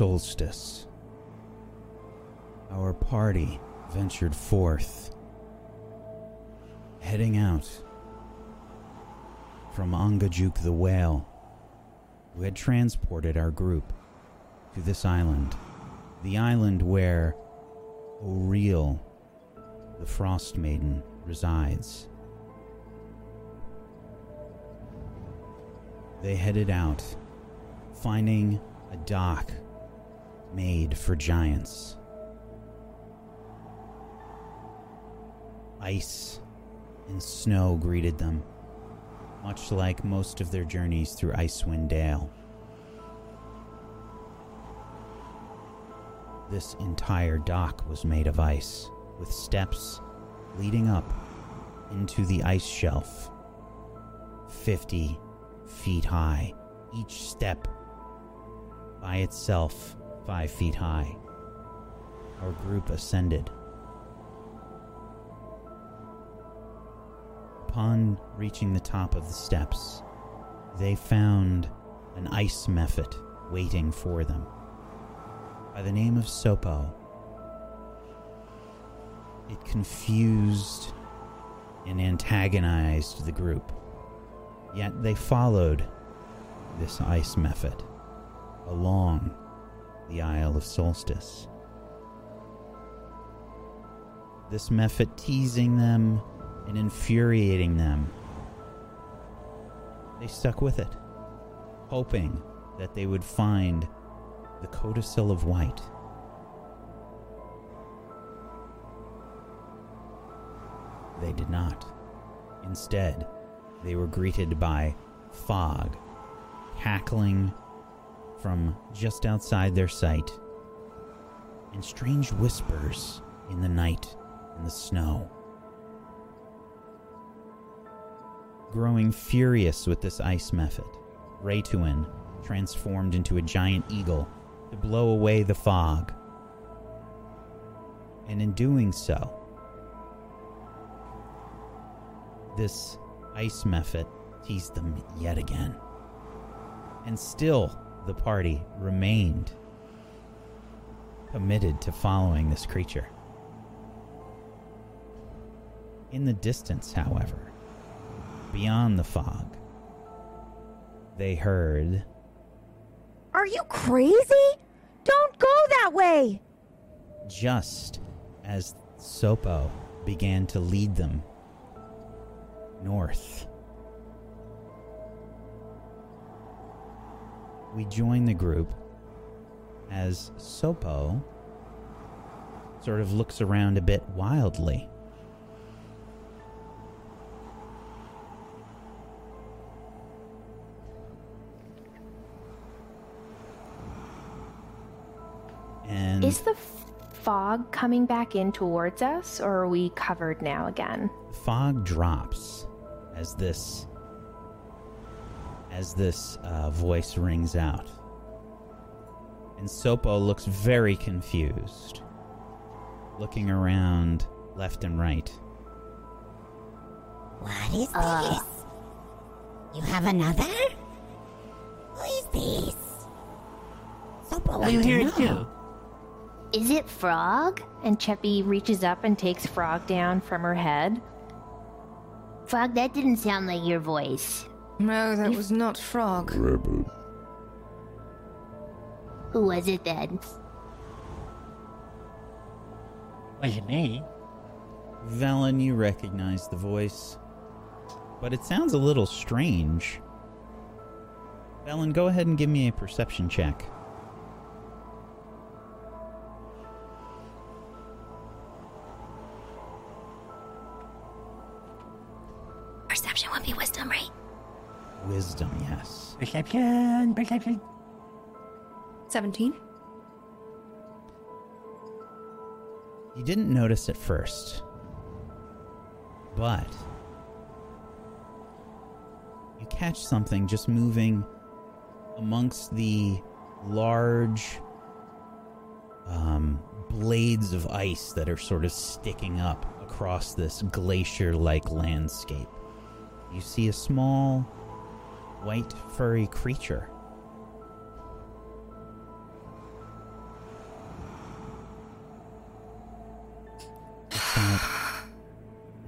Solstice, our party ventured forth, heading out from Angajuk the whale, who had transported our group to this island. The island where Auril, the Frost Maiden, resides. They headed out, finding a dock made for giants. Ice and snow greeted them, much like most of their journeys through Icewind Dale. This entire dock was made of ice, with steps leading up into the ice shelf, 50 feet high, each step by itself five feet high. Our group ascended. Upon reaching the top of the steps, they found an ice mephit waiting for them by the name of Sopo. It confused and antagonized the group, yet they followed this ice mephit along the Isle of Solstice. This mephit teasing them and infuriating them. They stuck with it, hoping that they would find the codicil of white. They did not. Instead, they were greeted by fog, cackling from just outside their sight, and strange whispers in the night and the snow. Growing furious with this ice mephit, Raytuin transformed into a giant eagle to blow away the fog. And in doing so, this ice mephit teased them yet again. And still, the party remained committed to following this creature. In the distance, however, beyond the fog, they heard Are you crazy? Don't go that way! just as Sopo began to lead them north. We join the group as Sopo sort of looks around a bit wildly. And Is the f- fog coming back in towards us, or are we covered now again? fog drops as this as this uh, voice rings out and sopo looks very confused looking around left and right What is Uh. this? You have another? Who is this? Sopo Are want you to here too? Is it Frog? And Cheppy reaches up and takes Frog down from her head. Frog, that didn't sound like your voice. No, that was not Frog. Who was it then? Wasn't me. velen you recognize the voice but it sounds a little strange velen go ahead and give me a perception check wisdom yes Perception, perception. 17. You didn't notice at first, but you catch something just moving amongst the large um, blades of ice that are sort of sticking up across this glacier like landscape. You see a small, white furry creature.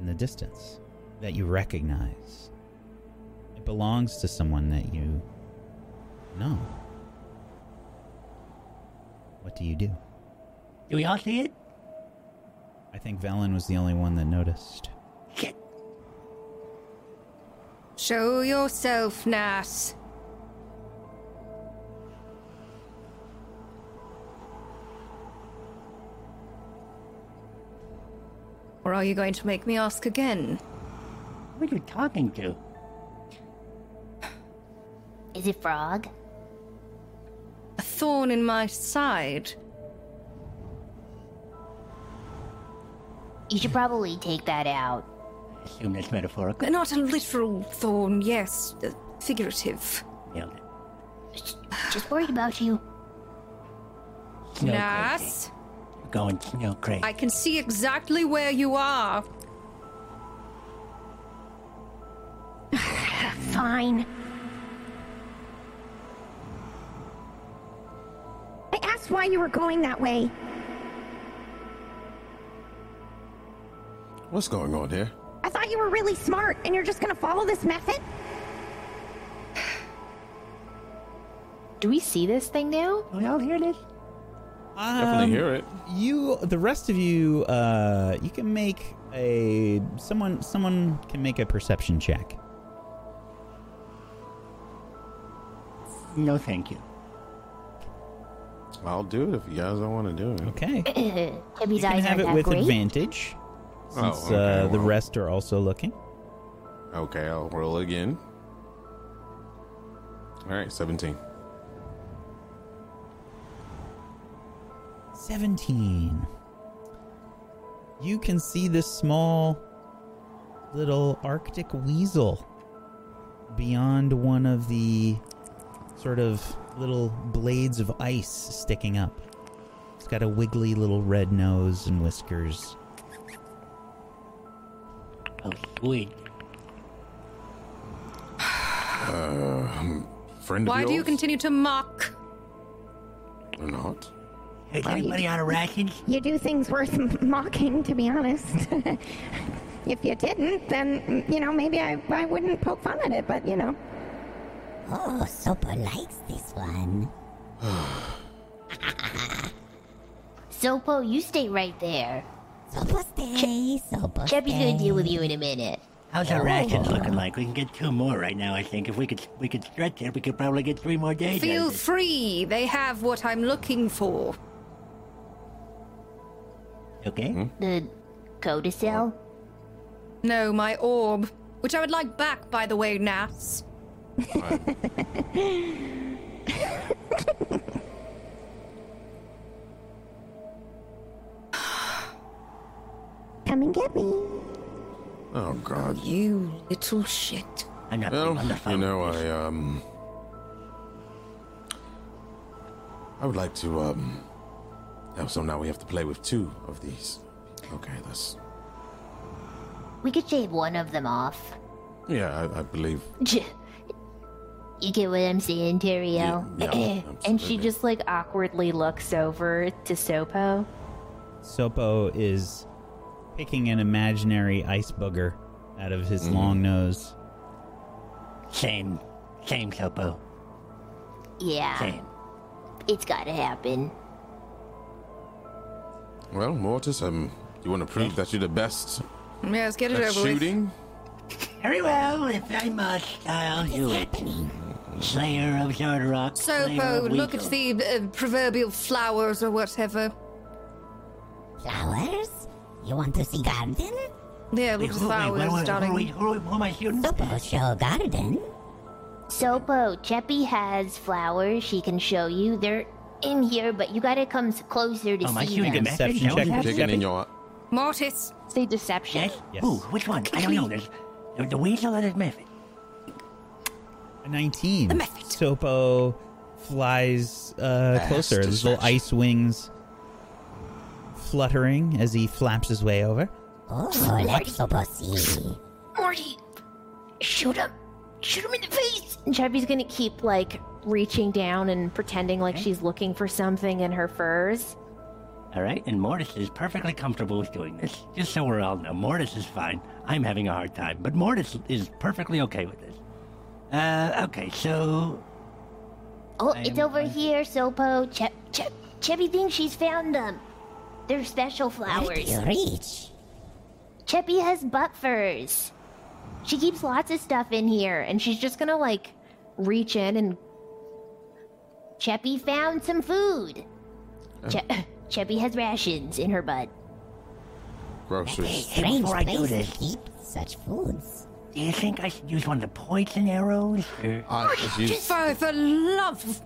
in the distance that you recognize. It belongs to someone that you know. What do you do? Do we all see it? I think Velen was the only one that noticed. Shit. Show yourself, Nas. Or are you going to make me ask again? Who are you talking to? Is it Frog? A thorn in my side. You should probably take that out. Assume that's metaphorical. Not a literal thorn, yes, uh, figurative. Nailed it. Just worried about you. Snow crazy. We're going snow crazy. I can see exactly where you are. Fine. I asked why you were going that way. What's going on here? I thought you were really smart and you're just gonna follow this mephit? Do we see this thing now? Do we all hear this? Definitely Um, hear it. You, the rest of you, uh, you can make a someone. Someone can make a perception check. No, thank you. I'll do it if you guys don't want to do it. Okay, Tibby's you can have it with great. advantage, Oh, since okay, uh, the well. rest are also looking. Okay, I'll roll again. All right, 17. 17. You can see this small little Arctic weasel beyond one of the sort of little blades of ice sticking up. It's got a wiggly little red nose and whiskers. Oh, uh, sweet. Friend of mine. Why of do you continue to mock? Or not? Is anybody out of rations? You do things worth m- mocking, to be honest. if you didn't, then, you know, maybe I, I wouldn't poke fun at it, but, you know. Oh, Sopa likes this one. Sopo, you stay right there. Sopa stay, Sopa Cheppy's gonna deal with you in a minute. How's our oh. rations looking like? We can get two more right now. I think if we could, we could stretch it. We could probably get three more days. Feel out of it. free. They have what I'm looking for. Okay. Hmm? The codicil? No, my orb. Which I would like back, by the way, Nas. Come and get me. Oh, God. You little shit. I'm not Well, on the you know, I, um. I would like to, um. Oh, so now we have to play with two of these. Okay, that's. We could shave one of them off. Yeah, I, I believe. You get what I'm saying, Terrio? Yeah, yeah, And she just like awkwardly looks over to Sopo. Sopo is picking an imaginary ice booger out of his long nose. Shame. Shame, Sopo. Yeah, Shame. it's gotta happen. Well, Mortis, um, you want to prove that you're the best Yes, get it at over with. shooting? Very well. If I must, I'll do it. Slayer of Xardorok. So, Slayer Bo, of look at the uh, proverbial flowers or whatever. Flowers? You want to see garden? Yeah, Wait, look at the who, wait, flowers, wait, wait, who, darling. who, who am I shooting? Sopa show garden. Sopo, Cheppy has flowers she can show you. They're in here, but you gotta come closer to Oh, am I see shooting a them. message? Deception No, check. is that- Digging in your. Mortis, Say deception. Yes? Yes. Ooh, which one? I don't know. There's the, the weasel or the mephit. A 19. The mephit. Sopo flies uh, closer. His little ice wings fluttering as he flaps his way over. Oh, let Sopa see. Morty, shoot him! Shoot him in the face! And Cheppy's gonna keep like reaching down and pretending like she's looking for something in her furs. All right, and Mortis is perfectly comfortable with doing this. Just so we're all know, Mortis is fine. I'm having a hard time, but Mortis is perfectly okay with this. Uh, okay, so Oh, I it's am- over here, Sopo. Chep, Chep, Cheppy thinks she's found them. They're special Where flowers. do you reach? Cheppy has butt furs. She keeps lots of stuff in here, and she's just gonna like reach in and. Cheppy found some food. Che- Cheppy has rations in her butt. Groceries. hey, Strange before I do place to this, keep such foods. do you think I should use one of the poison arrows? Or... Uh, if you- For the love of...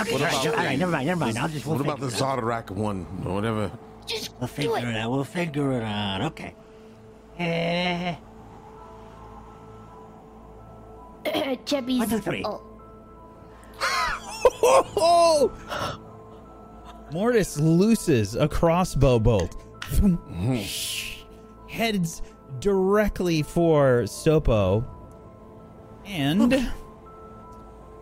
Okay, What about all right, the- never mind, never mind. I'll just we'll what about the figure it out. Xardorok one or whatever? Just We'll do figure it. it out. We'll figure it out. Okay. Eh, Cheppy's. One, two, three. Oh, Mortis looses a crossbow bolt. Heads directly for Sopo. And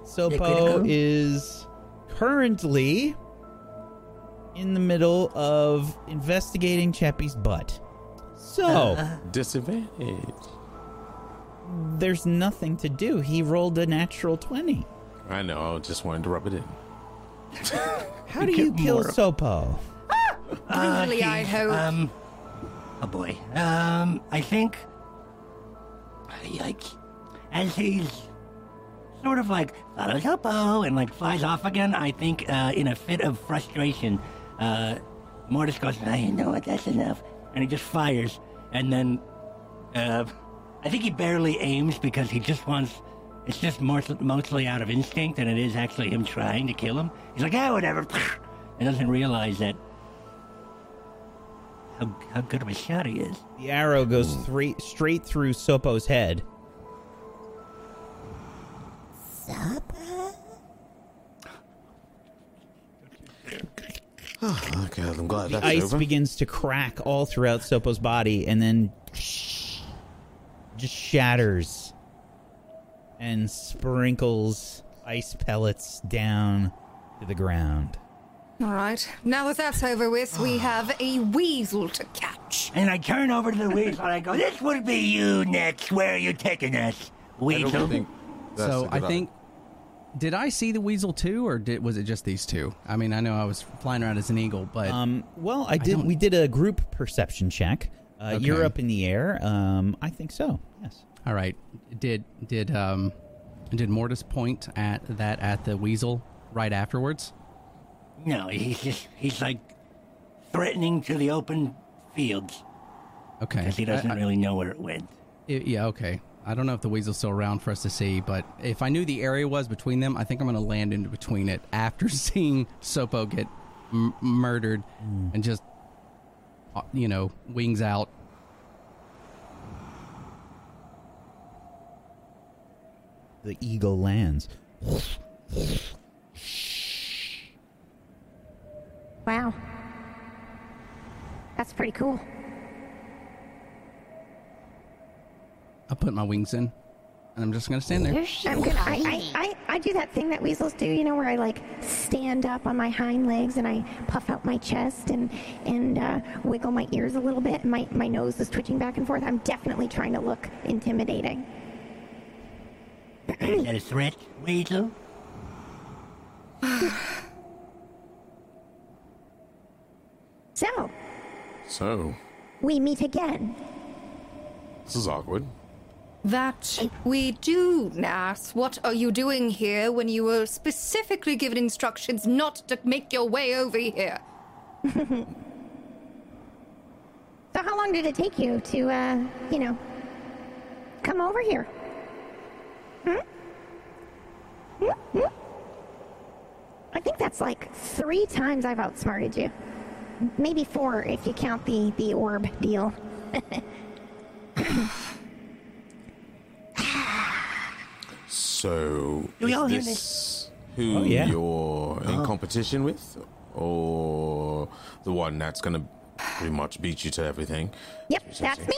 Sopo is currently in the middle of investigating Cheppy's butt. So, Disadvantage. there's nothing to do. He rolled a natural 20. I know. I just wanted to rub it in. How do you kill more. Sopo? uh, Really, I hope. Um, oh boy. Um, I think. Yikes. As he's sort of like follows Hoppo and like flies off again, I think uh, in a fit of frustration, uh, Mortis goes, I know what, that's enough. And he just fires. And then uh, I think he barely aims because he just wants. It's just more, mostly out of instinct and it is actually him trying to kill him. He's like, ah, whatever. And doesn't realize that how, how good of a shot he is. The arrow goes three, straight through Sopo's head. Supper? Okay, I'm glad The that's ice over. begins to crack all throughout Sopo's body and then just shatters and sprinkles ice pellets down to the ground. All right. Now that that's over with, we have a weasel to catch. And I turn over to the weasel and I go, This would be you next. Where are you taking us? I Weasel. don't think that's so a I good think. Did I see the weasel too, or did was it just these two? I mean, I know I was flying around as an eagle, but Um, well, I did. don't- We did a group perception check. Uh, You're Okay. up in the air. Um, I think so. Yes. all right. Did did um did Mortis point at that at the weasel right afterwards? No, he's just, he's like threatening to the open fields Okay. because he doesn't I- I- really know where it went. I- yeah. Okay. I don't know if the weasel's still around for us to see, but if I knew the area was between them, I think I'm going to land into between it after seeing Sopo get m- murdered and just, uh, you know, wings out. The eagle lands. Wow. That's pretty cool. I put my wings in, and I'm just going to stand there. I'm gonna. I. I, I, I do that thing that weasels do, you know, where I like stand up on my hind legs and I puff out my chest and and uh, wiggle my ears a little bit. And my my nose is twitching back and forth. I'm definitely trying to look intimidating. Is that a threat, Weasel? So So, we meet again. this is awkward. That we do, Nass. What are you doing here when you were specifically given instructions not to make your way over here? So how long did it take you to, uh, you know, come over here? Hmm? Hmm? Hmm? I think that's like three times I've outsmarted you. Maybe four if you count the the orb deal. So, Do we is all hear this who Oh, yeah. you're in competition with, or the one that's gonna pretty much beat you to everything? Yep, that's me.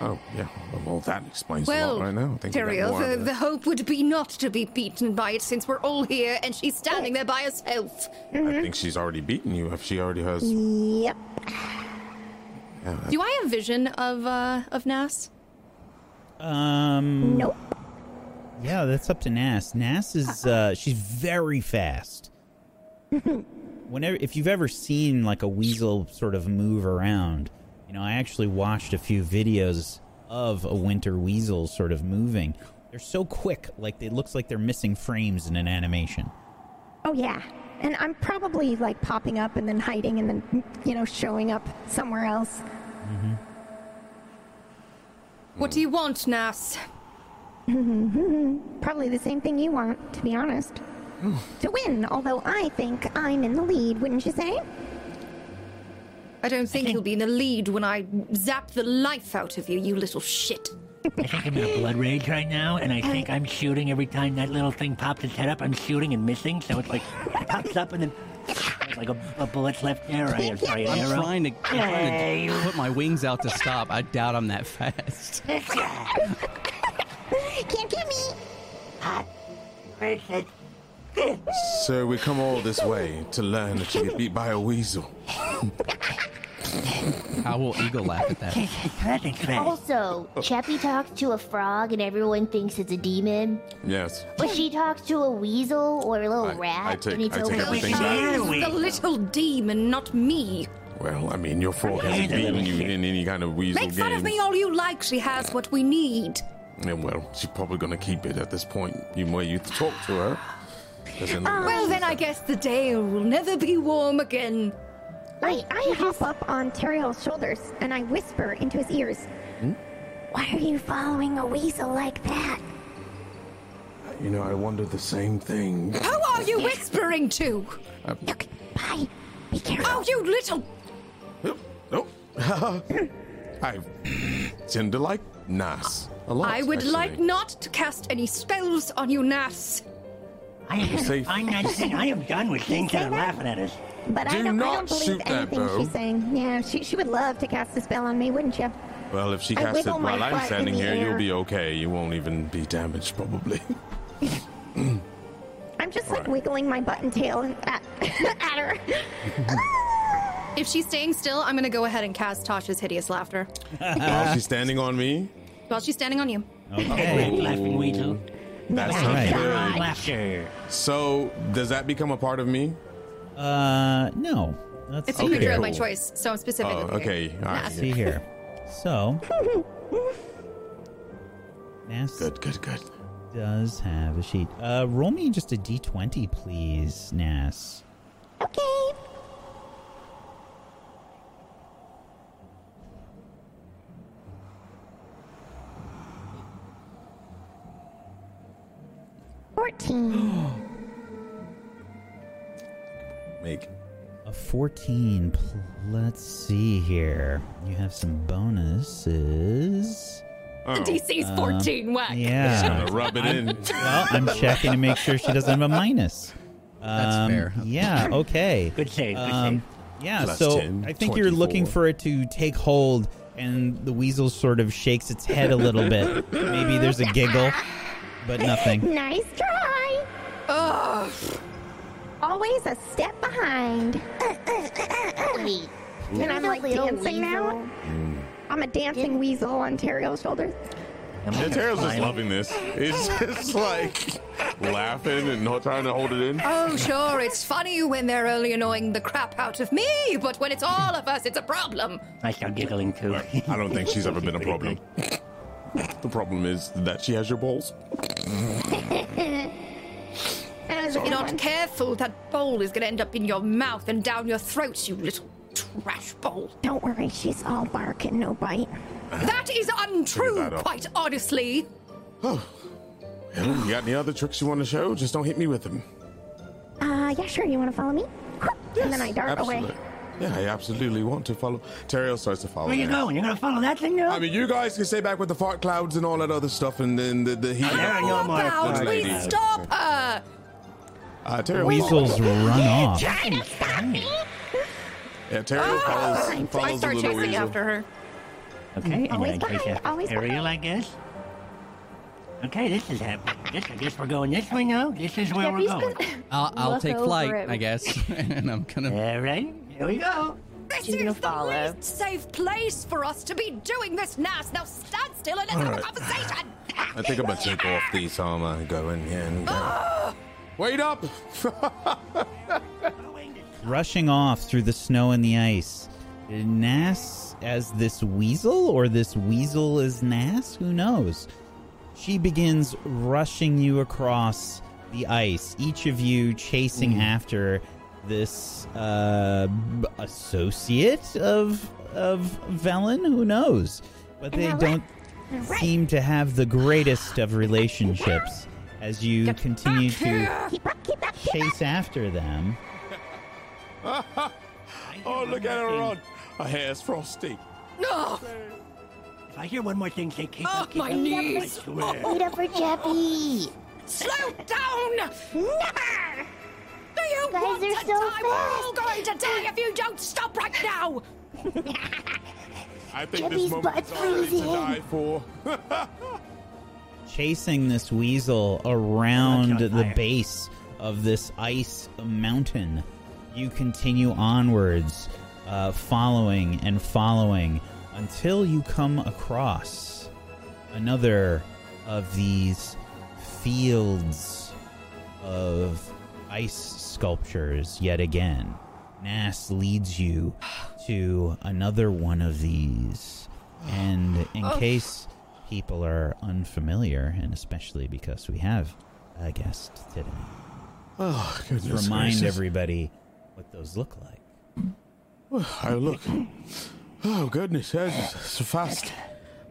Oh, yeah. Well, that explains a Well, lot right now. Thank you Tyrael, the, the hope would be not to be beaten by it since we're all here and she's standing there by herself. I think she's already beaten you if she already has. Yep. Yeah, Do I have vision of uh of Nas? Um. Nope. Yeah, that's up to Nas. Nas is uh she's very fast. Whenever if you've ever seen like a weasel sort of move around, you know, I actually watched a few videos of a winter weasel sort of moving. They're so quick, like it looks like they're missing frames in an animation. Oh yeah. And I'm probably like popping up and then hiding and then you know showing up somewhere else. What do you want, Nas? Probably the same thing you want, to be honest. to win, although I think I'm in the lead, wouldn't you say? I don't think you'll be in the lead when I zap the life out of you, you little shit. I think I'm in a blood rage right now, and I think I'm shooting every time that little thing pops its head up. I'm shooting and missing, so it's like it pops up and then there's like a, a bullet's left there. Or I have an I'm arrow. trying to, I'm trying to put my wings out to stop. I doubt I'm that fast. Can't get me! Where's it? So we come all this way to learn that you get beat by a weasel. How will Eagle laugh at that? Also, Cheppy talks to a frog and everyone thinks it's a demon. Yes. But she talks to a weasel or a little I- rat I take- and it's I take everything the back. The little demon, not me. Well, I mean, your frog hasn't beaten you in any kind of weasel Make fun game. of me all you like. She has what we need. Yeah, well, she's probably gonna keep it at this point. You more you talk to her. Doesn't um, Well, then I guess the day will never be warm again. I, oh, I hop up on Teriel's shoulders and I whisper into his ears. Hmm? Why are you following a weasel like that? You know, I wonder the same thing. Who are you whispering to? Uh, Look, bye. Be careful. Oh, you little. Oh, I tend to like Nas a lot. I would actually. like not to cast any spells on you, Nas. I am safe. I'm not saying I am done with things that are laughing at us. But I Do don't, I don't believe shoot that anything she's saying. Yeah, she, she would love to cast a spell on me, wouldn't you? Well, if she I casts it my while I'm standing here, air. you'll be okay. You won't even be damaged, probably. I'm just like Right. wiggling my butt and tail at, at her. If she's staying still, I'm gonna go ahead and cast Tasha's hideous laughter While she's standing on me. while she's standing on you. Okay. Laughing weasel. That's Right. okay. Laughter. So, does that become a part of me? Uh, no. Let's It's a see creature here. of my choice, so I'm specifically. Oh, okay. All right. Nas. See here. So, Nas Good, good, good. does have a sheet. Uh, roll me just a d20, please, Nas. okay. Fourteen. Make. A 14. Pl- Let's see here. You have some bonuses. Oh, DC's 14, whack. Yeah. gonna rub it in. Well, I'm checking to make sure she doesn't have a minus. That's Um, fair. Yeah, okay. Good save. Good Um, yeah, Plus so 10, I think you're looking 24. for it to take hold, and the weasel sort of shakes its head a little bit. Maybe there's a giggle, but nothing. Nice try. Ugh. Always a step behind. Wait, And I'm like little dancing now. I'm a dancing weasel on Teriel's shoulders. I'm Yeah, gonna Tara's just loving this. It's just like laughing and not trying to hold it in. Oh, sure, it's funny when they're only annoying the crap out of me, but when it's all of us, it's a problem. I start giggling too. I don't think she's ever been a problem. The problem is that she has your balls. That was a If you're not careful, that bowl is going to end up in your mouth and down your throat, you little trash bowl. Don't worry, she's all bark and no bite. That is untrue, that quite honestly. Well, you got any other tricks you want to show? Just don't hit me with them. Uh, yeah, sure. You want to follow me? and then I dart away. Absolutely. Yeah, I absolutely want to follow. Terrio starts to follow Where you me. going? You're gonna follow that thing now? I mean, you guys can stay back with the fart clouds and all that other stuff, and then the, the heat. There are no more About fart we clouds. stop her. Uh, Terrio Weasels run off. Trying to stop me. Yeah, Terrio follows, I follows the start little chasing weasel. after her. Okay, and Always then take behind, a always aerial, I guess. Okay, this is happening. This, I guess we're going this way now. This is where we're going. I'll, I'll take flight, him. I guess, and I'm gonna. All right, here we go. This She's gonna is the least safe place for us to be doing this, Nas. Now stand still and let's have a conversation. I think I'm gonna take off these armor and go in here and go. Wait up! rushing off through the snow and the ice. Nass as this weasel, or this weasel as Nass? Who knows? She begins rushing you across the ice, each of you chasing after this uh, associate of of Velen. Who knows? But they don't Right. seem to have the greatest of relationships as you continue to Keep up, keep up, keep up. chase after them. oh, look at her run! Her hair's frosty. No, If I hear one more thing, say keep oh, up, keep my up. knees. I swear. Wait up for Chappie. Slow down! Never! Do you Guys want are to so die? We're all going to die if you don't stop right now! I think Jimmy's this moment butt's is already to freezing. die for. chasing this weasel around the base of this ice mountain. You continue onwards, uh, following and following until you come across another of these fields of ice sculptures yet again. Nass leads you to another one of these. And in case people are unfamiliar, and especially because we have a guest today, Oh, goodness remind gracious. everybody what those look like. Oh, look. Oh, goodness. There's it's a fast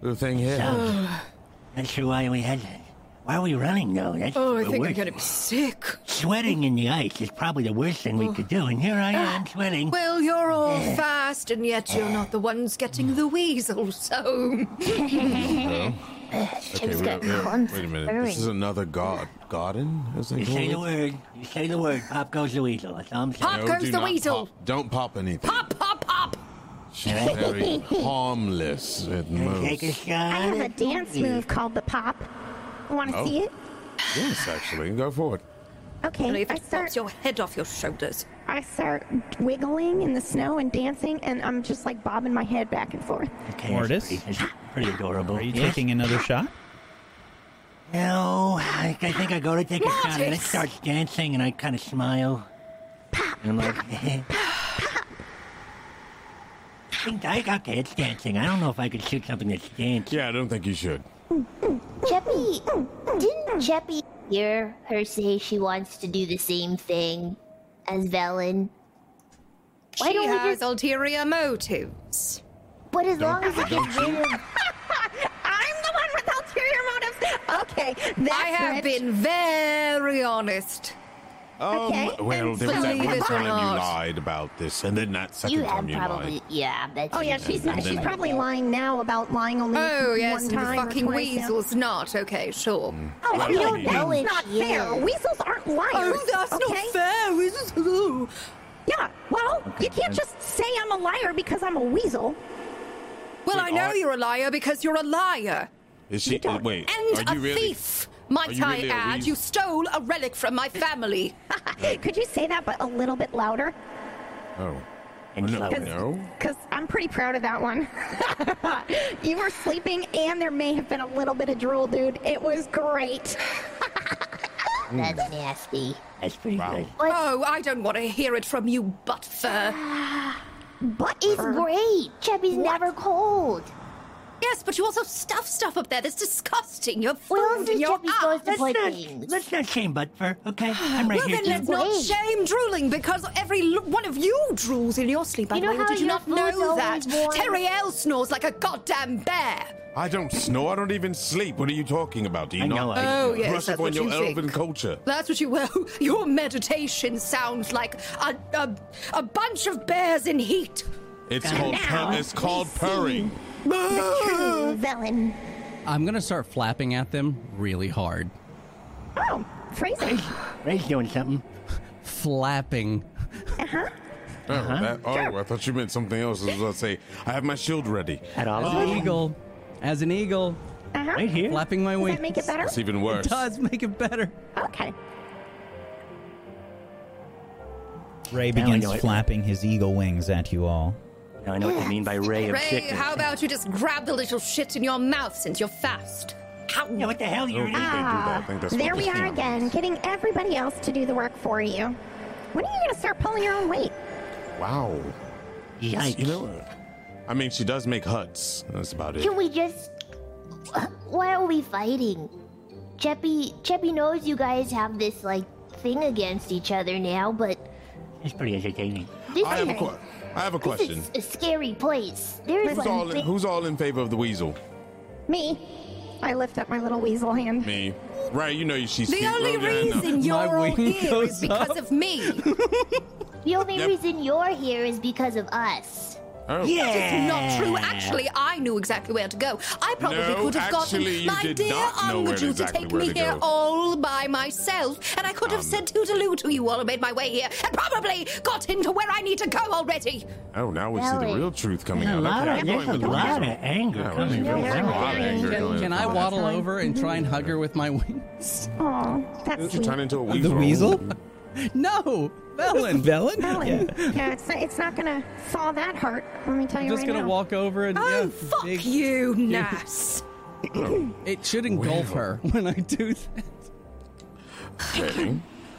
little thing here. Not sure why we had that. Why are we running though? That's Oh, I the think I'm worst. going to be sick. Sweating in the ice is probably the worst thing we oh. could do, and here I am ah, sweating. Well, you're all fast, and yet you're not the ones getting the weasel, so. Okay, Chip's wait, got wait, wait a minute. This is another god garden, as they You call say the word. You say the word. Pop goes the weasel. That's all I'm saying. Pop No, goes the weasel. Pop, don't pop anything. Pop, pop, pop! She's very harmless at Take a most. I have a dance move called the pop. Want to Oh. see it? Yes, actually. Go for it. Okay, Only if I it start. pops your head off your shoulders. I start wiggling in the snow and dancing, and I'm just like bobbing my head back and forth. Okay, Mortis? That's pretty, that's pretty adorable. Are you Yes? taking another shot? No, I, I think I go to take a shot, and then it starts dancing, and I kind of smile. And I'm like, eh. I think I, okay, it's dancing. I don't know if I could shoot something that's dancing. Yeah, I don't think you should. Chappie, didn't Chappie hear her say she wants to do the same thing as Velen? Why she don't we has just? ulterior motives. But as long as it gets rid of, I'm the one with ulterior motives. Okay, that's I have rich. been very honest. Um, Okay, well, and there was that believe one it or time you lied about this, and then that second you have time you have probably, lied. yeah, that's. Oh yeah, she's not. She's probably lying now about lying only Oh, yes, one and the time or fucking twice now. weasel's not. Okay, sure. Oh, Well, we I don't mean- know. It's not she fair. Weasels aren't liars. Oh, that's okay? not fair. Weasels. Oh. Yeah. Well, you can't then- just say I'm a liar because I'm a weasel. Well, Wait, I know are- you're a liar because you're a liar. Is she? don't- wait, And are a you really? thief, might I really add. weas- You stole a relic from my family. Could you say that, but a little bit louder? Oh, And no, no. Because I'm pretty proud of that one. you were sleeping, and there may have been a little bit of drool, dude. It was great. That's nasty. That's pretty Wow. good. Oh, I don't want to hear it from you, butt fur. But It's great. Chappie's never cold. Yes, but you also stuff stuff up there that's disgusting. You're Where else food is in your Chappie supposed to ass. put Let's things? not, let's not shame butt okay? I'm right Well, here. then too. let's not shame drooling because every one of you drools in your sleep. By You the know way, how did you not know that? always? Terry L snores like a goddamn bear. I don't snore. I don't even sleep. What are you talking about? Do you I not? know, I- Oh, yes, brush that's up on what your you elven think. culture. That's what you well. Your meditation sounds like a a, a bunch of bears in heat. It's And called now it's we called see purring. The true villain. I'm gonna start flapping at them really hard. Oh, phrasing. Ray's doing something. Flapping. Oh, Uh-huh. that, oh I thought you meant something else. I was about to say, I have my shield ready. At all? As an eagle. As an eagle. Uh-huh. Right here. Flapping my Does wings. that make it better? It's even worse. It does make it better. Okay. Ray I begins know it. flapping his eagle wings at you all. Now I know what they mean by ray of Ray, sickness. how about you just grab the little shit in your mouth since you're fast? How? Yeah, what the hell? You're an Oh. idiot. Ah, I think that's there we are again, getting everybody else to do the work for you. When are you going to start pulling your own weight? Wow. Yikes. You know, I mean, she does make huts. That's about it. Can we just. Why are we fighting? Cheppy, Cheppy knows you guys have this, like, thing against each other now, but It's pretty entertaining. this I have a, is. Que- I have a This question. is a scary place. There's Who's all, in, who's all in favor of the weasel? Me. I lift up my little weasel hand. Me. Right, you know she's The cute, only Rogan. reason My you're all wing here goes is because up. of me. the only Yep. reason you're here is because of us. Oh. It's not true. Actually, I knew exactly where to go. I probably No, could have actually, gotten you my did dear not know where Uncle to take me to here all by myself, and I could have um, said toodaloo to you all and made my way here, and probably got into where I need to go already. Oh, now we see the real truth coming There's a out. lot Okay, of, I'm there's going a lot of anger Yeah, coming well, from there's a lot of anger Can- Can I waddle over and try and hug her with my wings? Oh, that's You turn into a The weasel. weasel? No! Velen! Velen? Helen. Yeah, it's, it's not going to thaw that heart. Let me tell I'm you just right gonna now. walk over and Oh, yeah, fuck big- you, Nass. It should engulf her when I do that. Okay.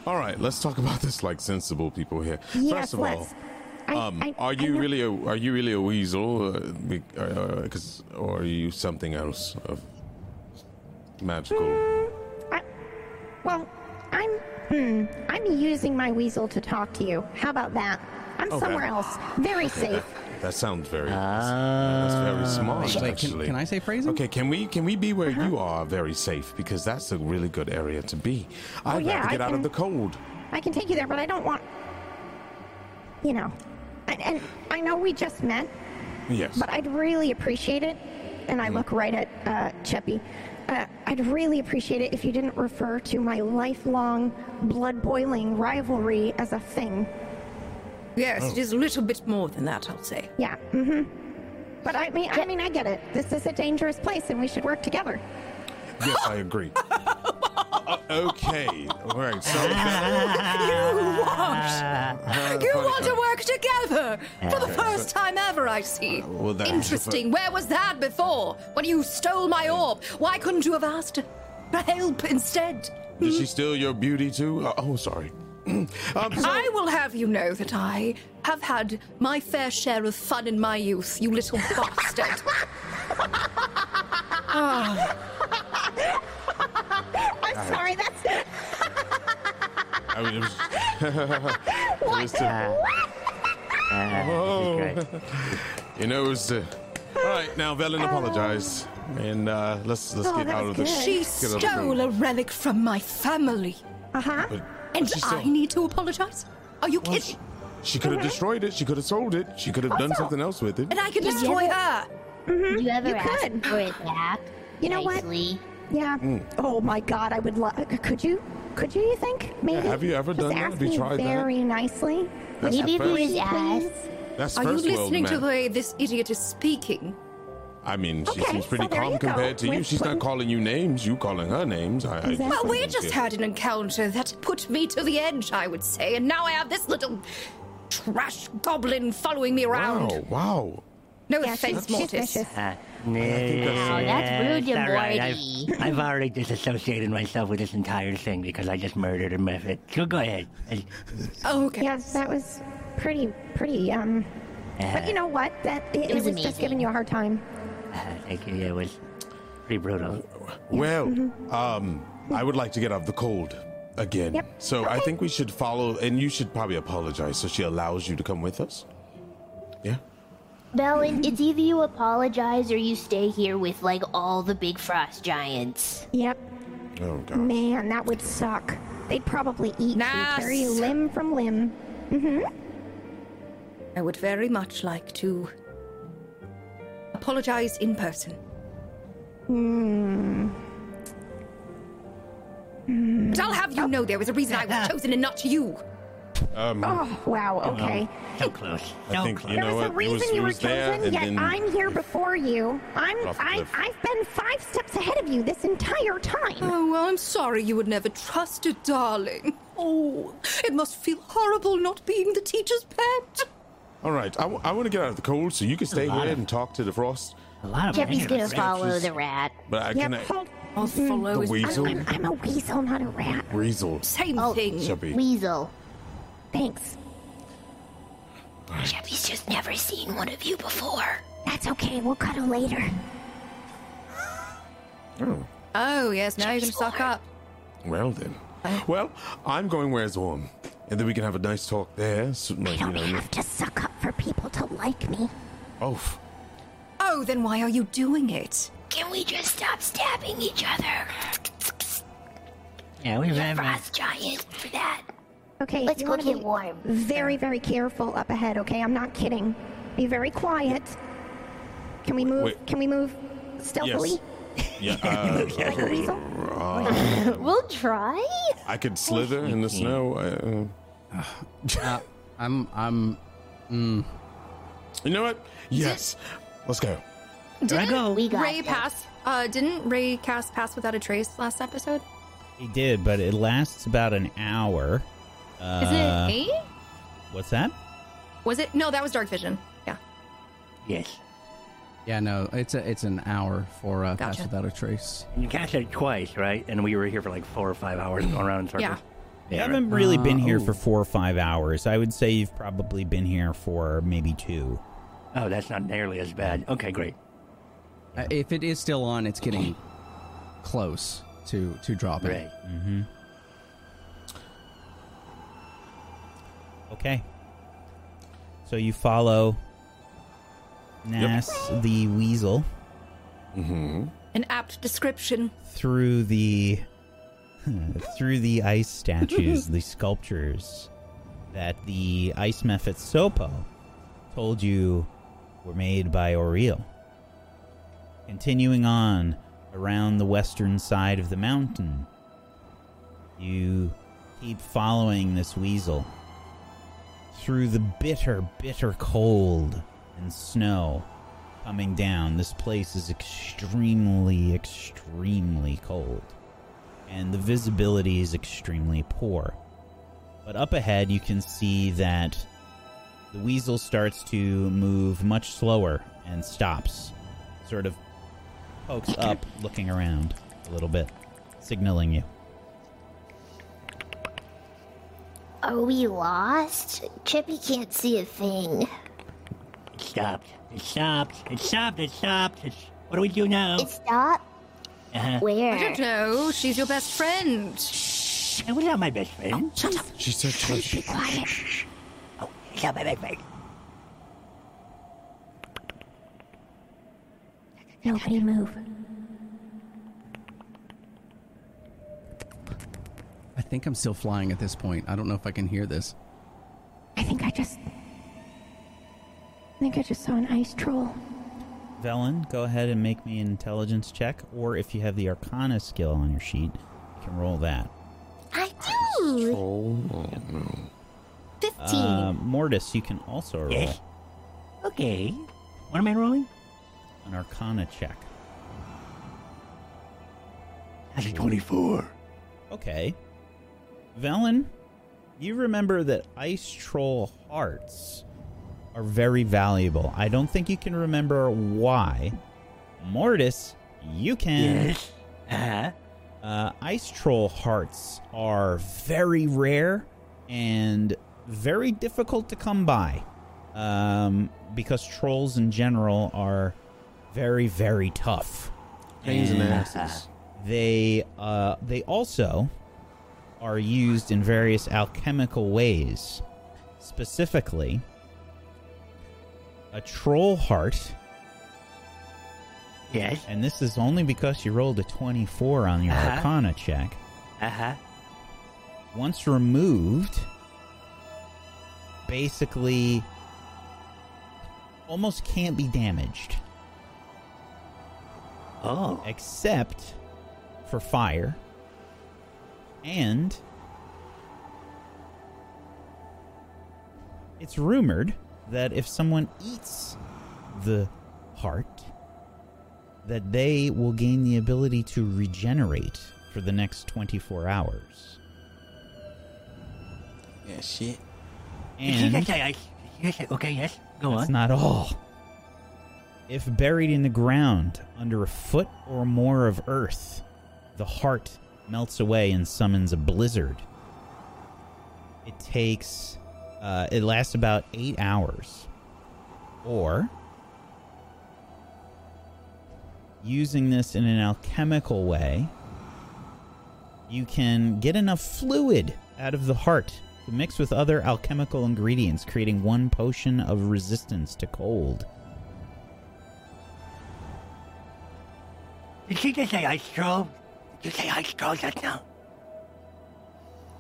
All right, let's talk about this like sensible people here. Yes, First of all, let's. I, um, I, are I you know- really a are you really a weasel? Uh, be- uh, 'cause- or are you something else of magical? I, well, I'm. Hmm, I'm using my weasel to talk to you. How about that? I'm Okay. somewhere else. Very safe. That sounds very. Ah. that's very smart. Wait, actually. can I say phrasing? Okay, can we can we be where Uh-huh. you are very safe because that's a really good area to be. I'd Oh, yeah, like to I get out of the cold. I can take you there, but I don't want. You know, and, and I know we just met, Yes. but I'd really appreciate it. And I look right at uh, Cheppy. Uh, I'd really appreciate it if you didn't refer to my lifelong, blood-boiling rivalry as a thing. Yes, it is a little bit more than that, I'll say. Yeah. Mm-hmm. But I mean, I mean, I get it. This is a dangerous place, and we should work together. yes, I agree. Uh, okay. All right. So You want you want to work together for the first time ever, I see. well, that's- Interesting. Where was that before? When you stole my orb? Why couldn't you have asked for help instead? did she steal your beauty too? Uh, oh, sorry. um, so, I will have you know that I have had my fair share of fun in my youth, you little bastard. I'm sorry. That's I mean, it was, it was to- Oh. you know, it was to, all right. Now, Velen, apologize, and uh, let's let's Oh, get out of the. good. She get out of the stole a relic from my family. uh huh. But, And she still- I need to apologize? Are you well, kidding? she, she could have destroyed it. She could have sold it. She could have done something else with it. And I can destroy her. Did you ever You ask could. for it back? You know what? nicely? Yeah. Hmm. Oh my God, I would love. Could you? Could you? You think? Maybe. have you ever Just done that? ask Have you me tried that? very nicely. That's Maybe the if we ask. that's Are you first world listening to the way this idiot is speaking? I mean, she Okay, seems pretty so calm you go. compared to you. We're She's not calling you names. You calling her names. I, I Well, we just it- had an encounter that put me to the edge, I would say, and now I have this little trash goblin following me around. Wow! Wow! No Yeah, offense, she's, she's Mortis. vicious. Uh, Wow, that's rude to it's all right. Morty. I've, I've already disassociated myself with this entire thing because I just murdered a Mephit. So go ahead. Uh, Oh, okay. Yes, that was pretty, pretty. Um. But you know what? That it, it was was, just giving you a hard time. uh, thank. Yeah, it was pretty brutal. Well, Mm-hmm. um, I would like to get out of the cold again. Yep. So I think we should follow, and you should probably apologize so she allows you to come with us. Yeah. Velen, it's either you apologize or you stay here with like all the big frost giants. Yep. Oh God. Man, that would suck. They'd probably eat you, carry you Nas. limb from limb. I would very much like to apologize in person. But I'll have you know there was a reason I was chosen and not you. Um, Oh, wow, okay. So close. I So think close. you There know was what. a reason was, you were there, chosen, and yet then I'm here before you. I'm I, I've been five steps ahead of you this entire time. Oh, well, I'm sorry you would never trust a darling. Oh, it must feel horrible not being the teacher's pet. All right, I, want to get out of the cold, so you can stay lot here of- and talk to the frost. A lot of Cheppy's anger. gonna Right. follow the rat. But I Yep, can hold. I'll follow the his weasel, I'm, I'm a weasel, not a rat. weasel, Same Oh. thing. chubby. Weasel. Thanks. Cheppy's just never seen one of you before. That's okay. We'll cuddle later. Oh, Oh, yes, now you can suck up. well then. Well, I'm going where it's warm, and then we can have a nice talk there. So, like, you don't know, have to suck up for people to like me. oh, Oh, then why are you doing it? Can we just stop stabbing each other? Yeah, we've had Frost giant for that. Okay, Let's you go get warm. Very, very careful up ahead. Okay, I'm not kidding. Be very quiet. Can we move? Wait. Can we move stealthily? yeah. Uh, Like a weasel? We'll try. I could slither in the snow. Uh, Uh, I'm I'm you know what? Yes, let's go. I go. We got Ray this. pass. Uh, didn't Ray cast Pass Without a Trace last episode? He did, but it lasts about an hour. Uh, Is it eight? What's that? Was it? No, that was Dark Vision. Yeah. Yes. yeah no it's a it's an hour for uh, Pass Without a Trace. You cast it twice, right? And we were here for like four or five hours going around in circles. Yeah. You Yeah, haven't really been Uh, here oh. for four or five hours. I would say you've probably been here for maybe two. Oh, that's not nearly as bad. Okay, great. Uh, if it is still on, it's getting close to to dropping. Great. Mm-hmm. Okay. So you follow Nas the Weasel Mm-hmm. An apt description. through the Hmm. through the ice statues, the sculptures that the ice mephit Sopo told you were made by Auril. Continuing on around the western side of the mountain, you keep following this weasel through the bitter, bitter cold and snow coming down. This place is extremely, extremely cold, and the visibility is extremely poor. But up ahead, you can see that the weasel starts to move much slower and stops, sort of pokes up, looking around a little bit, signaling you. Are we lost? Chippy can't see a thing. It stopped. It stopped. It stopped. It stopped. It's, what do we do now? It stopped? Uh-huh. Where? I don't know. She's your best friend. It was not my best friend. Shut up. She said, Be quiet. Oh, it's not my best friend. Nobody move. I think I'm still flying at this point. I don't know if I can hear this. I think I just. I think I just saw an ice troll. Velen, go ahead and make me an intelligence check, or if you have the Arcana skill on your sheet, you can roll that. I do. "Oh no, no." 15. Uh, Mortis, you can also roll Yes. Okay. What am I rolling? an Arcana check. That's a 24. Okay. Velen, you remember that ice troll hearts are very valuable. I don't think you can remember why. Mortis, you can. Yes. Uh-huh. Uh, ice troll hearts are very rare and very difficult to come by um, because trolls in general are very, very tough. Pains in the And asses. They uh, they also are used in various alchemical ways. Specifically, a troll heart, Yes. and this is only because you rolled a 24 on your Uh-huh. Arcana check. Uh-huh. once removed, basically almost can't be damaged Oh. except for fire and it's rumored that if someone eats the heart, that they will gain the ability to regenerate for the next 24 hours. Yeah, shit. And just say ice? Did you just say, okay, yes, go that's on. not all. If buried in the ground under a foot or more of earth, the heart melts away and summons a blizzard. It takes, uh, it lasts about eight hours. Or, using this in an alchemical way, you can get enough fluid out of the heart to mix with other alchemical ingredients, creating one potion of resistance to cold. Did she just say ice troll? Did you say ice troll just now?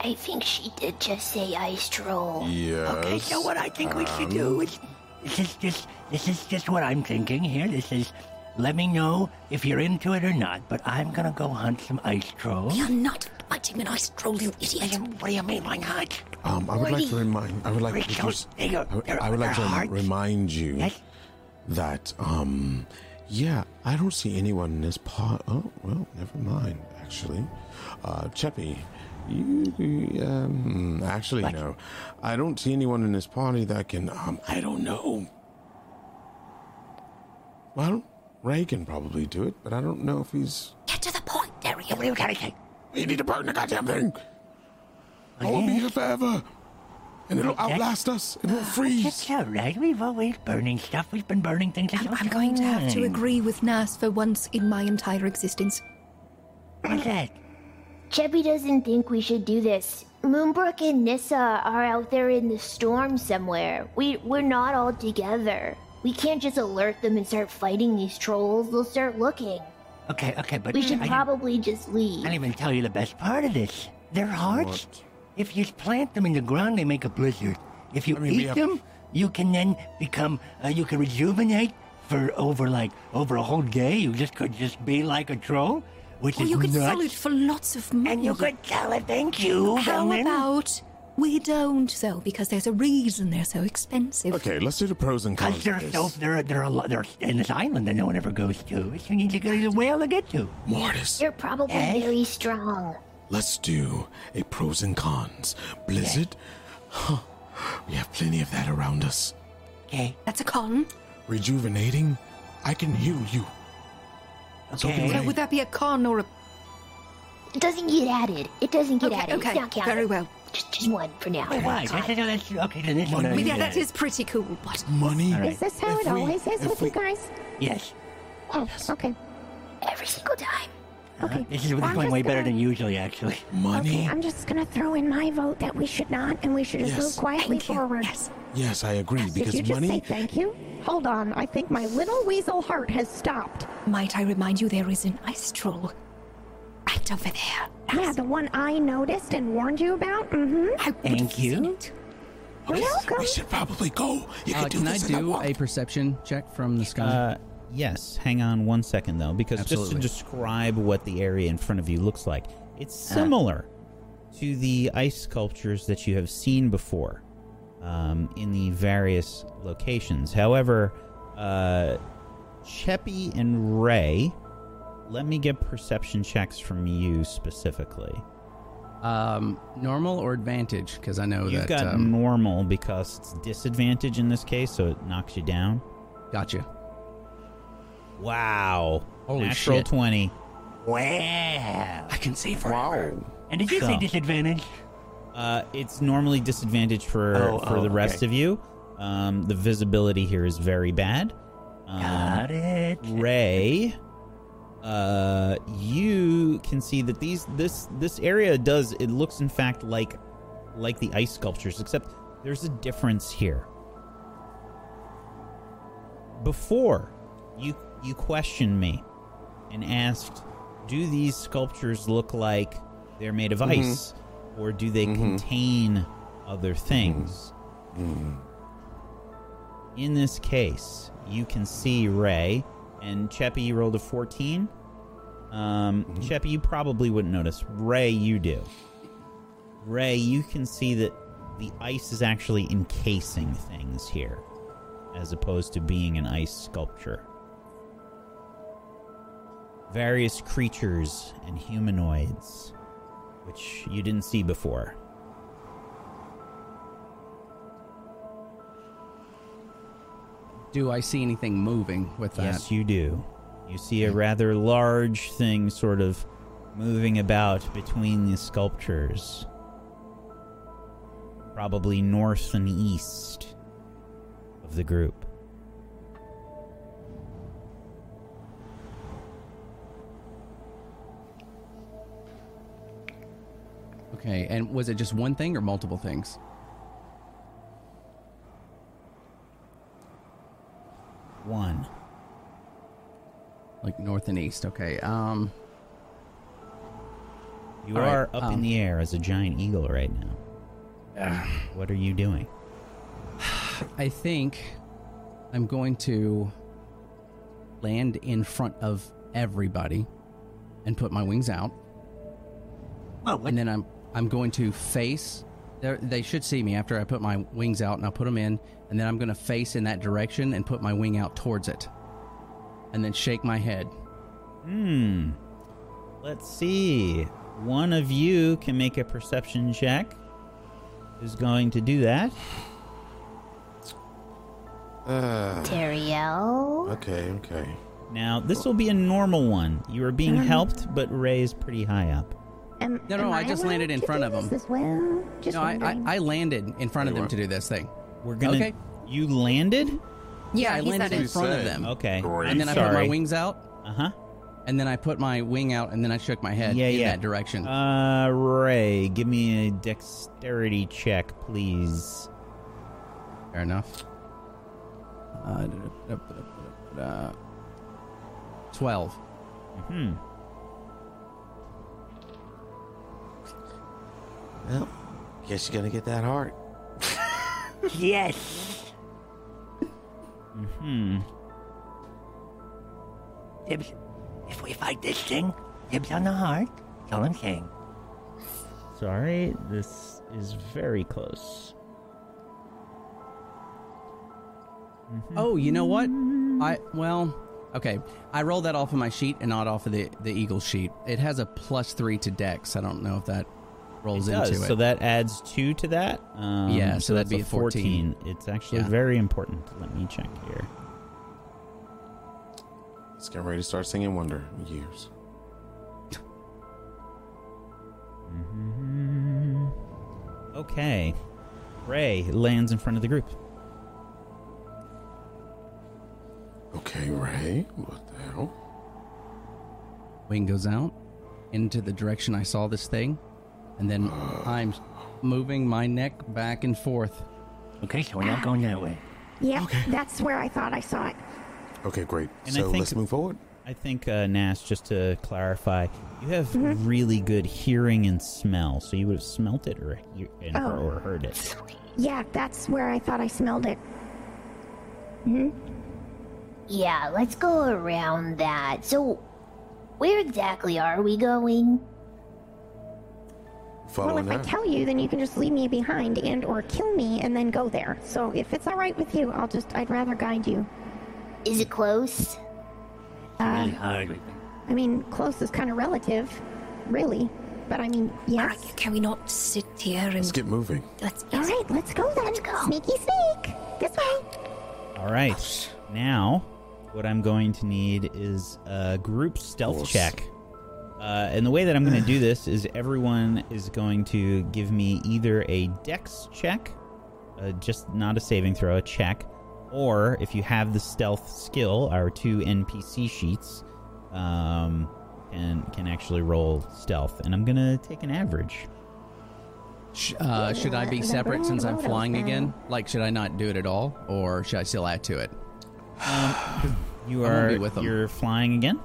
I think she did just say ice troll. Yes. Okay, so what I think we should um, do is this is just this is just what I'm thinking here. This is let me know if you're into it or not. But I'm gonna go hunt some ice trolls. You're not fighting an ice troll, you idiot. What do you mean why not? Um, I would like to remind. I would like Rick, to just. I would- I would like to hearts. remind you Yes. that um, yeah, I don't see anyone in this pot. Oh well, never mind. Actually, uh, Cheppy, you um, actually What? no, I don't see anyone in this party that can. Um, I don't know. Well, Ray can probably do it, but I don't know if he's. Get to the point, Darian. What are you trying to say? We need to burn the goddamn thing. I won't be here forever, and it'll That- outlast us. It won't freeze. That's all right. We've always burning stuff. We've been burning things. I'm, I'm going to have to agree with Nas for once in my entire existence. What's that? Cheppy doesn't think we should do this. Moonbrook and Nissa are out there in the storm somewhere. We we're not all together. We can't just alert them and start fighting these trolls. They'll start looking. Okay, okay, but We should I, probably just leave. I didn't even tell you the best part of this. They're hearts. What? If you plant them in the ground, they make a blizzard. If you I mean, eat have- them, you can then become. Uh, you can rejuvenate for over like over a whole day. You just could just be like a troll, which Or you could nuts. sell it for lots of money. and you could sell it. Thank you. How Bellman. about we don't, though, because there's a reason they're so expensive. Okay, let's do the pros and cons. Because they're so they're they're a lot they're in this island that no one ever goes to. So you need to go to the whale to get to. Mortis, You're probably eh? Yes? very strong. let's do a pros and cons. Blizzard, huh, we have plenty of that around us. Okay. That's a con. Rejuvenating, I can heal you. So can Okay. So would that be a con or a... It doesn't get added. It doesn't get Okay, added. okay, It's not counted. very well. Just, just one for now. Wait, why? That's, that's, okay, then this one. Money. I Yeah, need that to- pretty cool. What? Money. All right. Is this how If it we- always is with we- you guys? Yes. Oh, okay. Every single time. Okay. This is this is I'm going just way better gonna- than usually, actually. Money. Okay, I'm just gonna throw in my vote that we should not, and we should just Yes. move quietly Thank you. forward. Yes. Yes, I agree. Did because you just say thank you? Hold on, I think my little weasel heart has stopped. Might I remind you there is an ice troll right over there. Yeah, the one I noticed and warned you about. Mm-hmm. I Thank you. it. You're welcome. We should probably go. You Uh, can do can I this in the do walk. a perception check from the sky? Uh, yes. Hang on one second though, because Absolutely. just to describe what the area in front of you looks like, it's similar to the ice sculptures that you have seen before um, in the various locations. However, uh, Cheppy and Ray, let me get perception checks from you specifically. um, normal or advantage? Because I know You've that. got um, normal because it's disadvantage in this case, so it knocks you down. gotcha. Wow. Holy Natural shit. 20. Wow. I can see forever. Wow. And did you say disadvantage? Uh, it's normally disadvantage for Oh, for oh, the rest okay. of you. Um, the visibility here is very bad. Um, Got it. Ray, uh, you can see that these this this area does it looks in fact like like the ice sculptures, except there's a difference here. Before you you questioned me and asked, "Do these sculptures look like they're made of Mhm. ice, or do they Mhm. contain other things?" Mm. In this case, you can see Ray and Cheppy. You rolled a fourteen. Um, Mhm. Cheppy, you probably wouldn't notice. Ray, you do. Ray, you can see that the ice is actually encasing things here, as opposed to being an ice sculpture. Various creatures and humanoids, which you didn't see before. Do I see anything moving with that? Yes, you do. You see a rather large thing sort of moving about between the sculptures. Probably north and east of the group. Okay, and was it just one thing or multiple things? One. Like north and east. Okay. Um. You All right, are up in um, the air as a giant eagle right now. what are you doing? I think I'm going to land in front of everybody and put my wings out. Whoa, what? And then I'm I'm going to face. they're- They should see me after I put my wings out, and I'll put them in. And then I'm going to face in that direction and put my wing out towards it, and then shake my head. Hmm. Let's see. One of you can make a perception check. Who's going to do that? Uh, Teriel. okay, okay. Now, this will be a normal one. You are being Um. helped, but Ray's pretty high up. Am, No, no, am I just landed in front of them. As well, just no, I, I. I landed in front of them to do this thing. We're gonna. Okay. You landed? Yeah, I landed in it. front of them. Okay. Great. And then I put my wings out, Uh huh. and then I put my wing out, and then I shook my head Yeah, in yeah. that direction. Uh, Ray, give me a dexterity check, please. Fair enough. Uh, da- da- da- da- da- da- Twelve. Hmm. Well, guess you're gonna get that heart. Yes. Hmm. Dibs. If we fight this thing, dibs on the heart. That's all I'm saying. Sorry, this is very close. Oh, you know what? I well, okay. I rolled that off of my sheet and not off of the the eagle sheet. It has a plus three to Dex. I don't know if that rolls It into does. it. So that adds two to that. Um, Yeah, so that'd be a 14. It's actually Yeah. very important. Let me check here. Let's get ready to start singing Wonder Years. Okay. Ray lands in front of the group. Okay, Ray. What the hell? Wing goes out into the direction I saw this thing, and then I'm moving my neck back and forth. Okay, so we're not going that way. yeah, that's where I thought I saw it. Okay, great. And I so think- let's move forward. I think, uh, Nas, just to clarify, you have really good hearing and smell, so you would have smelt it or, and- Oh. or heard it. Yeah, that's where I thought I smelled it. Hmm? Yeah, let's go around that. So, where exactly are we going? Well, Following if I tell you, then you can just leave me behind and or kill me and then go there. So if it's all right with you, I'll just I'd rather guide you. Is it close? Uh, Really hard. I mean, close is kind of relative, really. But I mean, yes. Alright, can we not sit here and Let's get moving. let's All right, let's go then. Let's go. Sneaky sneak. This way. All right. Now, what I'm going to need is a group stealth Course. check. Uh, and the way that I'm going to do this is everyone is going to give me either a dex check, uh, just not a saving throw, a check, or if you have the stealth skill, our two NPC sheets um, can can actually roll stealth. And I'm going to take an average. Uh, should I be separate since I'm flying again? Like, should I not do it at all, or should I still add to it? You are be with them. you're flying again.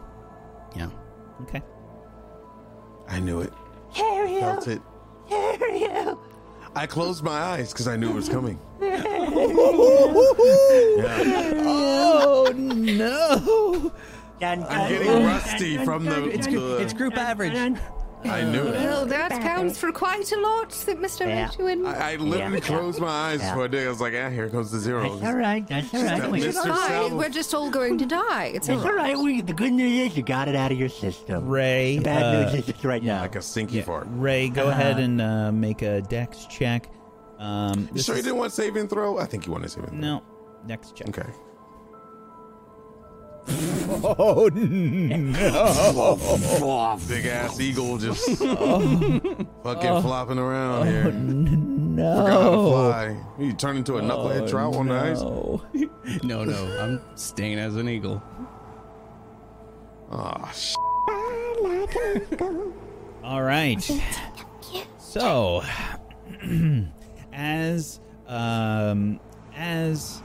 Yeah. Okay. I knew it. Ariel, Felt it. Ariel. I closed my eyes because I knew it was coming. yeah. Oh no! I'm getting rusty from the- It's, it's group average. Dun. I knew it. Well, that counts for quite a lot, that Mr. Yeah. Edwin. I, I literally Yeah. closed my eyes Yeah. for a day. I was like, ah, here comes the zeros. That's all right. That's all right. That We- Mr. It's fine. Salvo- We're just all going to die. It's That's all all right. right. We, the good news is you got it out of your system. Ray, The bad uh, news is it's right now. Like a stinky fart. Ray, go Uh-huh. ahead and uh, make a dex check. Um, You this sure you is- didn't want saving throw? I think you wanted save and throw. No, next check. Okay. Oh no! Big ass eagle just fucking flopping around here. Forgot to No! fly. You turn into a knucklehead trout on the ice. no. No, no, I'm staying as an eagle. Oh, sh- All right. So, as um, as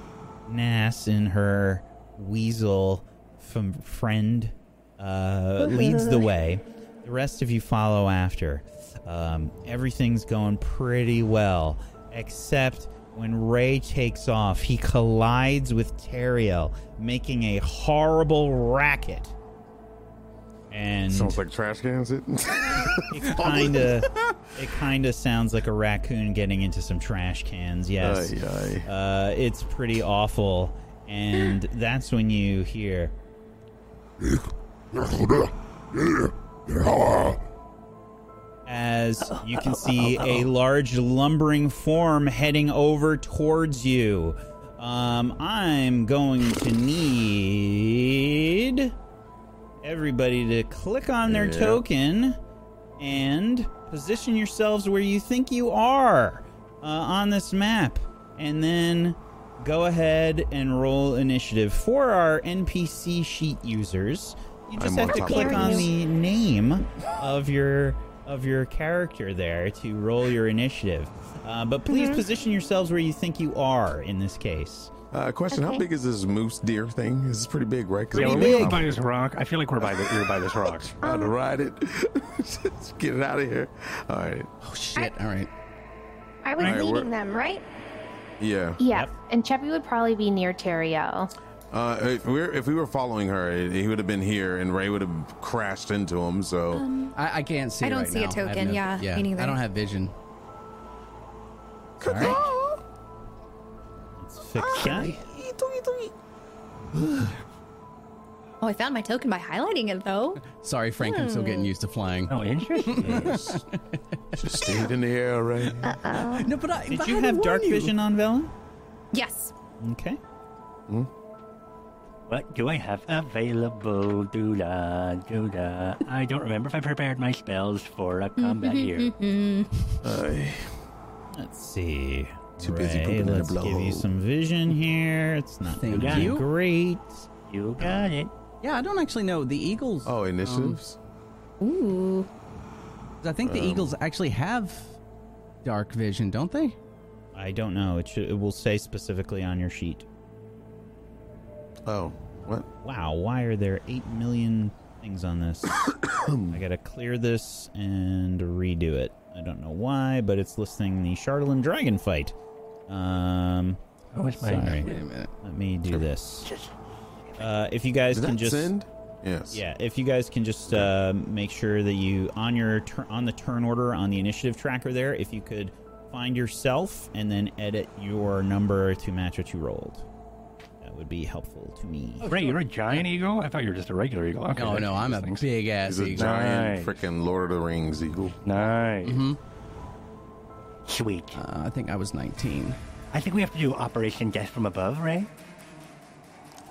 Nass and her weasel from friend uh, leads the way, the rest of you follow after. Um, everything's going pretty well, except when Ray takes off, he collides with Teriel, making a horrible racket. And sounds like trash cans. It. it kind of it kind of sounds like a raccoon getting into some trash cans. Yes, Ay, ay. Uh, it's pretty awful, and that's when you hear. As you can see a large lumbering form heading over towards you. Um, I'm going to need everybody to click on their Yeah. token and position yourselves where you think you are uh, on this map. And then go ahead and roll initiative. For our NPC sheet users, you just I'm have to click on the name of your of your character there to roll your initiative. Uh, but please position yourselves where you think you are in this case. Uh, question: How big is this moose deer thing? This is pretty big, right? 'Cause Yeah, we we're big. by this rock. I feel like we're by the, we're by this rock. How to ride it? Just get it out of here. All right. Oh shit! All right. I was Alright, leading them, right? Yeah. Yeah, Yep. and Cheppy would probably be near Teriel. Uh, if we were if we were following her, he would have been here, and Ray would have crashed into him. So I, I can't see. I don't right see a now. I have token, no- yeah, yeah. me neither. I don't have vision. All right. Let's fix that. Oh, I found my token by highlighting it, though. Sorry, Frank. I'm still getting used to flying. Oh, interesting. just stayed in the air, Ray. No, but I. Did you have dark vision on Velen? Yes. Okay. Hmm? what do I have available? Do da, do da. I don't remember if I prepared my spells for a combat here. Ay. Let's see. Too busy Ray, pooping in a let's give you some vision here. It's not Thank gonna be you. great. You got it. Yeah, I don't actually know the Eagles. Oh, initiatives. Ooh. I think the Um, Eagles actually have dark vision, don't they? I don't know. It, should, it will say specifically on your sheet. oh, what? Wow, why are there 8 million things on this? I gotta clear this and redo it. I don't know why, but it's listing the Charlatan Dragon fight. Um, Oh, it's my sorry. Wait a minute. Let me do this. Uh, if you guys Did can that just send? Yes. Yeah, if you guys can just uh, make sure that you on your tur- on the turn order on the initiative tracker there, if you could find yourself and then edit your number to match what you rolled, that would be helpful to me. Ray, you're a giant eagle? I thought you were just a regular eagle. Okay, Oh no, I'm a changes things. big ass He's a eagle. giant Nice. freaking Lord of the Rings eagle. Nice. hmm Sweet. Uh, I think I was 19. I think we have to do Operation Death from Above, Ray.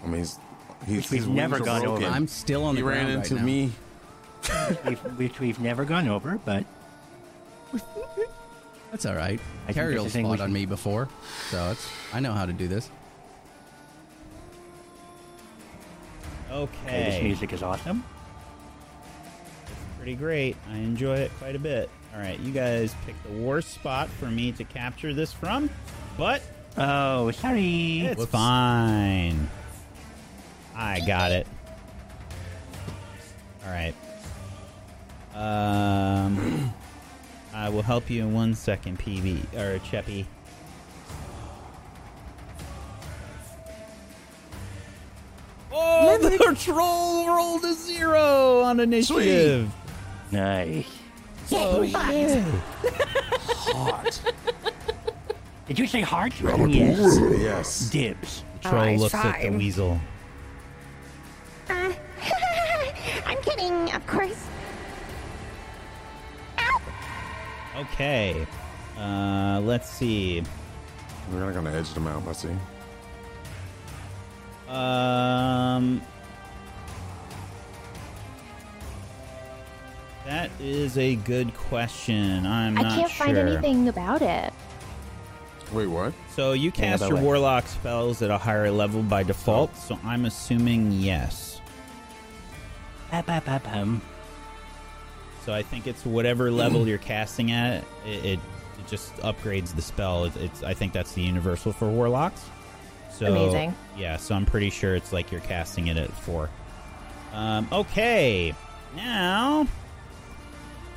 I mean, he's, he's Which we've never wings are gone over. I'm still on the ground He ran into right now. me. we've, which we've never gone over, but That's all right. I think that's Carriel's thing we fought on me before, so it's I know how to do this. okay, this music is awesome. It's pretty great. I enjoy it quite a bit. All right, you guys picked the worst spot for me to capture this from, but Oh, sorry. it's fine. I got it. All right. Um, I will help you in one second, PB or Cheppy. Oh, the troll rolled a zero on initiative. Nice. Okay. Hot. Did you say heart? yes. Yes. Dibs. Troll Alright, looks at the weasel. Uh, I'm kidding, of course. Ow! Okay. Uh, let's see. We're not gonna edge them out, Bussy. Um, that is a good question. I'm I not can't sure. find anything about it. Wait, what? So you cast by your way. warlock spells at a higher level by default. So I'm assuming yes. So I think it's whatever level you're casting at. It, it, it just upgrades the spell. It, it's I think that's the universal for warlocks. So Amazing. Yeah, so I'm pretty sure it's like you're casting it at four. Um, okay, now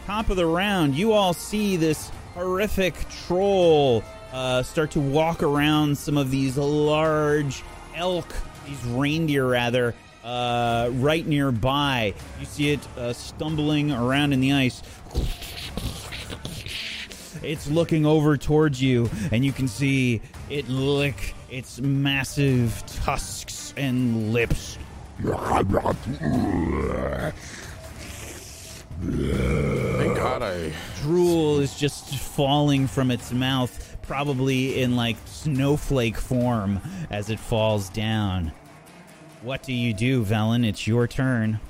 top of the round, you all see this horrific troll uh, start to walk around some of these large elk, these reindeer rather, uh, right nearby. You see it uh, stumbling around in the ice. It's looking over towards you, and you can see it lick its massive tusks and lips. Thank God I. drool is just falling from its mouth, probably in like snowflake form as it falls down. What do you do, Velen? It's your turn.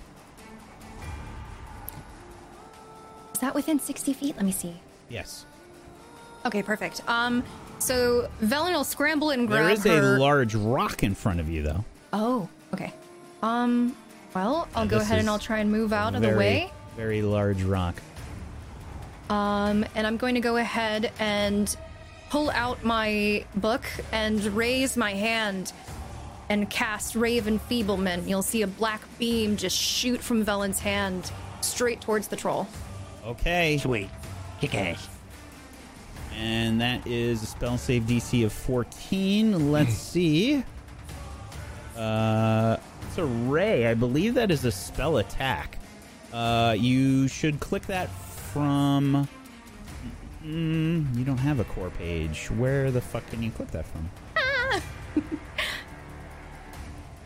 Is that within 60 feet? Let me see. Yes. Okay, perfect. Um, so Velen will scramble and grab There is her. a large rock in front of you, though. oh, okay. Um, well, I'll Yeah, go ahead and I'll try and move out of the way. Very large rock. Um, and I'm going to go ahead and pull out my book and raise my hand and cast Ray of Enfeeblement. You'll see a black beam just shoot from Velen's hand straight towards the troll. Okay. Sweet. Kick ass. And that is a spell save DC of 14. Let's see. Uh, it's a ray. I believe that is a spell attack. Uh, you should click that from. Mm, you don't have a core page. Where the fuck can you click that from?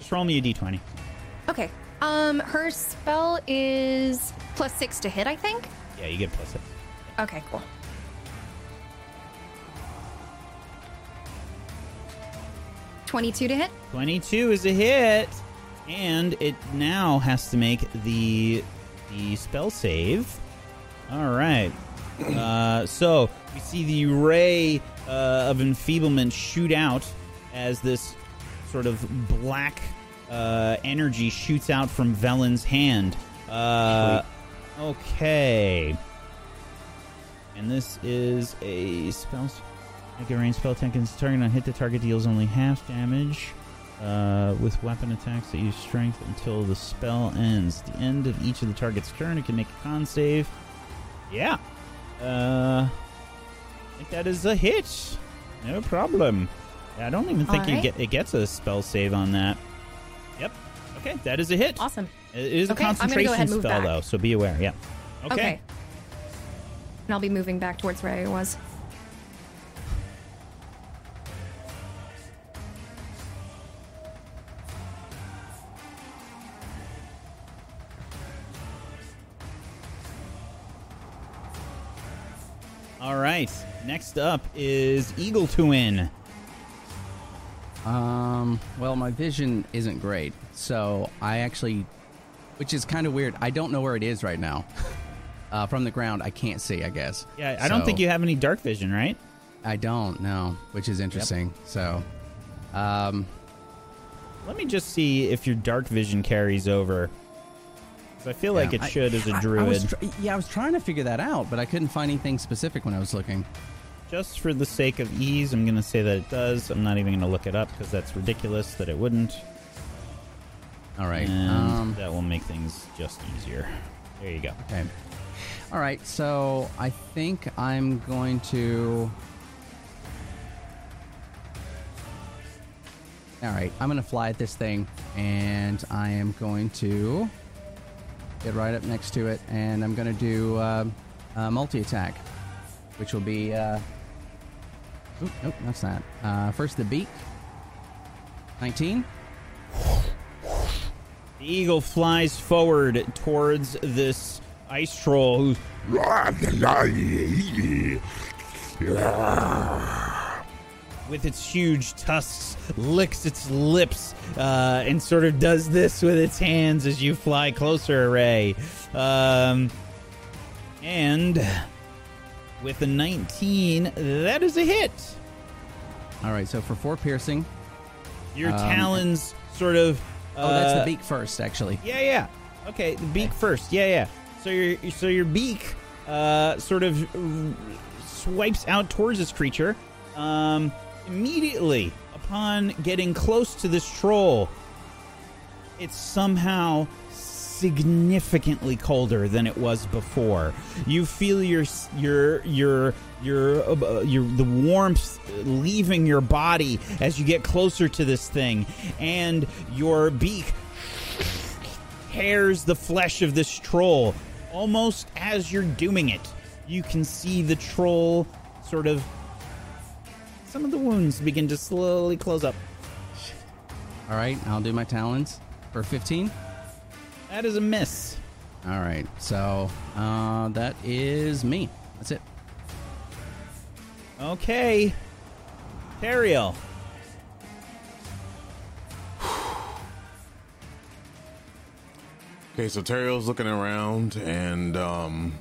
Just roll me a d20. Okay. Um, her spell is plus six to hit, I think. Yeah, you get six. Okay, cool. Twenty-two to hit. 22 is a hit, and it now has to make the the spell save. All right. Uh, so you see the ray uh, of enfeeblement shoot out as this sort of black uh, energy shoots out from Velen's hand. Uh, okay. And this is a spell. Make a ranged spell attack against the target. On hit, the target deals only half damage uh, with weapon attacks that use strength until the spell ends. At the end of each of the target's turn, it can make a con save. Yeah. Uh, I think that is a hit. No problem. I don't even think you right. get it gets a spell save on that. Yep. Okay, that is a hit. Awesome. It is Okay, a I'm gonna go concentration ahead and spell back. though, so be aware. Yeah. Okay. Okay. And I'll be moving back towards where I was. All right. Next up is Eagle Twin. Um, well, my vision isn't great, so I actually, which is kind of weird. I don't know where it is right now. Uh, from the ground, I can't see. I guess. Yeah, I don't think you have any dark vision, right? I don't know, which is interesting. So, um, Let me just see if your dark vision carries over. I feel like yeah, it I- should as a I- I druid. was tr- yeah, I was trying to figure that out, but I couldn't find anything specific when I was looking. Just for the sake of ease, I'm going to say that it does. I'm not even going to look it up because that's ridiculous that it wouldn't. All right. Um, that will make things just easier. There you go. Okay. All right. So I think I'm going to. All right. I'm going to fly at this thing, and I am going to get right up next to it, and I'm going to do uh, multi attack, which will be. Uh, oop, nope, that's not. Uh, first, the beak. 19. The eagle flies forward towards this ice troll who's with its huge tusks licks its lips uh, and sort of does this with its hands as you fly closer, Ray. Um, and with a 19, that is a hit. All right, so for four piercing. Your Um, talons sort of. Oh, that's the uh, beak first, actually. Yeah, yeah. Okay, the beak first. Yeah, yeah. So your so your beak uh, sort of swipes out towards this creature. Um, immediately upon getting close to this troll, it's somehow significantly colder than it was before. You feel your your your your uh, your the warmth leaving your body as you get closer to this thing, and your beak tears the flesh of this troll almost as you're doing it. You can see the troll sort of. Some of the wounds begin to slowly close up. All right, I'll do my talons for 15. That is a miss. All right, so uh, that is me. That's it. Okay. Teriel. Okay, so Teriel's looking around and um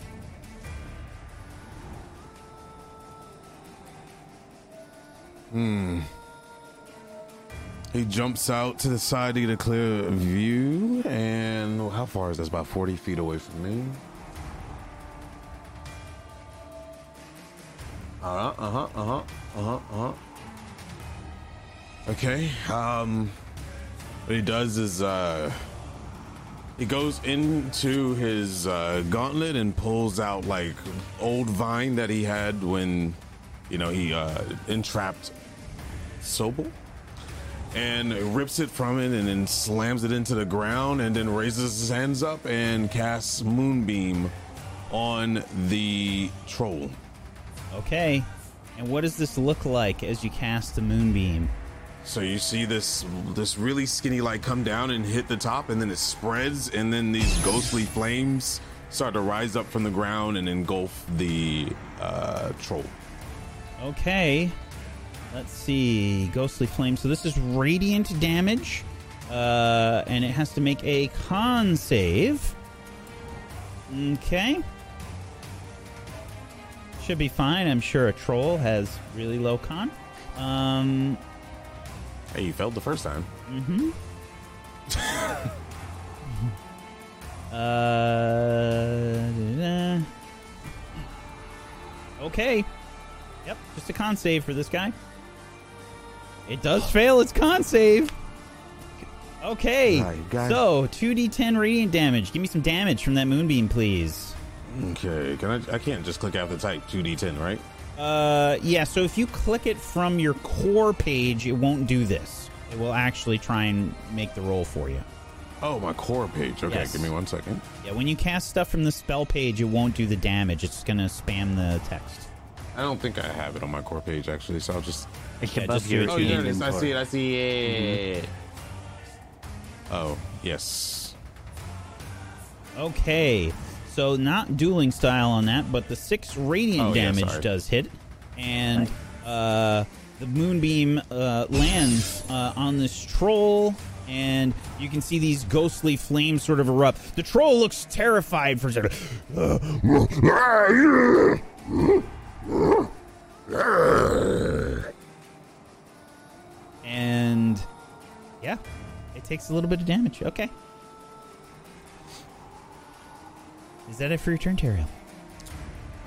Hmm. He jumps out to the side to get a clear view, and how far is this? About 40 feet away from me. Uh huh, uh huh, uh huh, uh huh, uh huh. Okay, um, what he does is, uh, he goes into his uh, gauntlet and pulls out like old vine that he had when, you know, he uh, entrapped Sobel, and rips it from it and then slams it into the ground and then raises his hands up and casts Moonbeam on the troll. Okay. And what does this look like as you cast the moonbeam? So you see this this really skinny light come down and hit the top, and then it spreads, and then these ghostly flames start to rise up from the ground and engulf the uh, troll. Okay. Let's see. Ghostly flame. So this is radiant damage. Uh, and it has to make a con save. Okay. Should be fine. I'm sure a troll has really low con. Um, Hey, you failed the first time. Mm-hmm. uh, okay. Yep, just a con save for this guy. It does fail its con save. Okay, you got it. so 2d10 radiant damage. Give me some damage from that moonbeam, please. Okay, can I? I can't just click out the type two d10, right? Uh, yeah. So if you click it from your core page, it won't do this. It will actually try and make the roll for you. Oh, my core page. Okay, Yes. give me one second. Yeah, when you cast stuff from the spell page, it won't do the damage. It's gonna spam the text. I don't think I have it on my core page actually, so I'll just. It's Yeah, just your do it Oh, to there you. it is. I see it. I see it. Mm-hmm. Oh, yes. Okay, so not dueling style on that, but the six radiant Oh, damage sorry. does hit, and uh, the moonbeam uh, lands uh, on this troll, and you can see these ghostly flames sort of erupt. The troll looks terrified for a second. and yeah, it takes a little bit of damage. Okay. Is that it for your turn, Teriel?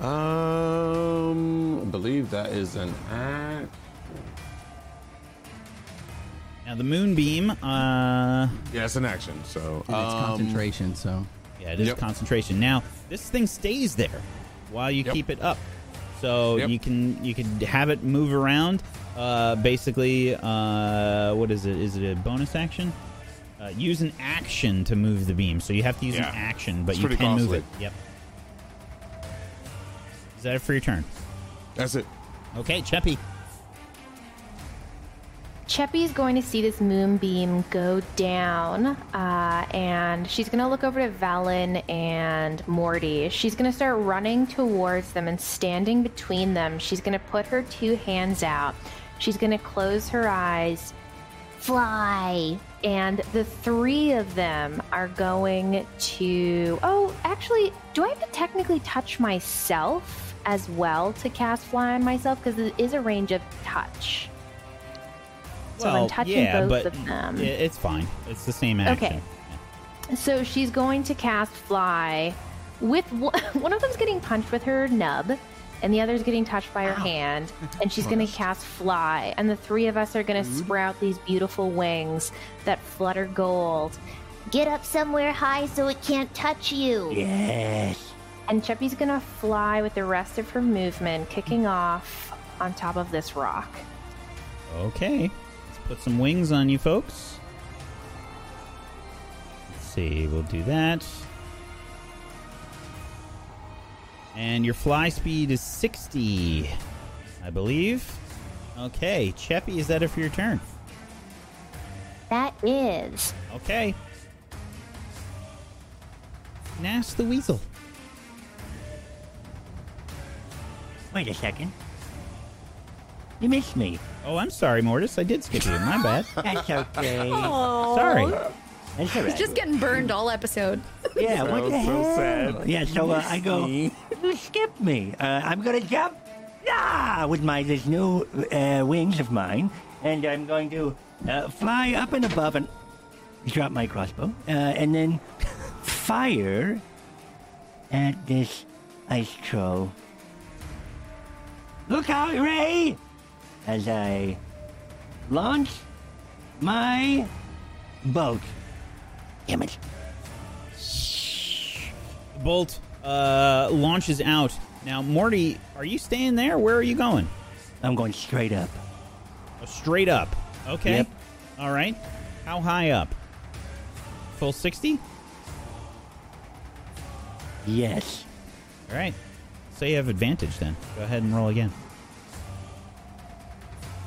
Um, I believe that is an act. Now the moonbeam, uh, Yeah, it's an action. So And it's um, concentration, so. yeah, it is Yep. concentration. Now this thing stays there while you Yep. keep it up, so Yep. you can you can have it move around. Uh, basically, uh, what is it? Is it a bonus action? Uh, use an action to move the beam, so you have to use Yeah. an action, but It's you pretty can move it. Yep. Is that it for your turn? That's it. Okay, Cheppy. Cheppy is going to see this moonbeam go down, uh, and she's going to look over to Velen and Morty. She's going to start running towards them and standing between them. She's going to put her two hands out. She's going to close her eyes. Fly! And the three of them are going to. Oh, actually, do I have to technically touch myself as well to cast fly on myself? Because it is a range of touch. So oh, I'm touching yeah, both but of them. It's fine. It's the same action. Okay. So she's going to cast fly with one, one of them's getting punched with her nub and the other's getting touched by her hand and she's going to cast fly and the three of us are going to mm-hmm. sprout these beautiful wings that flutter gold Get up somewhere high so it can't touch you. Yes. and Cheppy's going to fly with the rest of her movement kicking off on top of this rock. Okay. Let's put some wings on you folks. Let's see. We'll do that. And your fly speed is 60, I believe. Okay. Cheppy, is that it for your turn? That is Okay. Nas the Weasel. Wait a second. You missed me. Oh, I'm sorry, Mortis. I did skip you. My bad. That's okay. Sorry. That's all right. Just getting burned all episode. Yeah, what the so hell? sad. Yeah, so uh, I go, me. you skipped me. Uh, I'm gonna jump, ah, with my these new uh, wings of mine, and I'm going to uh, fly up and above and drop my crossbow, uh, and then fire at this ice troll. Look out, Ray! As I launch my boat. Damn it. The bolt uh, launches out. Now, Morty, are you staying there? Where are you going? I'm going straight up. Oh, straight up. Okay. Yep. All right. How high up? Full 60? Yes. All right. So you have advantage then. Go ahead and roll again.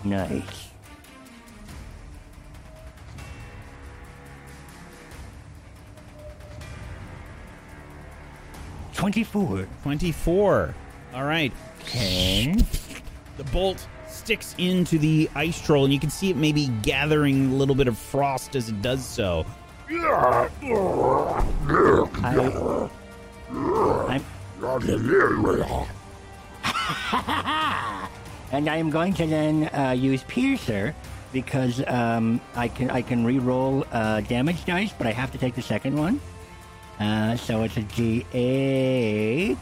Nice. Twenty-four. 24. All right. Ten. The bolt sticks into the ice troll, and you can see it maybe gathering a little bit of frost as it does so. I, I'm, and I am going to then uh, use Piercer because um, I can I can re-roll uh, damage dice, but I have to take the second one. Uh, so it's a D8.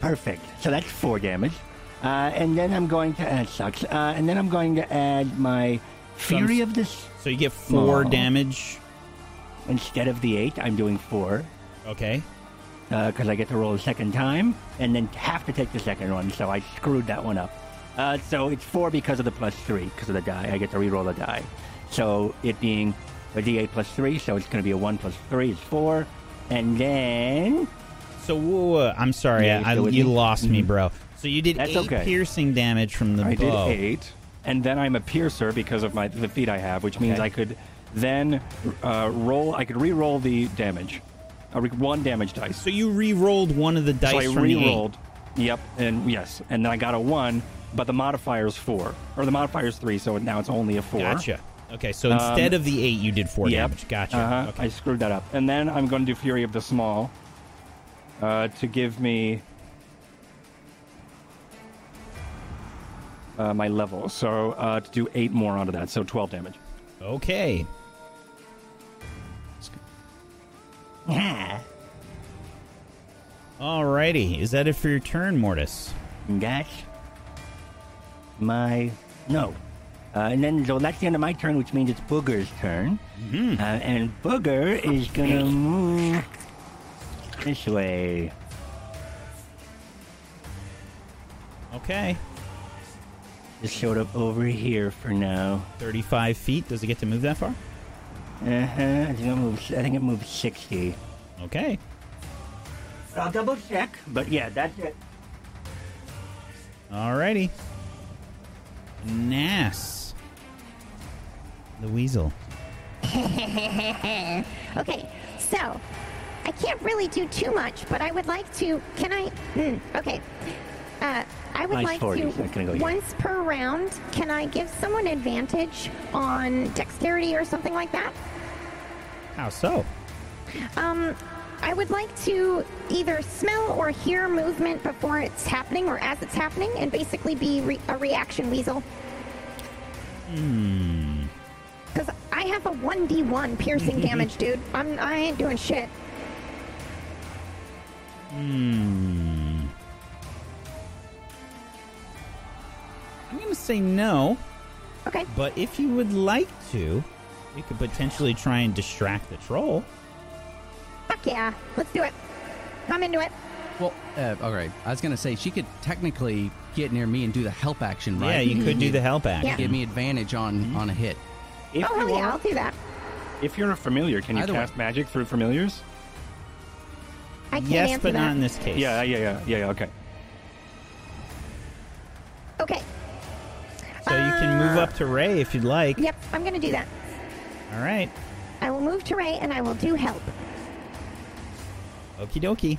Perfect. So that's four damage. Uh, and then I'm going to add sucks. Uh, and then I'm going to add my Fury of this So you get four damage. instead of the eight. I'm doing four. Okay. because I get to roll a second time and then have to take the second one. So I screwed that one up. Uh, so it's four because of the plus three, because of the die. I get to re-roll the die. So it being a d8 plus three, so it's going to be a one plus three is four, and then So whoa, I'm sorry, Yeah, you I, you lost me, Mhm. bro. So you did That's eight okay. piercing damage from the I did eight, and then I'm a piercer because of my the feat I have, which means Okay. I could then uh, roll. I could re-roll the damage, uh, re- one damage dice. So you re-rolled one of the dice so I from re-rolled. Yep, and yes, and then I got a one, but the modifier's four, or the modifier's three, so now it's only a four. Gotcha. Okay, so instead Um, of the eight, you did four Yep. damage. Gotcha. Uh-huh. Okay. I screwed that up, and then I'm going to do Fury of the Small uh, to give me uh, my level. So uh, to do eight more onto that, so 12 damage. Okay. ah, Alrighty. Is that it for your turn, Mortis? that's my no. Uh, and then so that's the end of my turn, which means it's Booger's turn. Mhm. Uh, and Booger is gonna move this way. Okay. Just showed up over here for now. 35 feet. Does it get to move that far? Uh huh. I think it moves. I think it moves sixty. Okay. I'll double check. But yeah, that's it. Alrighty. Nass. The weasel. okay, so I can't really do too much, but I would like to. Can I? Hmm, okay. Uh, I would Nice like 40. to That's gonna here. once per round. Can I give someone advantage on dexterity or something like that? How so? Um, I would like to either smell or hear movement before it's happening or as it's happening, and basically be re- a reaction weasel. Hmm. Because I have a 1d1 piercing damage, dude. I'm, I ain't doing shit. Hmm. I'm gonna say no. Okay. But if you would like to, you could potentially try and distract the troll. Fuck yeah. Let's do it. I'm into it. Well, uh, all right. I was gonna say she could technically get near me and do the help action, right? Yeah, you could do the help action. Yeah. Give me advantage on on a hit. If oh, hell you yeah, are, I'll do that. if you're a familiar, can you Either way. cast magic through familiars? I can't yes, but that. not in this case. Yeah, yeah, yeah, yeah, yeah. Okay. Okay. So you can move up to Ray if you'd like. Yep, I'm gonna do that. All right. I will move to Ray and I will do help. Okie dokie.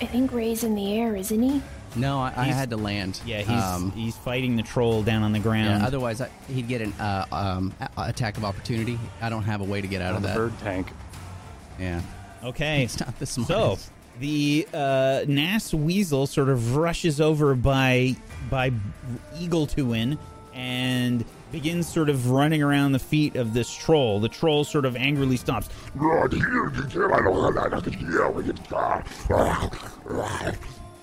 I think Ray's in the air, isn't he? No, I, I He's- had to land. Yeah, he's Um, he's fighting the troll down on the ground. yeah, otherwise, I, he'd get an uh, um, a- attack of opportunity. I don't have a way to get out On of the that. bird tank. Yeah, okay. it's not the So the uh, Nass Weasel sort of rushes over by by Eagle Tuin and begins sort of running around the feet of this troll. The troll sort of angrily stops.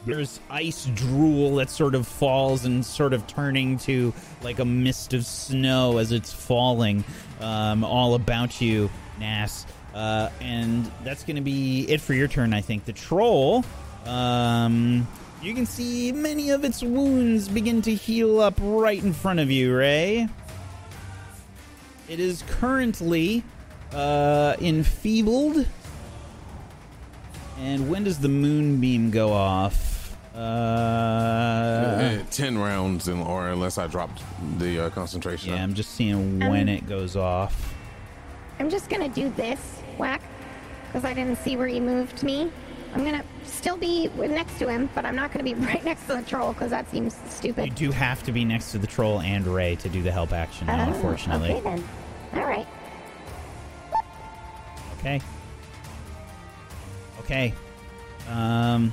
There's ice drool that sort of falls and sort of turning to like a mist of snow as it's falling um, all about you, Nass. Uh, and that's going to be it for your turn, I think. The troll, um, you can see many of its wounds begin to heal up right in front of you, Ray. It is currently uh, enfeebled. And when does the moonbeam go off? Uh, Ten rounds, in, or unless I dropped the uh, concentration. yeah, I'm just seeing when Um, it goes off. I'm just gonna do this, whack, because I didn't see where he moved me. I'm gonna still be next to him, but I'm not gonna be right next to the troll because that seems stupid. You do have to be next to the troll and Ray to do the help action, now, Oh, unfortunately. Okay then. All right. Okay. Okay. Um.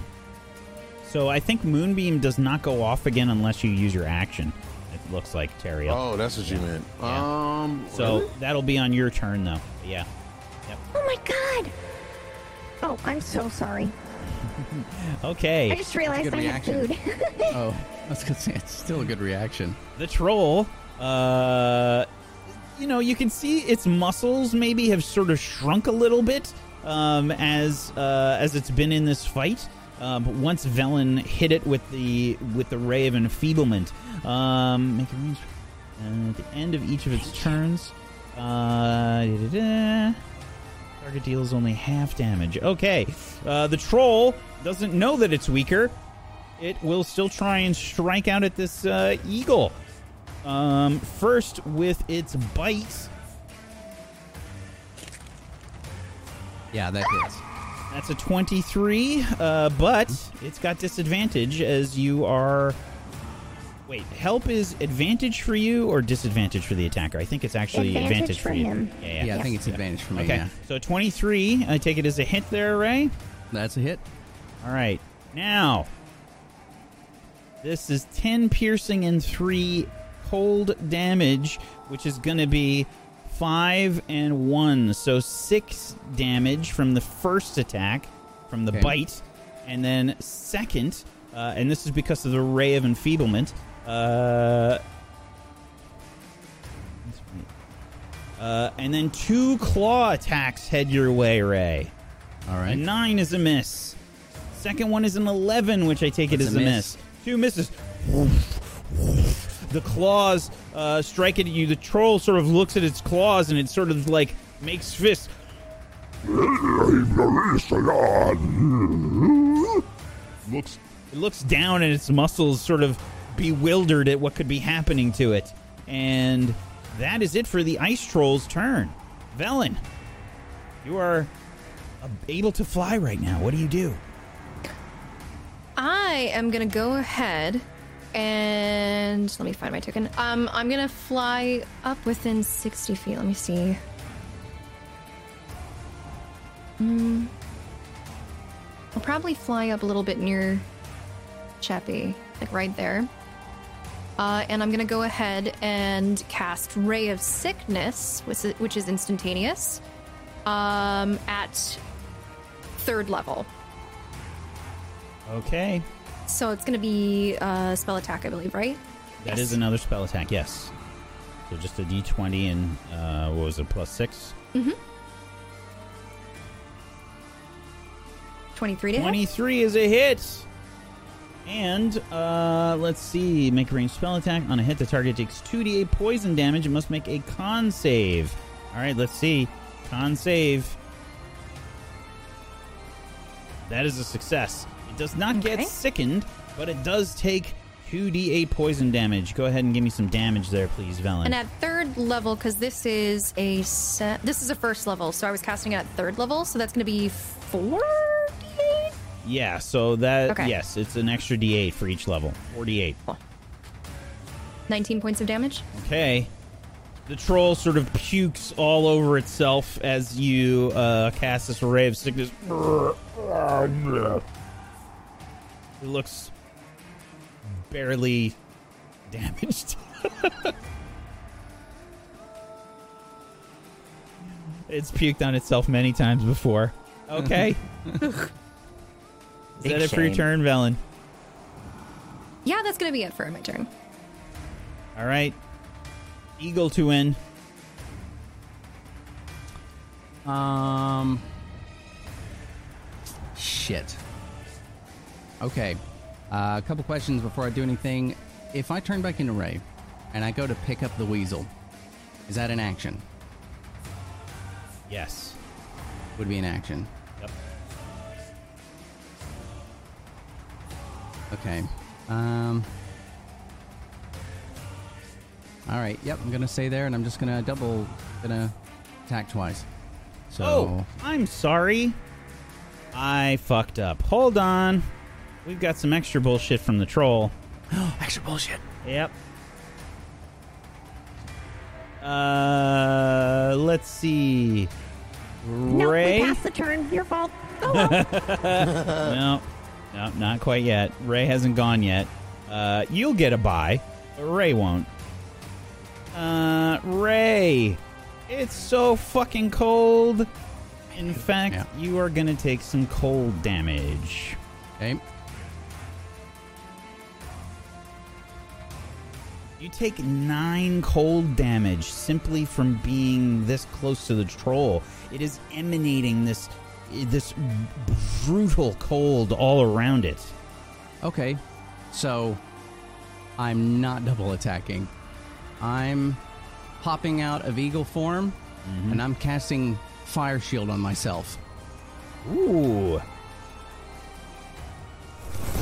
So I think Moonbeam does not go off again unless you use your action. It looks like Terry. Oh, that's what you meant. Yeah. Um. so really? that'll be on your turn, though. Yeah. Oh my god. Oh, I'm so sorry. Okay. I just realized good I had reaction. food. oh, that's was it's still a good reaction. the troll uh you know you can see its muscles maybe have sort of shrunk a little bit um as uh as it's been in this fight um but once Velen hit it with the with the ray of enfeeblement um make range uh, at the end of each of its turns uh target deals only half damage okay uh the troll doesn't know that it's weaker it will still try and strike out at this uh, eagle. Um, first with its bite. Yeah, that hits. That's a 23, uh, but it's got disadvantage as you are. Wait, help is advantage for you or disadvantage for the attacker? I think it's actually Advantage advantage, for you. him. Yeah, yeah. Yeah, I think it's advantage for me. Okay, Yeah, so 23. I take it as a hit there, Ray. that's a hit. All right. Now, this is 10 piercing and 3 cold damage, which is going to be 5 and 1. So 6 damage from the first attack, from the Okay. bite. And then, second, uh, and this is because of the ray of enfeeblement. Uh, uh, and then two claw attacks head your way, Ray. All right. A nine is a miss. Second one is an 11, which I take it That's as a a miss. miss. Two misses. The claws uh, strike at you. The troll sort of looks at its claws and it sort of like makes fists. looks it looks down and its muscles sort of bewildered at what could be happening to it. And that is it for the ice troll's turn. Velen, you are able to fly right now. What do you do? I am gonna go ahead and let me find my token. Um, I'm gonna fly up within 60 feet. Let me see. Hmm. I'll probably fly up a little bit near Cheppy, like right there. Uh, and I'm gonna go ahead and cast Ray of Sickness, which is, which is instantaneous, um, at third level. Okay. So it's gonna be uh, spell attack, I believe, right? That is another spell attack, yes. So just a d20 and uh, what was it, plus six? Mm-hmm. 23 to hit. 23 is a hit. And uh, let's see. Make a ranged spell attack. On a hit, the target takes 2d8 poison damage and must make a con save. All right, let's see. Con save. That is a success. Does not Okay. get sickened, but it does take 2d8 poison damage. Go ahead and give me some damage there, please, Velen. And at third level, because this is a set, this is a first level, so I was casting at third level, so that's going to be four. yeah, so that, Okay. yes, it's an extra d8 for each level. 48. 19 points of damage. Okay. The troll sort of pukes all over itself as you uh, cast this ray of sickness. It looks barely damaged. it's puked on itself many times before. Okay. Is that it for your shame. turn, Velen? Yeah, that's going to be it for my turn. All right. Eagle to win. Um. Shit. Okay. Uh, a couple questions before I do anything. If I turn back into Ray and I go to pick up the weasel, is that an action? Yes. Would be an action. Yep. Okay. Um. All right. Yep. I'm gonna stay there, and I'm just gonna double. Gonna attack twice. So. Oh, I'm sorry. I fucked up. Hold on. We've got some extra bullshit from the troll. Extra bullshit. Yep. Uh, let's see. No, Ray? we passed the turn. Your fault. Oh, well. no, no, not quite yet. Ray hasn't gone yet. Uh, you'll get a buy, but Ray won't. Uh, Ray, it's so fucking cold. In fact, Yeah. you are gonna take some cold damage. Okay. You take nine cold damage simply from being this close to the troll. It is emanating this this brutal cold all around it. Okay. So I'm not double attacking. I'm popping out of eagle form mm-hmm. and I'm casting fire shield on myself. Ooh.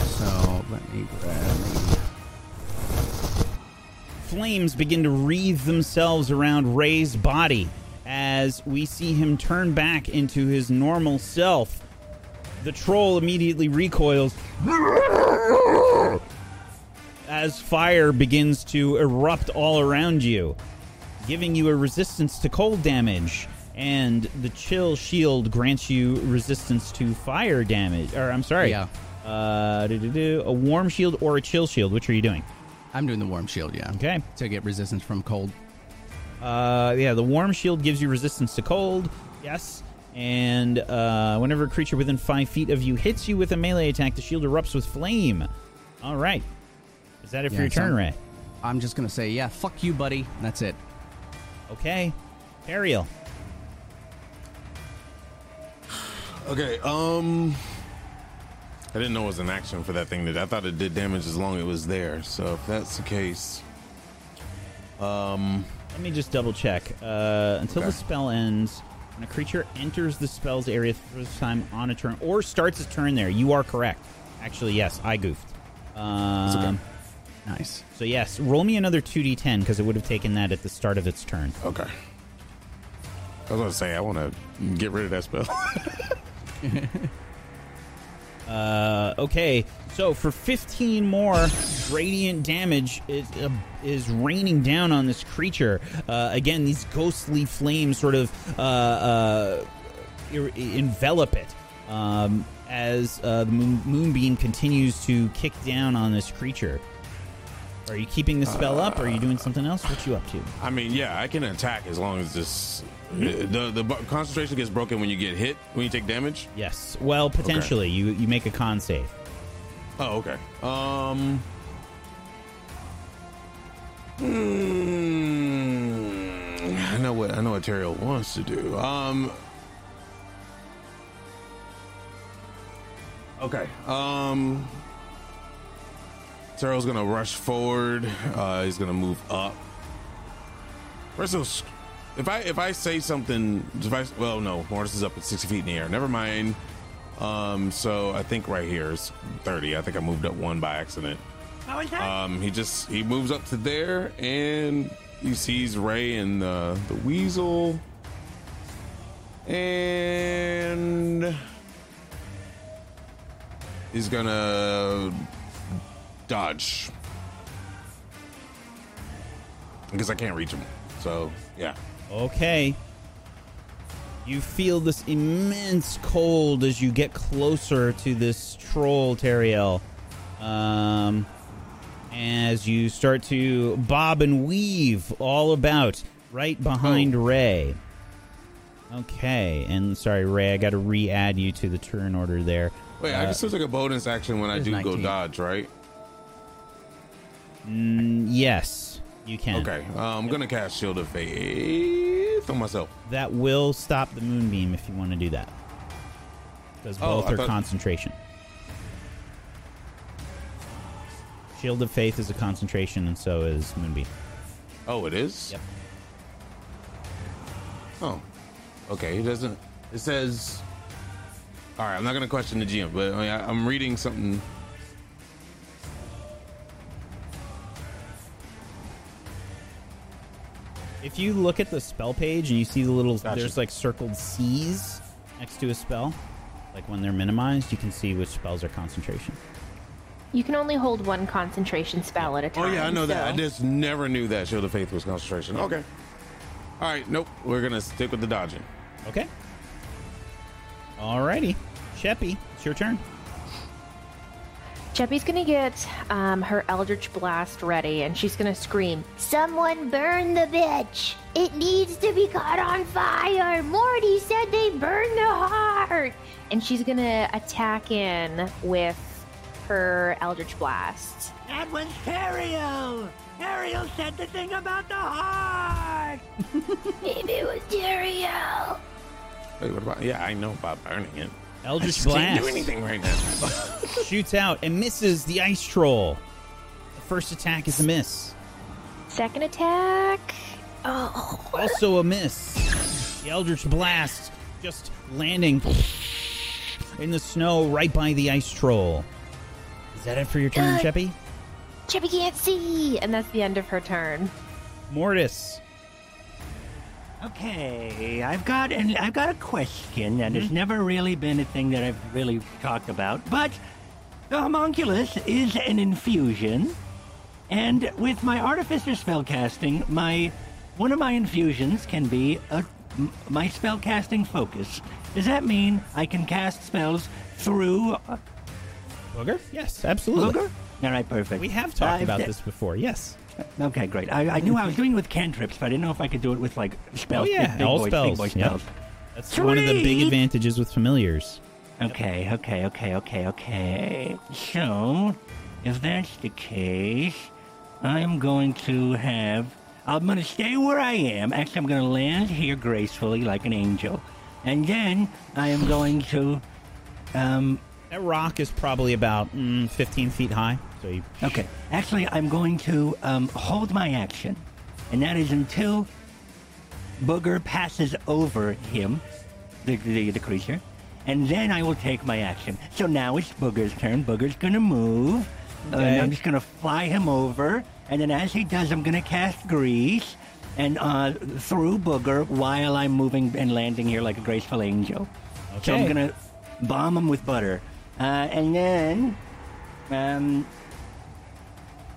So let me grab. Flames begin to wreathe themselves around Ray's body as we see him turn back into his normal self. The troll immediately recoils as fire begins to erupt all around you, giving you a resistance to cold damage. And the chill shield grants you resistance to fire damage. Or, I'm sorry. Yeah. Uh, a warm shield or a chill shield. Which are you doing? I'm doing the warm shield, yeah. Okay. To get resistance from cold. Uh, yeah, the warm shield gives you resistance to cold. Yes. And uh, whenever a creature within five feet of you hits you with a melee attack, the shield erupts with flame. All right. Is that it for Yeah, your so- turn, Ray? I'm just gonna say, yeah, fuck you, buddy. That's it. Okay. Ariel. Okay, um I didn't know it was an action for that thing. That I thought it did damage as long as it was there. So if that's the case, um, Let me just double check. Uh, until the spell ends, When a creature enters the spell's area for the first time on a turn or starts a turn there, you are correct. Actually, yes, I goofed. Um, Nice. So, yes, roll me another 2d10 because it would have taken that at the start of its turn. Okay. I was going to say, I want to get rid of that spell. Uh, okay, so for 15 more radiant damage is, uh, is raining down on this creature. Uh, again, these ghostly flames sort of uh, uh, ir- envelop it um, as uh, the moon- moonbeam continues to kick down on this creature. Are you keeping the spell up? Or are you doing something else? What you up to? I mean, yeah, I can attack as long as this. The, the concentration gets broken when you get hit, when you take damage. Yes. Well, potentially. You you make a con save. Oh, okay. Um. hmm, I know what I know what Teriel wants to do. Um. Okay. Um. Teriel's gonna rush forward. Uh, he's gonna move up. First, he'll s- if I if I say something, if I well no, Mortis is up at sixty feet in the air. Never mind. Um, so I think right here is thirty. I think I moved up one by accident. That? Um, he just he moves up to there and he sees Ray and the the weasel, and he's gonna dodge because I can't reach him. So yeah. Okay. You feel this immense cold as you get closer to this troll, Teriel. Um, as you start to bob and weave all about right behind Ray. Okay, and sorry, Ray, I got to re-add you to the turn order there. Wait, I Uh, guess there's like a bonus action when I do go dodge, right? mm, yes, you can. Okay, uh, I'm gonna cast Shield of Faith on myself. That will stop the moonbeam if you want to do that. Because Oh, both I are thought- concentration. Shield of Faith is a concentration, and so is Moonbeam. Oh, it is. Yep. Oh, okay. It doesn't. It says. All right, I'm not gonna question the GM, but I mean, I, I'm reading something. If you look at the spell page and you see the little, Gotcha. there's like circled C's next to a spell, like when they're minimized, you can see which spells are concentration. You can only hold one concentration spell at a time. Oh yeah, I know that. I just never knew that Shield of Faith was concentration. Okay. All right. Nope. We're gonna stick with the dodging. Okay. Alrighty. Cheppy, it's your turn. Cheppy's gonna get um, her Eldritch Blast ready, and she's gonna scream, Someone burn the bitch. It needs to be caught on fire. Morty said they burned the heart. and she's gonna attack in with her Eldritch Blast. That was Ariel. Ariel said the thing about the heart. Maybe it was Dario. Wait, what about? Yeah, I know about burning it. I Eldritch just can't do Blast anything right now. shoots out and misses the ice troll. The first attack is a miss. Second attack. Oh, Also a miss. The Eldritch Blast just landing in the snow right by the ice troll. Is that it for your turn, uh, Good. Sheppy? Cheppy can't see, and that's the end of her turn. Mortis. Okay, I've got an I've got a question that has never really been a thing that I've really talked about, but the homunculus is an infusion, and with my artificer spell casting, my one of my infusions can be a m- my spell casting focus. Does that mean I can cast spells through uh, Booger? Yes, absolutely. Booger? All right, perfect. We have talked I've about this before, yes. Okay, great. I, I knew I was doing it with cantrips, but I didn't know if I could do it with like spells. oh, yeah, big, big all boy, spells. Big boy Yep. spells. That's one of the big advantages with familiars. Okay, okay, okay, okay, okay. So, if that's the case, I'm going to have. I'm going to stay where I am. Actually, I'm going to land here gracefully like an angel. And then I am going to. Um, That rock is probably about mm, 15 feet high. So okay. Actually, I'm going to um, hold my action. And that is until Booger passes over him, the, the, the creature, and then I will take my action. So now it's Booger's turn. Booger's gonna move, uh, Okay. and I'm just gonna fly him over, and then as he does, I'm gonna cast Grease and uh, through Booger while I'm moving and landing here like a graceful angel. Okay. So I'm gonna bomb him with butter, uh, and then, um,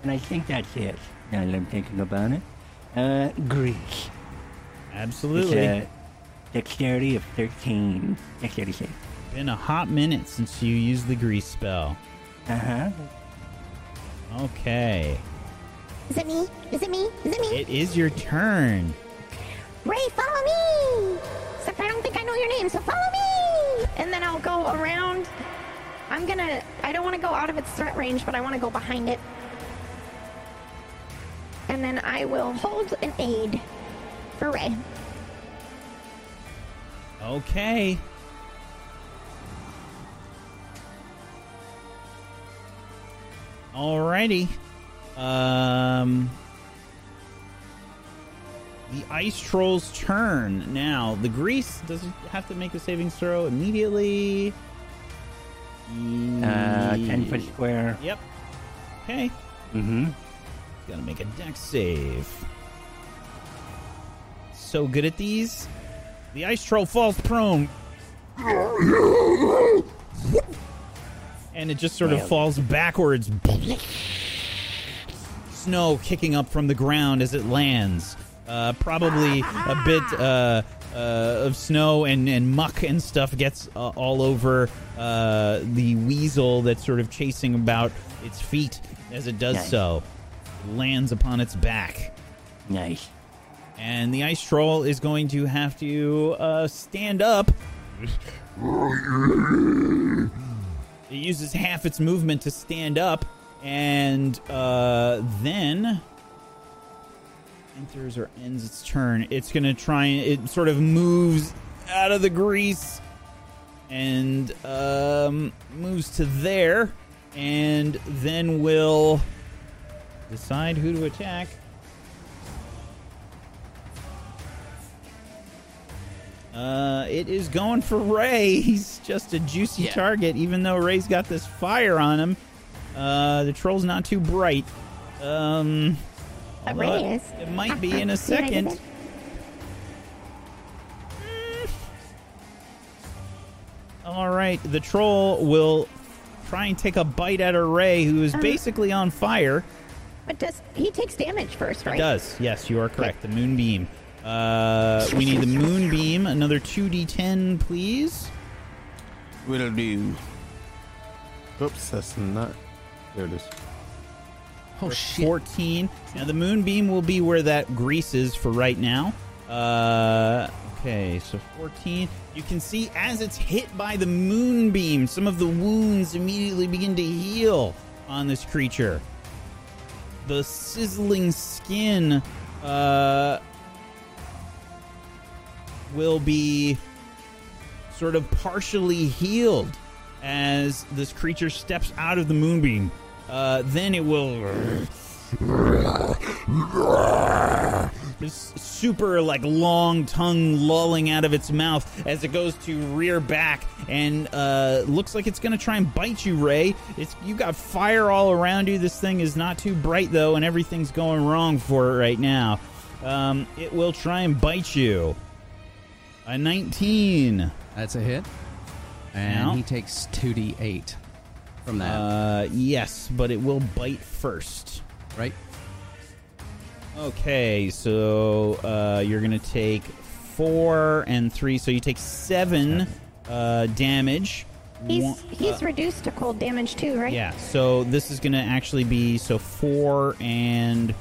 and I think that's it. Now that I'm thinking about it, uh, Grease. Absolutely. It's a dexterity of 13. Dexterity save. Been a hot minute since you used the grease spell. Uh huh. Okay. Is it me? Is it me? Is it me? It is your turn. Ray, follow me! Except I don't think I know your name, so follow me! And then I'll go around. I'm gonna. I don't want to go out of its threat range, but I want to go behind it. And then I will hold an aid for Ray. Okay. Alrighty. Um the ice troll's turn. Now, the grease does it have to make a saving throw immediately? Uh, 10 foot square. Yep. Okay. Mm-hmm. Gotta make a dex save. So good at these. The ice troll falls prone. And it just sort of falls backwards. Snow kicking up from the ground as it lands. Uh, probably a bit uh, uh, of snow and, and muck and stuff gets uh, all over uh, the weasel that's sort of chasing about its feet as it does Nice. so. Lands upon its back. Nice. And the ice troll is going to have to uh, stand up. It uses half its movement to stand up, and uh, then enters or ends its turn. It's going to try and it sort of moves out of the grease and um, moves to there, and then will decide who to attack. Uh, it is going for Ray. He's just a juicy Yeah. target, even though Ray's got this fire on him. Uh, the troll's not too bright. Um, Ray it- is. It might be in a See what I did second. there? All right, the troll will try and take a bite at a Ray, who is Uh-huh. basically on fire. But does he takes damage first, right? It does. Yes, you are correct. The moonbeam. Uh, we need the moonbeam. Another two d10, please. Will do. Oops, that's not. There it is. Oh shit! 14. Now the moonbeam will be where that grease is for right now. Uh, okay, so 14. You can see as it's hit by the moonbeam, some of the wounds immediately begin to heal on this creature. The sizzling skin uh, will be sort of partially healed as this creature steps out of the moonbeam. Uh, then it will. This super like long tongue lolling out of its mouth as it goes to rear back and uh, looks like it's gonna try and bite you, Ray. It's you got fire all around you. This thing is not too bright though, and everything's going wrong for it right now. Um, it will try and bite you. A 19. That's a hit, and he takes two d eight from that. Uh, yes, but it will bite first. right? Okay, so uh, you're gonna take four and three, so you take seven uh, damage. He's One- he's uh, reduced to cold damage too, right? yeah. So this is gonna actually be so four and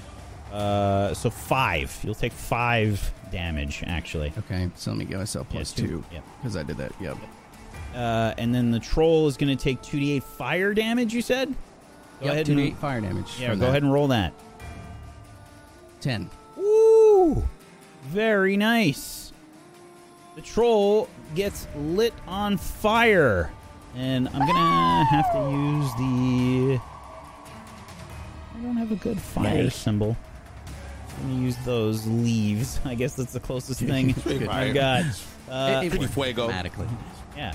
uh, so five. You'll take five damage actually. Okay, so let me give myself Yeah, plus two. two Yep. because I did that. Yep. Uh, and then the troll is gonna take two d8 fire damage. You said. Go Yep, ahead two and d eight fire damage. yeah. Go that. ahead and roll that. Ten. Woo! Very nice. The troll gets lit on fire. And I'm gonna have to use the. I don't have a good fire Nice. symbol. Let me use those leaves. I guess that's the closest thing I've got. Uh, It- it fuego. Automatically. yeah.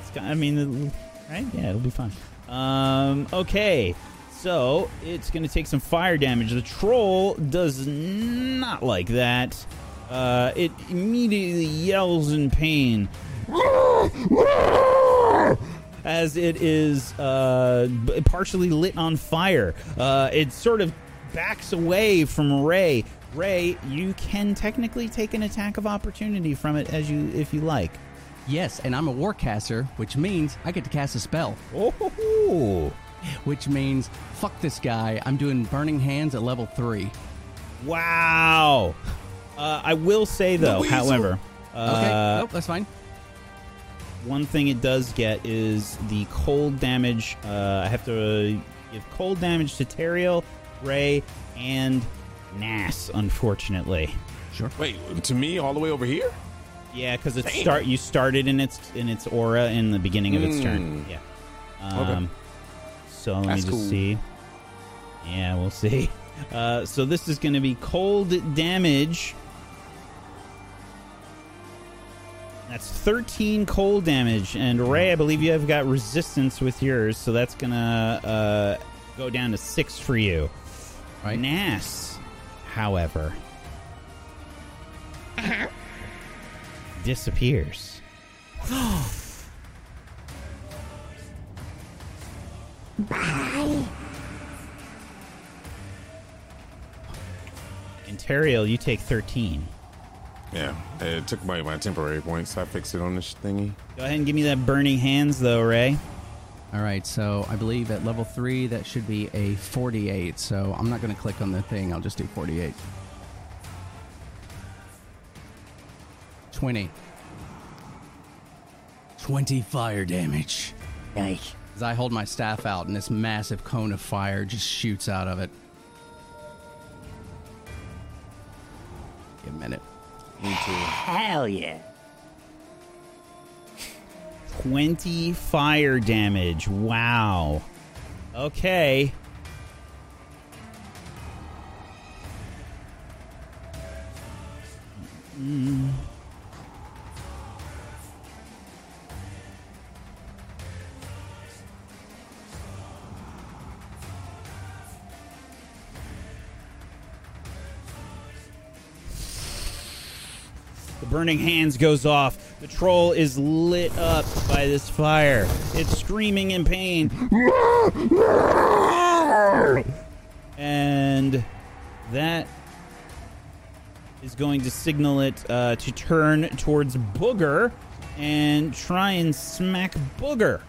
It's got, I mean, right? Yeah, it'll be fun. Um, okay. So it's going to take some fire damage. The troll does not like that. Uh, it immediately yells in pain as it is uh, partially lit on fire. Uh, it sort of backs away from Ray. Ray, you can technically take an attack of opportunity from it as you if you like. Yes, and I'm a warcaster, which means I get to cast a spell. Oh, Which means, fuck this guy. I'm doing Burning Hands at level three. wow! Uh, I will say though, weasel. however, Okay, uh, nope, that's fine. one thing it does get is the cold damage. Uh, I have to give cold damage to Teriel, Ray, and Nas. Unfortunately, Sure. Wait, to me, all the way over here? yeah, because it start you started in its in its aura in the beginning of its turn. Mm. Yeah. Um, So let That's me just cool. see. Yeah, we'll see. Uh, so this is going to be cold damage. That's 13 cold damage. And Ray, I believe you have got resistance with yours, so that's going to uh, go down to 6 for you. Right. Nas, however, disappears. Bye. And you take 13. Yeah, it took my, my temporary points. I fixed it on this thingy. Go ahead and give me that burning hands, though, Ray. All right, so I believe at level three that should be a 48. So I'm not going to click on the thing. I'll just do 48. 20. 20 fire damage. Nice. As I hold my staff out and this massive cone of fire just shoots out of it. Give a minute. Me too. Hell yeah. 20 fire damage. Wow. Okay. Mm. The burning hands goes off. The troll is lit up by this fire. It's screaming in pain. And that is going to signal it uh, to turn towards Booger and try and smack Booger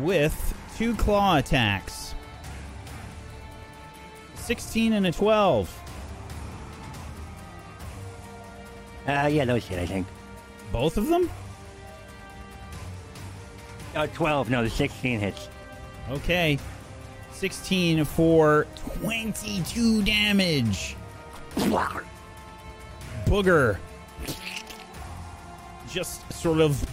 with two claw attacks 16 and a 12. Uh, yeah, those hit, I think. Both of them? Oh, 12. No, the 16 hits. Okay. 16 for 22 damage. Booger just sort of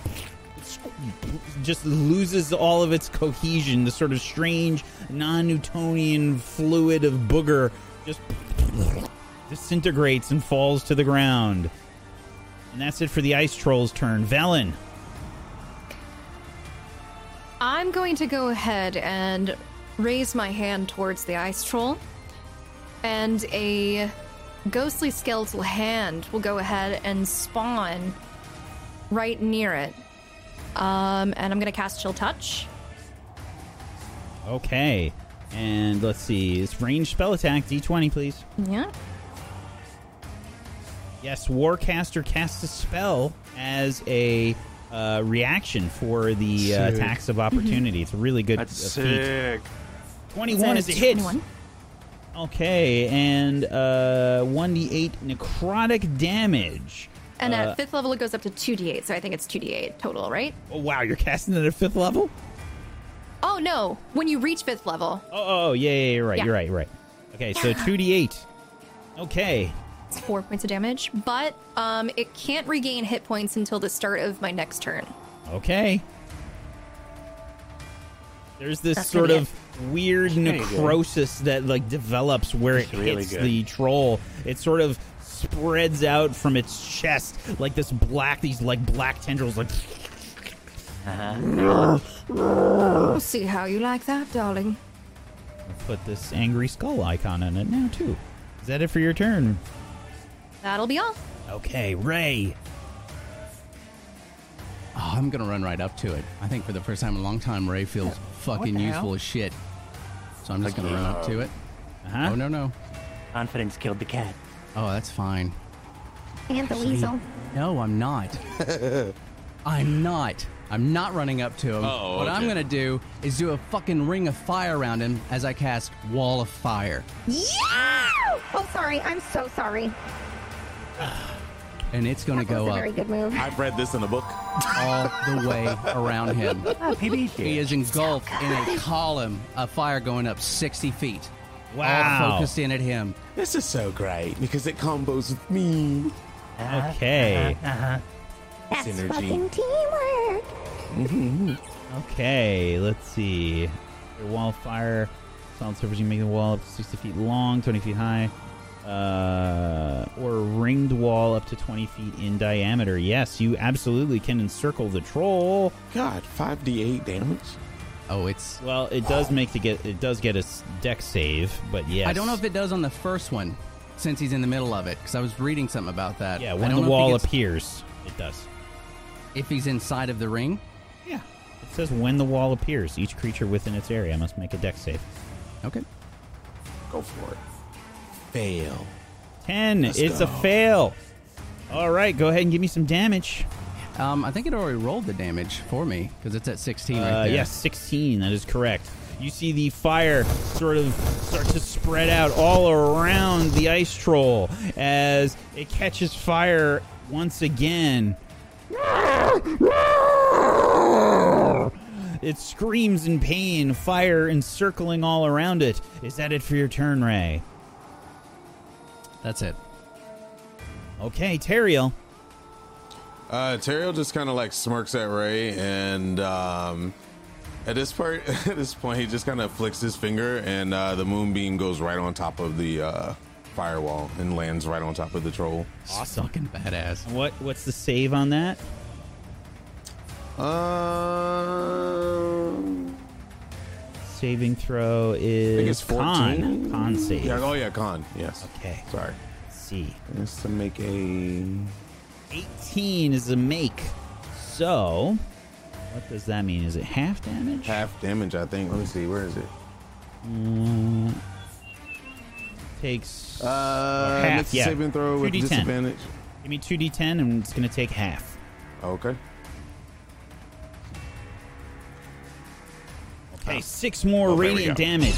just loses all of its cohesion. The sort of strange non-Newtonian fluid of booger just disintegrates and falls to the ground. And that's it for the ice troll's turn. Velen. I'm going to go ahead and raise my hand towards the ice troll, and a ghostly skeletal hand will go ahead and spawn right near it. Um, and I'm going to cast Chill Touch. Okay. And let's see. It's range spell attack. D20, please. Yeah. Yes, Warcaster casts a spell as a uh, reaction for the uh, Sick. attacks of opportunity. It's a really good That's uh, feat. sick. 21 is a hit. 21. Okay, and uh, 1d8 necrotic damage. And Uh, at fifth level, it goes up to 2d8, so I think it's 2d8 total, right? Oh, wow, you're casting it at fifth level? Oh, no. When you reach fifth level, Oh, oh, yeah, yeah, you're right, Yeah. you're right, you're right. Okay, so 2d8. Okay. It's four points of damage, but um, it can't regain hit points until the start of my next turn. Okay. There's this That's sort gonna of weird Very good. necrosis that like develops where It's it really hits good. the troll. It sort of spreads out from its chest like this black, these like black tendrils, like We'll see how you like that, darling. put this angry skull icon on it now too. Is that it for your turn? That'll be all. Okay, Ray. Oh, I'm gonna run right up to it. I think for the first time in a long time, Ray feels fucking useful hell? as shit. So I'm just gonna run up to it. Uh-huh. Oh no no. Confidence killed the cat. Oh, that's fine. And the weasel. No, I'm not. I'm not. I'm not running up to him. Oh, what I'm gonna do is do a fucking ring of fire around him as I cast Wall of Fire, Yeah! Oh, sorry. I'm so sorry. And it's gonna go a up very good move. I've read this in a book. all the way around him. Ah, He is engulfed in a column of fire going up 60 feet. Wow. All focused in at him. This is so great because it combos with me. Okay. Uh-huh. That's synergy. fucking teamwork. Okay, let's see. Your wall of fire. Solid surface, you make the wall up to 60 feet long, 20 feet high. Uh, or a ringed wall up to 20 feet in diameter. Yes, you absolutely can encircle the troll. God, 5d8 damage? Oh, it's. Well, it does make to get it does get a s- Dex save, but yes. I don't know if it does on the first one, since he's in the middle of it, because I was reading something about that. Yeah, I when don't the know if he wall gets- appears, it does. If he's inside of the ring. Yeah. It says when the wall appears, each creature within its area must make a Dex save. Okay. Go for it. Fail. 10. Let's it's go. a fail. All right, go ahead and give me some damage. Um, I think it already rolled the damage for me because it's at 16 right Uh, there. yes, 16. That is correct. You see the fire sort of start to spread out all around the ice troll as it catches fire once again. It screams in pain, fire encircling all around it. Is that it for your turn, Ray? That's it. Okay, Teriel. Uh, Teriel just kind of like smirks at Ray, and um, at this part, at this point, he just kind of flicks his finger, and uh, the moonbeam goes right on top of the uh, firewall and lands right on top of the troll. Awesome. Fucking badass. What what's the save on that? Um, Saving throw is con. Con save. Yeah, oh yeah, con. Yes. Okay. Sorry. Let's see. It's to make a 18 is a make. So, what does that mean? Is it half damage? half damage, I think. Let me see. Where is it? Mm, takes Uh, half. yeah. saving throw with 2d10. disadvantage. Give me 2d10 and it's going to take half. Okay. Okay, six more Oh, radiant go. damage.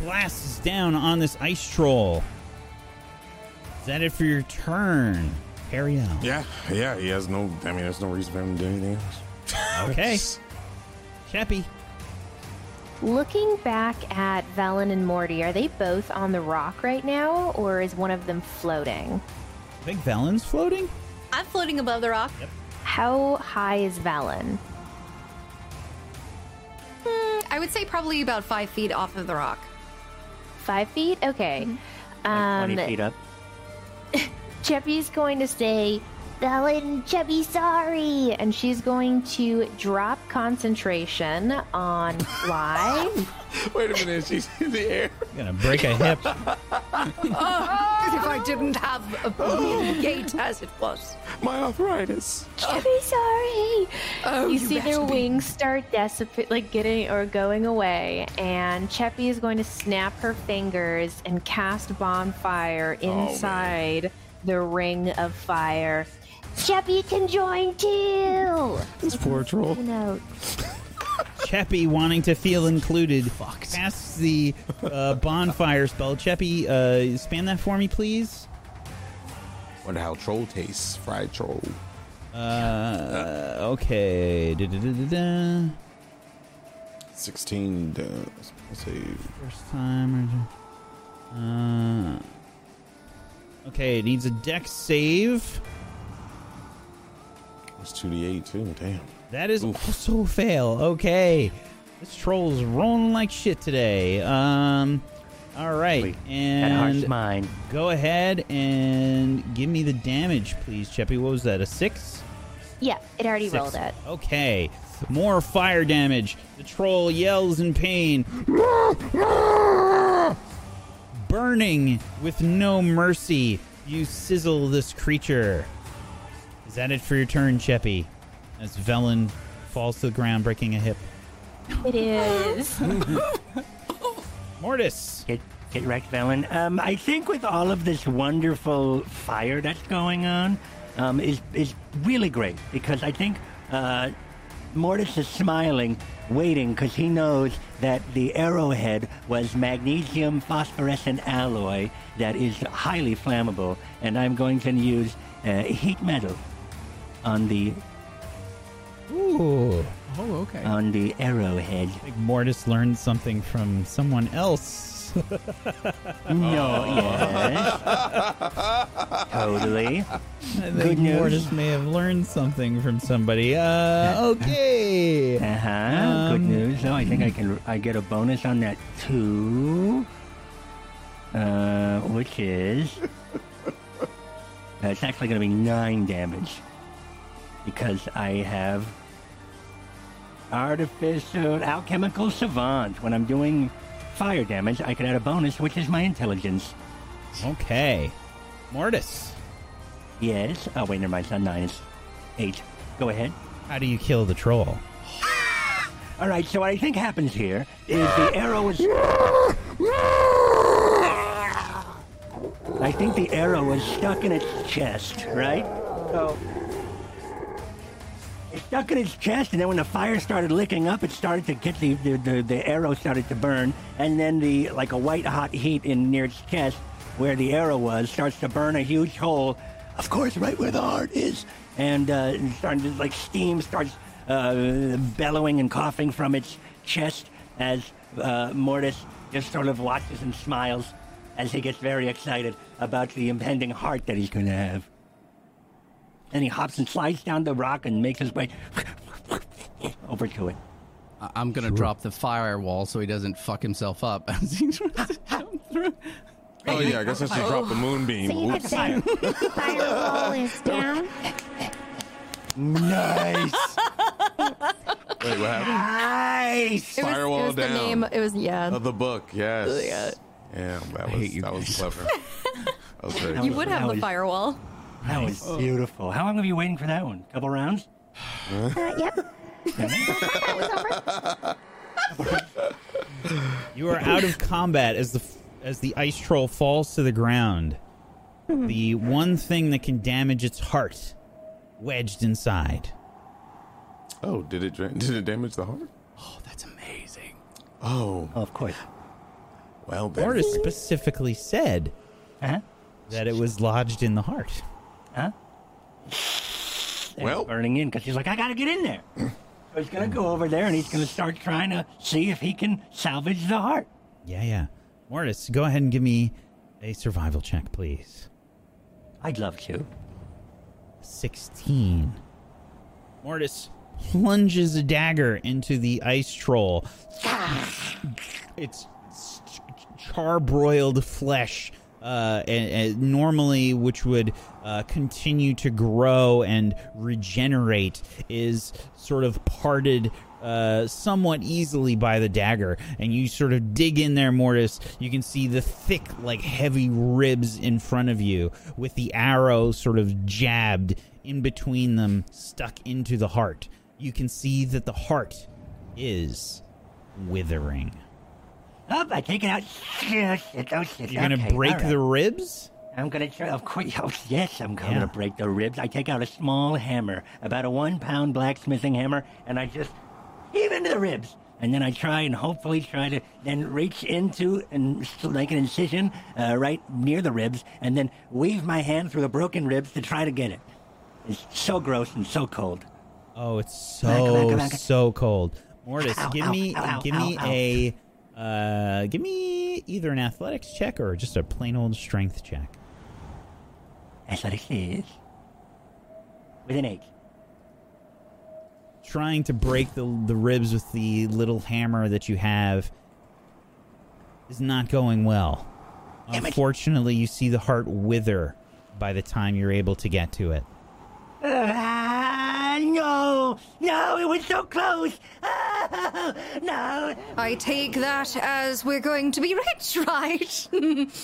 Blasts down on this ice troll. Is that it for your turn? Harry out. Yeah, yeah. He has no. I mean, there's no reason for him to do anything else. Okay. Cheppy. Looking back at Velen and Morty, are they both on the rock right now, or is one of them floating? I think Velen's floating? I'm floating above the rock. How high is Velen? I would say probably about five feet off of the rock. Five feet? Okay. Like Um, 20 feet up. Cheppy's going to say, Velen, Cheppy, sorry. And she's going to drop concentration on fly. Wait a minute. She's in the air. Gonna break a hip. As if I didn't have a gate as it was. My arthritis. Cheppy, sorry. Oh, you see their be. wings start dissipate, like getting or going away, and Cheppy is going to snap her fingers and cast bonfire oh, inside the ring of fire. Cheppy can join too. This poor troll. You Cheppy wanting to feel included. Fucked. Casts the uh, bonfire spell. Cheppy, uh, spam that for me, please. Wonder how troll tastes. Fried troll. Uh, okay. Da-da-da-da-da. 16 uh, save. First time. Uh, okay, it needs a Dex save. It's 2d8 too. Damn. That is Oof. also a fail. Okay. This troll's rolling like shit today. Um, all right, Wait, that and mine. go ahead and give me the damage, please, Cheppy. What was that? A six? Yeah, it already Six. rolled it. Okay, more fire damage. The troll yells in pain, burning with no mercy. You sizzle this creature. Is that it for your turn, Cheppy? As Velen falls to the ground, breaking a hip. It is. Mortis. Get get wrecked, Velen. Um, I think with all of this wonderful fire that's going on, um, is is really great because I think uh, Mortis is smiling, waiting because he knows that the arrowhead was magnesium phosphorescent alloy that is highly flammable, and I'm going to use uh, heat metal on the Ooh. Oh, okay. on the arrowhead. I think Mortis learned something from someone else. No, yes, totally. I Good think news. Mortis may have learned something from somebody. Uh, okay. Uh huh. Um, Good news. So I think I can. I get a bonus on that too. Uh, which is. Uh, it's actually going to be nine damage because I have artificial alchemical savant. When I'm doing fire damage, I can add a bonus, which is my intelligence. Okay. Mortis, Yes. Oh wait, never mind. It's not nine. It's eight. Go ahead. how do you kill the troll? All right, so what I think happens here is the arrow is. I think the arrow was stuck in its chest, right? So. It stuck in its chest, and then when the fire started licking up, it started to get the, the, the, the arrow started to burn, and then the like a white hot heat in near its chest, where the arrow was, starts to burn a huge hole. Of course, right where the heart is, and uh, starting to like steam starts uh, bellowing and coughing from its chest as uh, Mortis just sort of watches and smiles as he gets very excited about the impending heart that he's going to have. Then he hops and slides down the rock and makes his way over to it. I- I'm gonna drop the firewall so he doesn't fuck himself up as he tries to jump through. Oh yeah, I guess I should drop the moonbeam. So you could Oops. say firewall is down. Nice, Wait, what happened? nice. It was, it was down. the name. It was yeah. Of the book, yes. Yeah. Yeah, that hate was you that was clever. That was very You clever. would have That the was- firewall. That was beautiful. How long have you been waiting for that one? Couple rounds? Uh, yep. That was over. You are out of combat as the as the ice troll falls to the ground. The one thing that can damage its heart wedged inside. Oh, did it did it damage the heart? Oh, that's amazing. Oh, Oh, of course. well then. Mortis specifically said Huh? that it was lodged in the heart. Huh? Well- burning in because he's like, I gotta get in there. so he's gonna go over there and he's gonna start trying to see if he can salvage the heart. Yeah, yeah. Mortis, go ahead and give me a survival check, please. I'd love to. 16. Mortis plunges a dagger into the ice troll. It's charbroiled flesh, uh, and, and normally which would uh, continue to grow and regenerate, is sort of parted uh, somewhat easily by the dagger. And you sort of dig in there, Mortis. You can see the thick, like heavy ribs in front of you, with the arrow sort of jabbed in between them, stuck into the heart. You can see that the heart is withering. Oh, I take it out. Yes, oh, shit. You're gonna Okay, break right. the ribs? I'm gonna try. Of course, oh, yes, I'm Yeah. gonna break the ribs. I take out a small hammer, about a one-pound blacksmithing hammer, and I just heave into the ribs. And then I try and hopefully try to then reach into and make an incision uh, right near the ribs, and then weave my hand through the broken ribs to try to get it. It's so gross and so cold. Oh, it's Come on, come on, so come on. so cold. Mortis, Ow, give ow, me ow, give me a uh give me either an athletics check or just a plain old strength check. Athletics is with an eight. trying to break the the ribs with the little hammer that you have is not going well. Unfortunately, you see the heart wither by the time you're able to get to it. Ah, no, no, it was so close. Ah, no. I take that as we're going to be rich, right?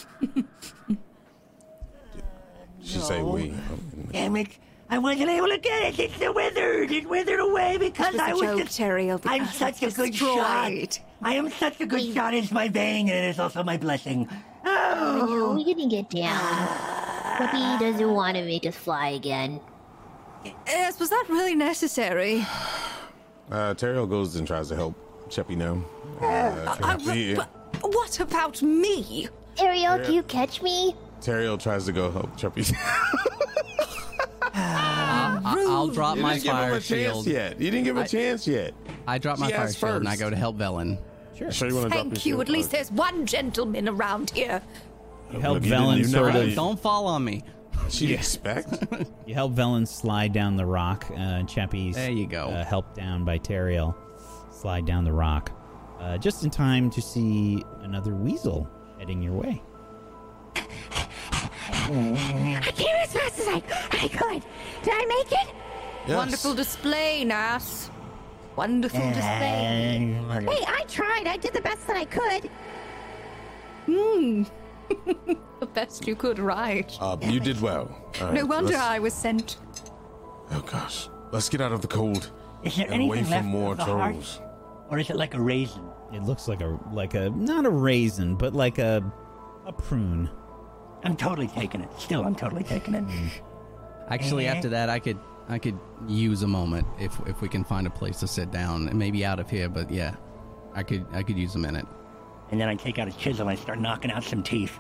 She say we. Damn it. I wasn't able to get it. It's the withered. It withered away because was I a was joke, just. Terry. I'll be- I'm I'll such a good destroyed. shot. I am such a good shot. It's my bane, and it is also my blessing. Oh, Oh, we didn't get down. Puppy doesn't want to make us fly again. yes, was that really necessary? Uh, Teriel goes and tries to help Cheppy now. Uh, I- Cheppy- but what about me? Ariel, can you catch me? Teriel tries to go help Cheppy. I- I'll drop you my didn't give him fire a chance shield. yet. You didn't give him a I- chance yet. I drop my She fire asked shield and I first. go to help Velen. Sure. Sure you want to drop your Thank you. shield? At least Okay. there's one gentleman around here. Help Look, you didn't- Velen you sort of. Don't fall on me. She'd expect. You help Velen slide down the rock. Uh, Cheppy's There you go. Uh, helped down by Teriel. Slide down the rock. Uh, just in time to see another weasel heading your way. I came as fast as I, I could. Did I make it? Yes. Wonderful display, Nas. Wonderful display. Hey, I tried. I did the best that I could. The best you could write. Uh, you did well. All right, No wonder let's- I was sent. Oh gosh, let's get out of the cold Is there and anything away left from more of the heart? trolls. Or is it like a raisin? It looks like a like a not a raisin, but like a a prune. I'm totally taking it. Still, I'm totally taking it. Actually, Eh? after that, I could I could use a moment if if we can find a place to sit down, and maybe out of here. But yeah, I could I could use a minute. And then I take out a chisel and I start knocking out some teeth.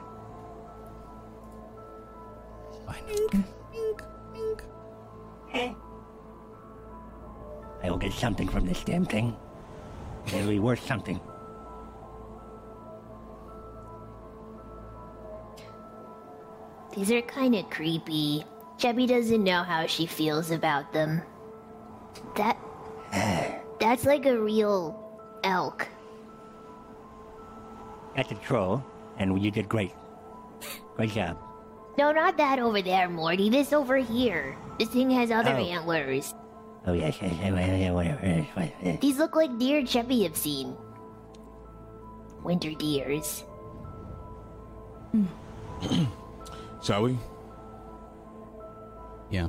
Eh. I will get something from this damn thing. It'll be worth something. These are kind of creepy. Cheppy doesn't know how she feels about them. That. That's like a real elk. That's a troll, and you did great. Great job. No, not that over there, Morty. This over here. This thing has other Oh. antlers. Oh yes, yes, yes, yes, whatever. These look like deer Cheppy have seen. Winter deers. Shall we? Yeah.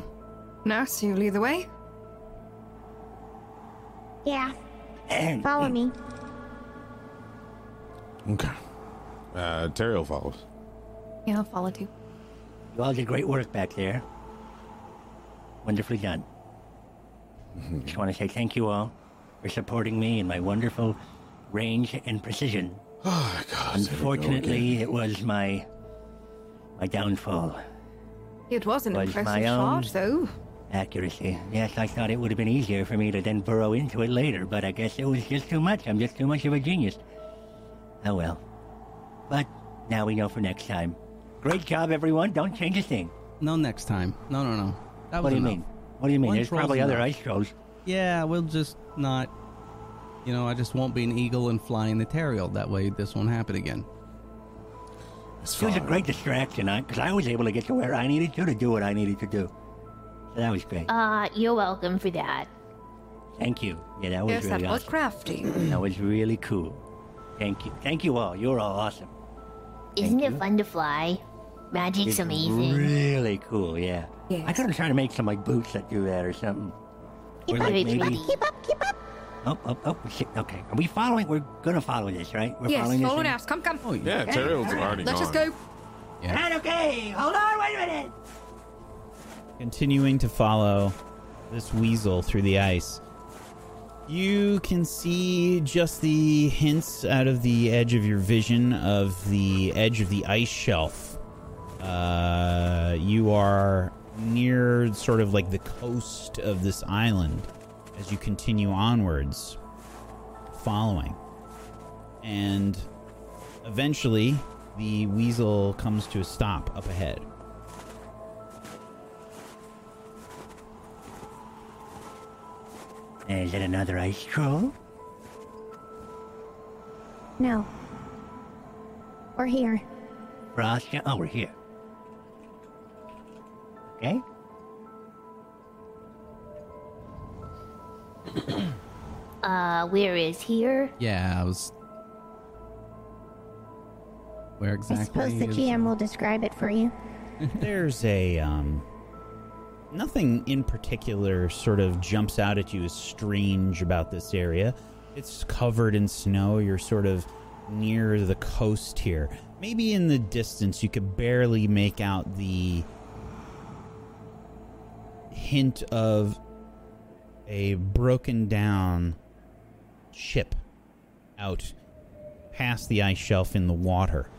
Nas, you lead the way. Yeah, follow me. Okay. Uh, Teriel follows. Yeah, I'll follow too. You all did great work back there. Wonderfully done. Just want to say thank you all for supporting me in my wonderful range and precision. Oh God. Unfortunately, it was my my downfall. It was an Was impressive my own- shot, though. Accuracy. Yes, I thought it would have been easier for me to then burrow into it later, but I guess it was just too much. I'm just too much of a genius. Oh well. But now we know for next time. Great job, everyone. Don't change a thing. No, next time. No, no, no. That What was do you enough. mean? What do you mean? One There's troll's probably other ice trolls. Yeah, we'll just not. You know, I just won't be an eagle and fly in the Teriel. That way, this won't happen again. It's It was a great distraction, because I was able to get to where I needed to to do what I needed to do. So that was great. Uh, you're welcome for that. Thank you. Yeah, that was Yes, really that was awesome. crafty. That was really cool. Thank you. Thank you all. You're all awesome. Isn't Thank it you. fun to fly? Magic's It's amazing. Really cool, yeah. Yes. I gotta try to make some like boots that do that or something. Keep Or up, like keep up, maybe. keep up, keep up. Oh, oh, oh, shit. Okay. Are we following? We're gonna follow this, right? We're Yes, following this. follow thing? Nas. Come, come. Oh, Yeah, Teriel's already Let gone. just go. Right, okay. Hold on, wait a minute. Continuing to follow this weasel through the ice. You can see just the hints out of the edge of your vision of the edge of the ice shelf. Uh, you are near sort of like the coast of this island as you continue onwards, following. And eventually, the weasel comes to a stop up ahead. Is it another ice troll? No. We're here. Frost? Oh, we're here. Okay. Uh, where is here? Yeah, I was. Where exactly? I suppose the is- GM will describe it for you. There's a um nothing in particular sort of jumps out at you as strange about this area. It's covered in snow. You're sort of near the coast here. Maybe in the distance you could barely make out the hint of a broken down ship out past the ice shelf in the water.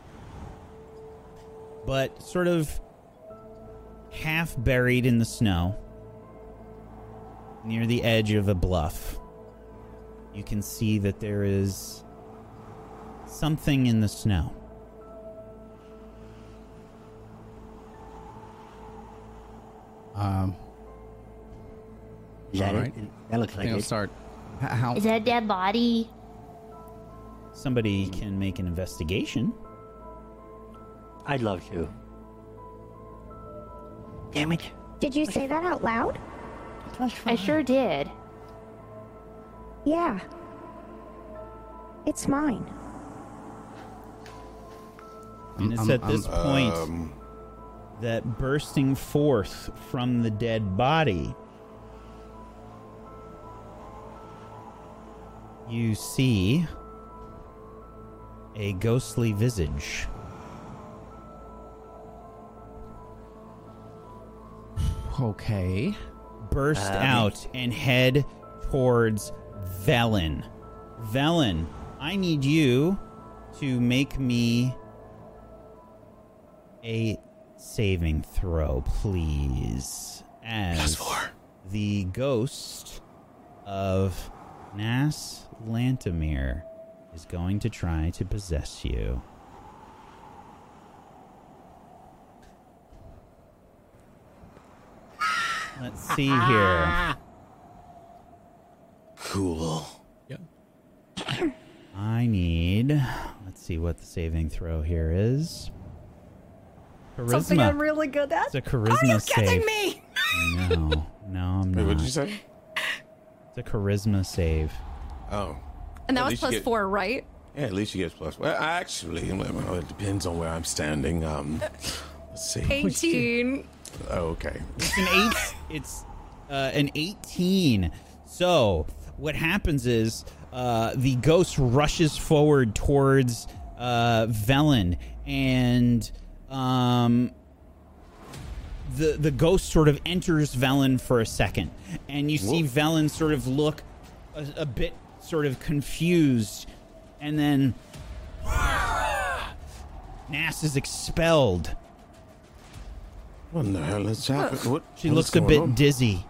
But sort of half buried in the snow near the edge of a bluff. You can see that there is something in the snow. Um, Is that All it? right. That looks like think I'll it. start. How? Is that a dead body? Somebody can make an investigation. I'd love to. Damn it. Did you say that out loud? I sure did. Yeah. It's mine. And I'm- it's I'm- at this I'm- point Um, that bursting forth from the dead body, you see a ghostly visage. Okay. burst Uh, out and head towards Velen. Velen, I need you to make me a saving throw, please. As the ghost of Nas Lantamir is going to try to possess you. Let's see here. cool. Yep. I need. Let's see what the saving throw here is. Something I'm Charisma. really good at. It's a charisma Are you save. kidding me? No, no, I'm Wait, not. what'd you say? It's a charisma save. Oh. And that At was plus get- four, right? Yeah, at least you get plus. Well, actually, well, it depends on where I'm standing. Um, let's see. 18. Oh, okay. It's an eight. it's uh, an eighteen. So what happens is uh, the ghost rushes forward towards uh, Velen, and um, the the ghost sort of enters Velen for a second, and you see Velen sort of look a, a bit sort of confused, and then Nass is expelled. What in the hell has happened? What? She looks a bit on? dizzy.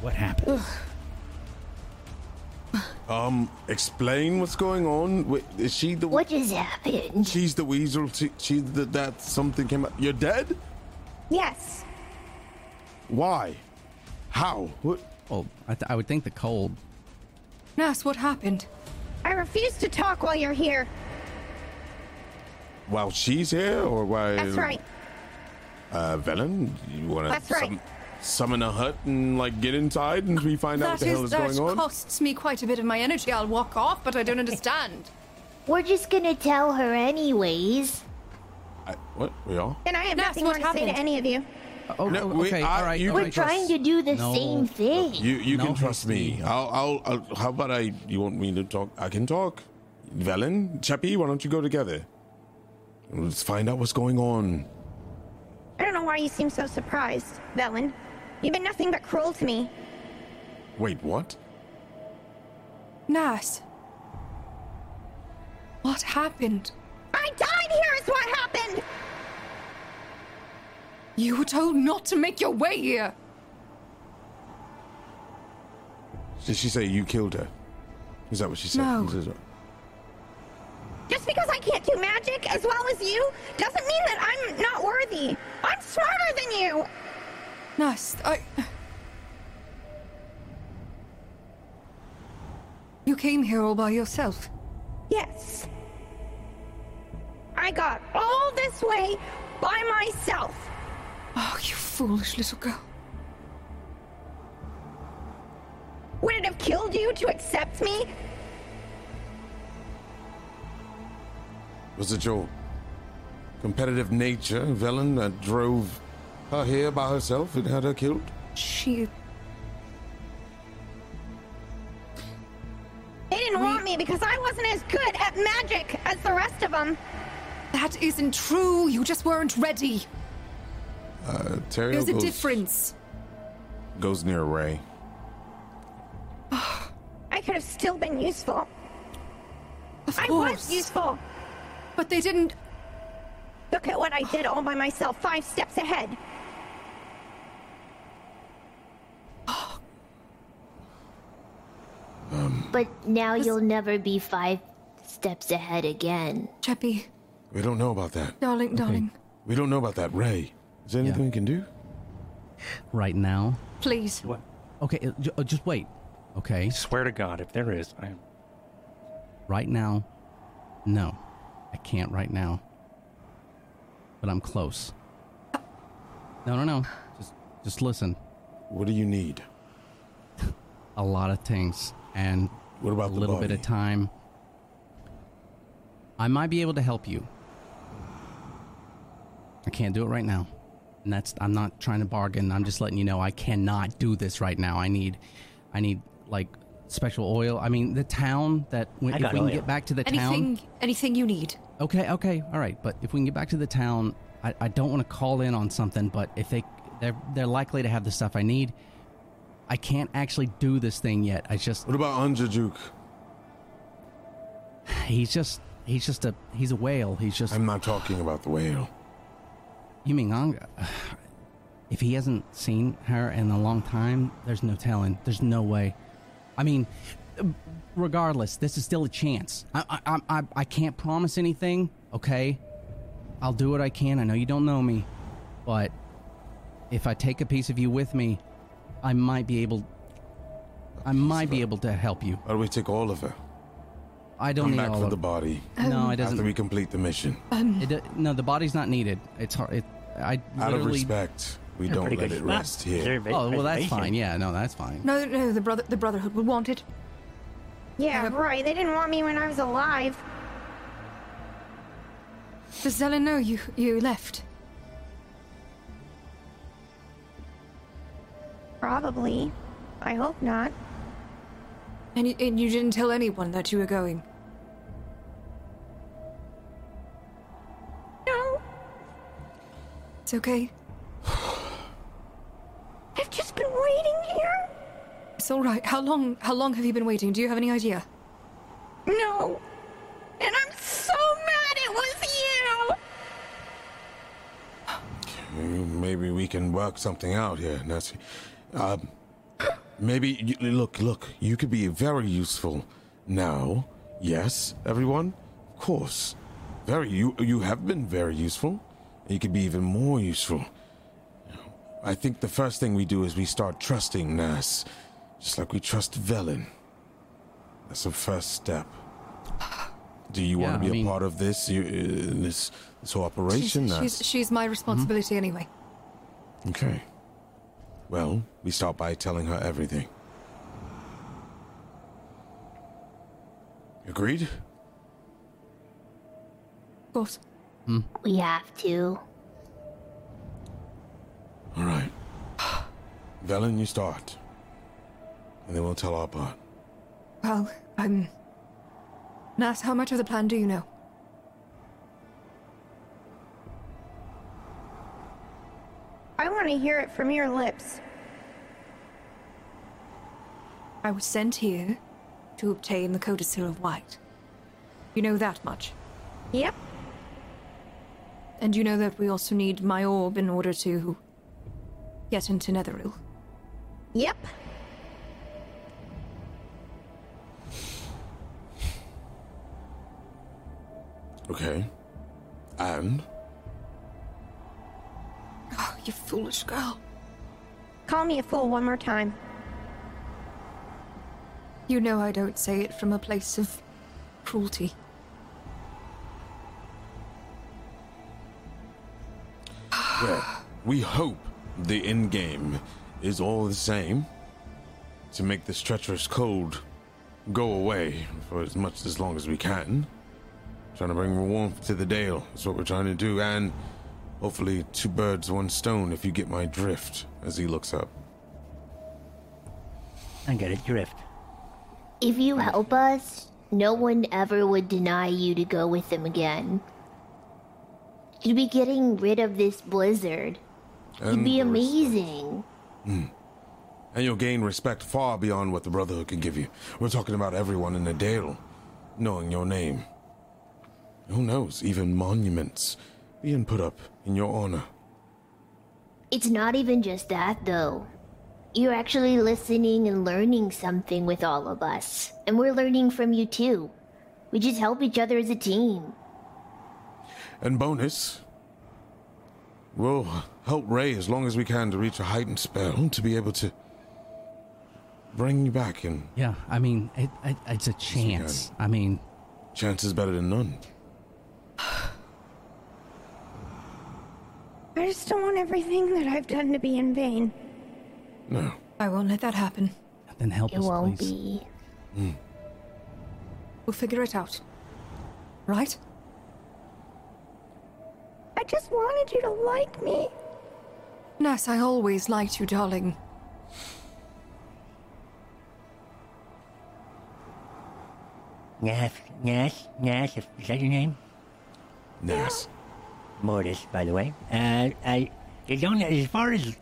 What happened? Um, explain what's going on. Wait, is she the? What just happened? She's the weasel. She, she the, that something came out. You're dead. Yes. Why? How? What? Well, I, th- I would think the cold. Nas, what happened? I refuse to talk while you're here. While she's here, or why? That's right. Uh, Velen, you want to That's right. summon a hut and like get inside and we find out what That the hell is is that going on? costs me quite a bit of my energy. I'll walk off, but I don't understand. We're just gonna tell her anyways. I, what? We are? And I have Nas, nothing more to say to any of you. Oh, No, we- okay, I- all right. you- all We're right. trying to do the No. same thing. You you No can trust me. I'll, I'll I'll how about I? You want me to talk? I can talk. Velen, Cheppy, why don't you go together? Let's find out what's going on. I don't know why you seem so surprised, Velen. You've been nothing but cruel to me. Wait, what? Nas. What happened? I died here is what happened! You were told not to make your way here. Did she say you killed her? Is that what she said? No. Just because I can't do magic as well as you doesn't mean that I'm not worthy. I'm smarter than you. Nas, I. You came here all by yourself? Yes. I got all this way by myself. Oh, you foolish little girl. Would it have killed you to accept me? Was it your competitive nature, Velen, that drove her here by herself and had her killed? She. They didn't want me because I wasn't as good at magic as the rest of them. That isn't true. You just weren't ready. Uh, Teriel There's a difference. goes near Ray. I could have still been useful. Of I was useful. But they didn't. Look at what I did all by myself, five steps ahead. But now you'll never be five steps ahead again. Cheppy, We don't know about that. darling, darling, We don't know about that. Ray, is there anything we can do? Right now. please. What? Okay, uh, ju- uh, just wait. Okay, Swear to God, if there is, I am. right now. No, I can't right now. But I'm close. No, no, no. Just, just listen. What do you need? A lot of things and What about a little bit of time. I might be able to help you. I can't do it right now. And that's I'm not trying to bargain. I'm just letting you know I cannot do this right now. I need I need like special oil. I mean, the town that when, if we can oil. get back to the Anything, town. anything you need. Okay, okay, all right. But if we can get back to the town, I, I don't want to call in on something. But if they they're they're likely to have the stuff I need. I can't actually do this thing yet. I just What about Anjajuk? he's just he's just a he's a whale. He's just I'm not talking about the whale. you mean Anga. If he hasn't seen her in a long time, there's no telling. There's no way. I mean, regardless, this is still a chance. I I I, I- can't promise anything. Okay, I'll do what I can. I know you don't know me, but if I take a piece of you with me, I might be able. I might be able to help you. Why do we take all of her? I don't Come need back all for of the body No, it doesn't. after we complete the mission. It, no, the body's not needed. It's hard. It, I Out of respect, we You're don't pretty let good it rest here. Oh well, that's fine. Yeah, no, that's fine. No, no, the brother, the Brotherhood would want it. Yeah, Uh, right. They didn't want me when I was alive. Does Zelen know you you left? Probably. I hope not. And you, and you didn't tell anyone that you were going. No, It's okay. I've just been waiting here. It's all right. How long? How long have you been waiting? Do you have any idea? No. And I'm so mad it was you. Maybe we can work something out here, Nessie. Um, maybe you, look, look. You could be very useful now. Yes, everyone. Of course, very. You you have been very useful. You could be even more useful. I think the first thing we do is we start trusting Nas, just like we trust Velen. That's the first step. Do you want to be I a mean- part of this? You, uh, this this whole operation? She's, Nas? she's, she's my responsibility anyway. Okay. Well, we start by telling her everything. Agreed? Of course. We have to. All right. Velen, you start. And then we'll tell our part. Well, I'm. Nas, how much of the plan do you know? I want to hear it from your lips. I was sent here to obtain the Codicil of White. You know that much. Yep. And you know that we also need my orb in order to get into Netheril. Yep. Okay. And? Oh, you foolish girl. Call me a fool one more time. You know I don't say it from a place of cruelty. Well, we hope the end game is all the same to make this treacherous cold go away for as much as long as we can. Trying to bring warmth to the Dale is what we're trying to do, and hopefully two birds, one stone, if you get my drift, as he looks up. I get it, drift. If you help us, no one ever would deny you to go with them again. You'd be getting rid of this blizzard. You'd be amazing. Hmm. And you'll gain respect far beyond what the Brotherhood can give you. We're talking about everyone in the Dale knowing your name. Who knows, even monuments being put up in your honor. It's not even just that, though. You're actually listening and learning something with all of us. And we're learning from you, too. We just help each other as a team. And bonus, we'll help Ray as long as we can to reach a heightened spell to be able to bring you back. And Yeah, I mean, it, it, it's a chance. I mean, chance is better than none. I just don't want everything that I've done to be in vain. No. I won't let that happen. then help It us, won't please. be. Hmm. We'll figure it out. Right? I just wanted you to like me. Ness, I always liked you, darling. Nas, Nas, Nas, is that your name? Nas. Mortis, by the way. Uh, I, you don't, as far as,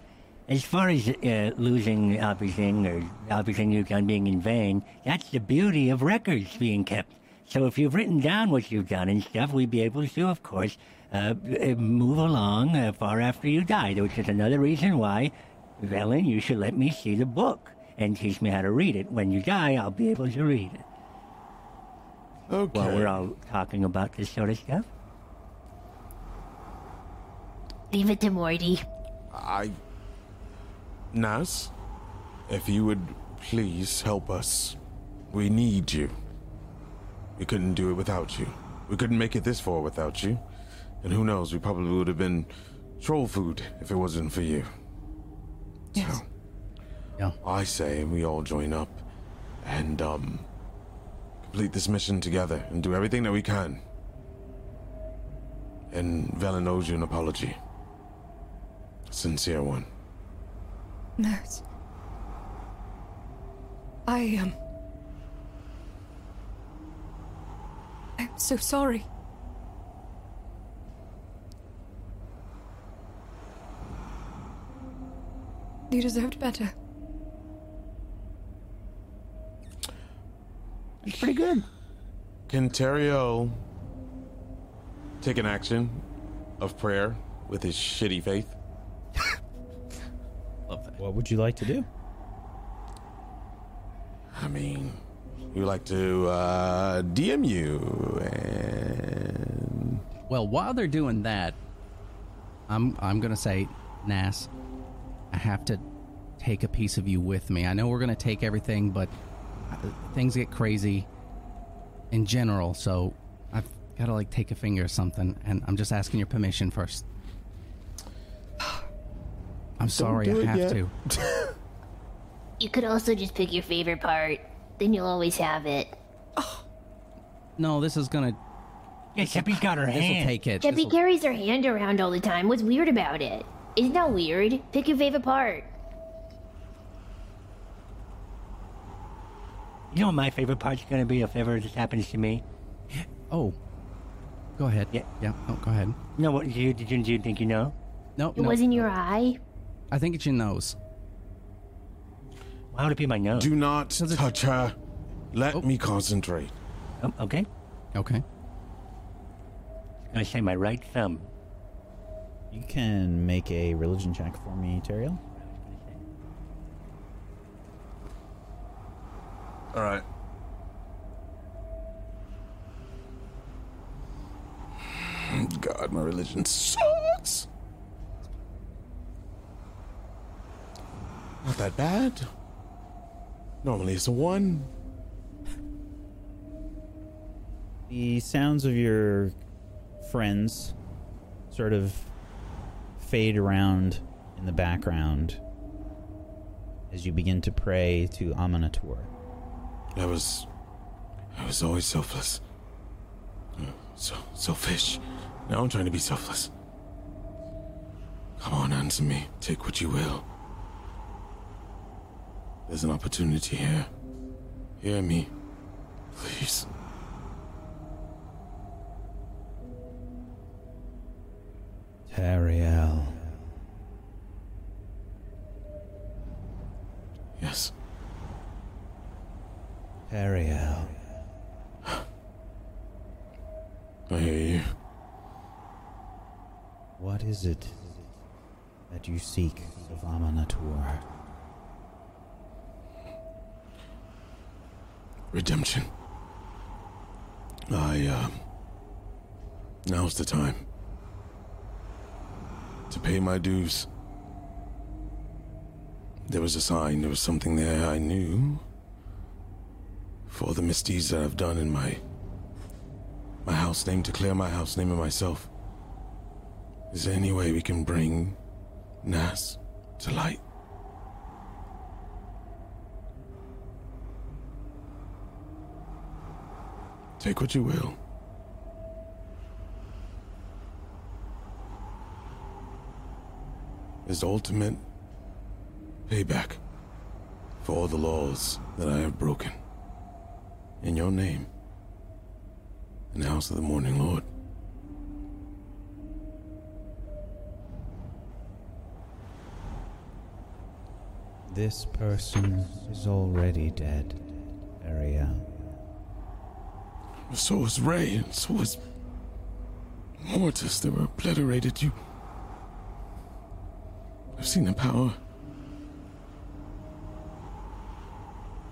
as far as uh, losing everything or everything you've done being in vain, that's the beauty of records being kept. So if you've written down what you've done and stuff, we'd be able to, of course, uh, uh, move along uh, far after you died, which is another reason why, Velen, you should let me see the book and teach me how to read it. When you die, I'll be able to read it. Okay. While we're all talking about this sort of stuff. Leave it to Morty. I. Nas, if you would please help us. We need you. We couldn't do it without you. We couldn't make it this far without you. And who knows, we probably would have been troll food if it wasn't for you. Yes. So, Yeah. I say we all join up and, um, complete this mission together and do everything that we can. And Velen owes you an apology. A sincere one. Ness. I am. Um... I'm so sorry. You deserved better. It's pretty good. Can Teriel take an action of prayer with his shitty faith? Love that. What would you like to do? I mean, we like to uh, DM you and Well, while they're doing that, I'm I'm gonna say, Nas, I have to take a piece of you with me. I know we're gonna take everything, but uh, things get crazy in general, so I've got to like take a finger or something, and I'm just asking your permission first. I'm sorry, do I have yet. to. You could also just pick your favorite part. Then you'll always have it. No, this is gonna. Yeah, Cheppy's got her This will hand. take it. Cheppy carries her hand around all the time. What's weird about it? Isn't that weird? Pick your favorite part. You know what my favorite part's gonna be if ever this happens to me? Oh, go ahead. Yeah. yeah. Oh, go ahead. No, what did you, did you, do you think you know? No, It no. wasn't your eye. I think it's your nose. Why would it be my nose? do not touch her. Let Oh. me concentrate. Oh, okay. Okay. gonna say my right thumb. You can make a religion check for me, Teriel. All right. God, my religion sucks. Not that bad. Normally it's a one. The sounds of your friends sort of fade around in the background as you begin to pray to Amaunator. I was. I was always selfless. So selfish. Now I'm trying to be selfless. Come on, answer me. Take what you will. There's an opportunity here. Hear me. Please. Teriel. Yes. Ariel. I hear you. What is it that you seek of Amaunator? Redemption. I, um. Now's the time. To pay my dues. There was a sign, there was something there I knew. For the misdeeds that I've done in my. my house name, to clear my house name and myself. Is there any way we can bring Nas to light? Take what you will. Is ultimate payback for all the laws that I have broken. In your name. In the house of the morning Lord. This person is already dead, Ariel. So was Ray, and so was Mortis. They were obliterated. You. Seen the power.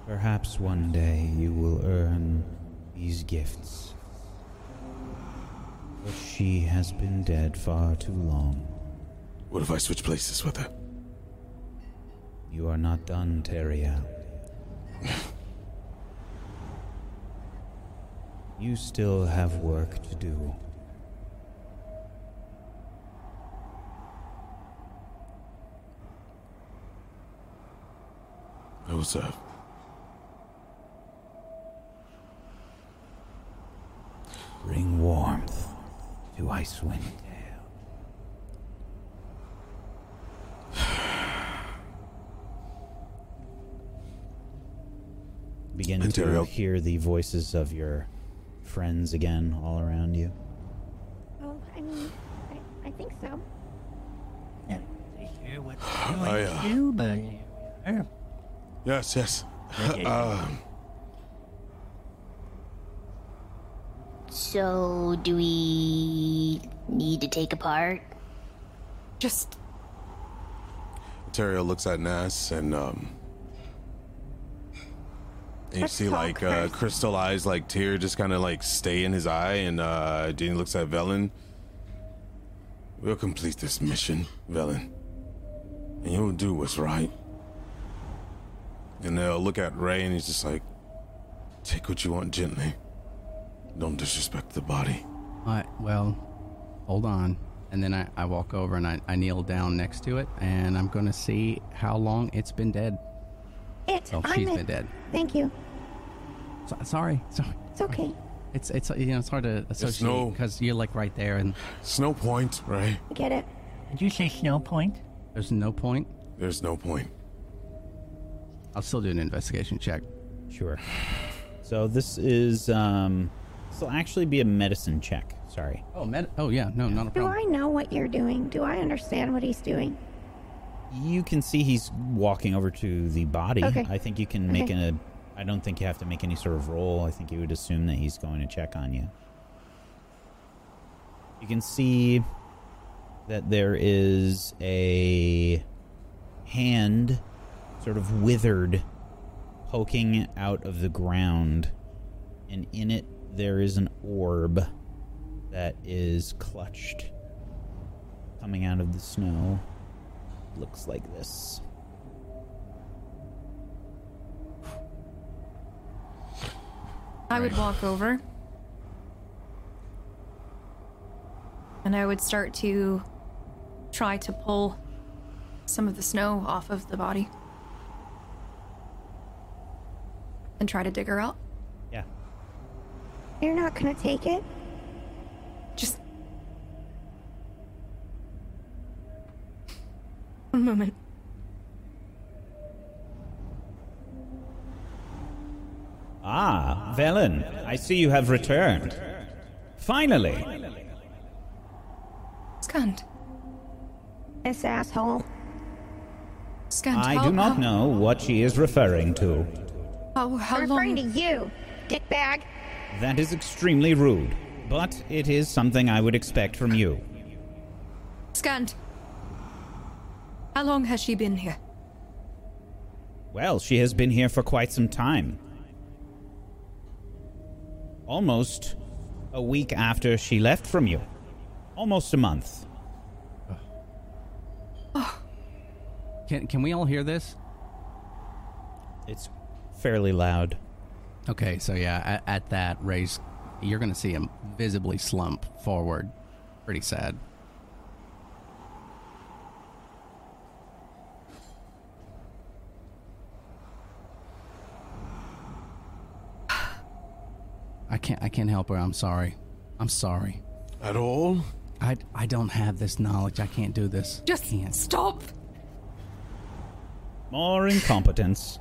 Perhaps one day you will earn these gifts. But she has been dead far too long. What if I switch places with her? You are not done, Teriel. you still have work to do. Will serve. Bring warmth to Icewind Dale. Begin to Ontario. hear the voices of your friends again all around you. Oh, I mean, I, I think so. Not exactly sure what I, uh, do, uh, Yes, yes. Okay. um, So, do we need to take apart? Just Ontario looks at Nas and um. And you Let's see like uh, first. crystal eyes, like tear, just kind of like stay in his eye, and uh, Dean looks at Velen. We'll complete this mission, Velen, and you'll do what's right. And they'll look at Ray, and he's just like, "Take what you want gently. Don't disrespect the body." All right, well, hold on. And then I, I walk over and I, I kneel down next to it, and I'm going to see how long it's been dead. It. Oh, I'm she's it. been dead. Thank you. So, sorry, sorry. It's okay. It's it's you know it's hard to associate no- because you're like right there, and Snow point, Ray. I get it. did you say Snow Point? there's no point. There's no point. I'll still do an investigation check. Sure. So this is um this will actually be a medicine check. Sorry. Oh, med- Oh yeah, no, not a problem. Do. I know what you're doing? Do I understand what he's doing? You can see he's walking over to the body. Okay. I think you can make Okay. an I don't think you have to make any sort of roll. I think you would assume that he's going to check on you. You can see that there is a hand sort of withered poking out of the ground and in it there is an orb that is clutched coming out of the snow. Looks like this. I would walk over. And I would start to try to pull some of the snow off of the body and try to dig her out. Yeah. You're not gonna take it? Just one moment. Ah, Velen, I see you have returned. Finally. Scant. This asshole. Scant. I do not know what she is referring to. Oh, how, how I'm long? referring to you, dickbag. That is extremely rude, but it is something I would expect from you. Scant. How long has she been here? Well, she has been here for quite some time. Almost a week after she left from you. Almost a month. Oh. Can can we all hear this? It's fairly loud. Okay, so yeah, at, at that race, you're gonna see him visibly slump forward. Pretty sad. I can't. I can't help her. I'm sorry. I'm sorry. At all? I, I don't have this knowledge. I can't do this. Just can't. stop. More incompetence.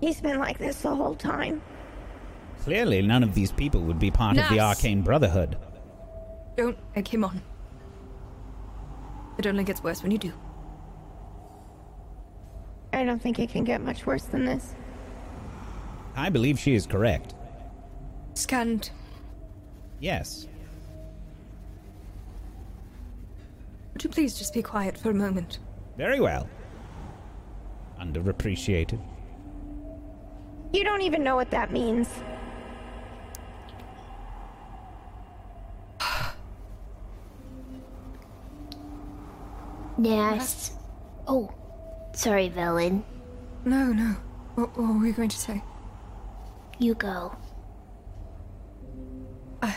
He's been like this the whole time. Clearly, none of these people would be part of the Arcane Brotherhood. Don't egg him on. It only gets worse when you do. I don't think it can get much worse than this. I believe she is correct. Scanned. Yes. Would you please just be quiet for a moment? Very well. Underappreciated. You don't even know what that means. Nas. Oh, sorry, Velen. No, no. What, what were we going to say? You go. I.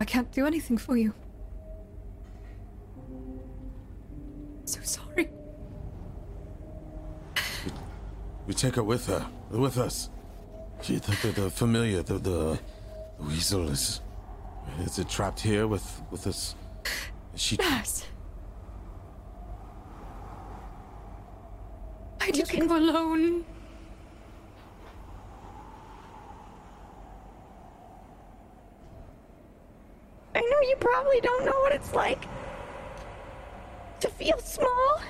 I can't do anything for you. So sorry. We take her with her, with us. She, the, the, the familiar, the, the weasel is, is it trapped here with, with us? Is she? Yes. Why did you go alone? I know you probably don't know what it's like to feel small.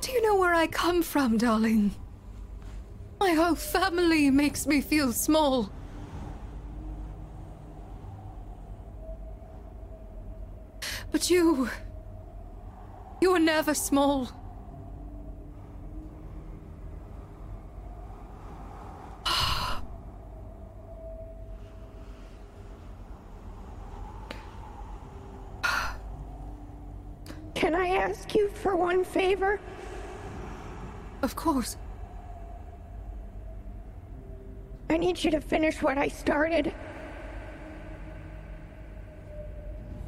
Do you know where I come from, darling? My whole family makes me feel small. But you. You were never small. Can I ask you for one favor? Of course. I need you to finish what I started.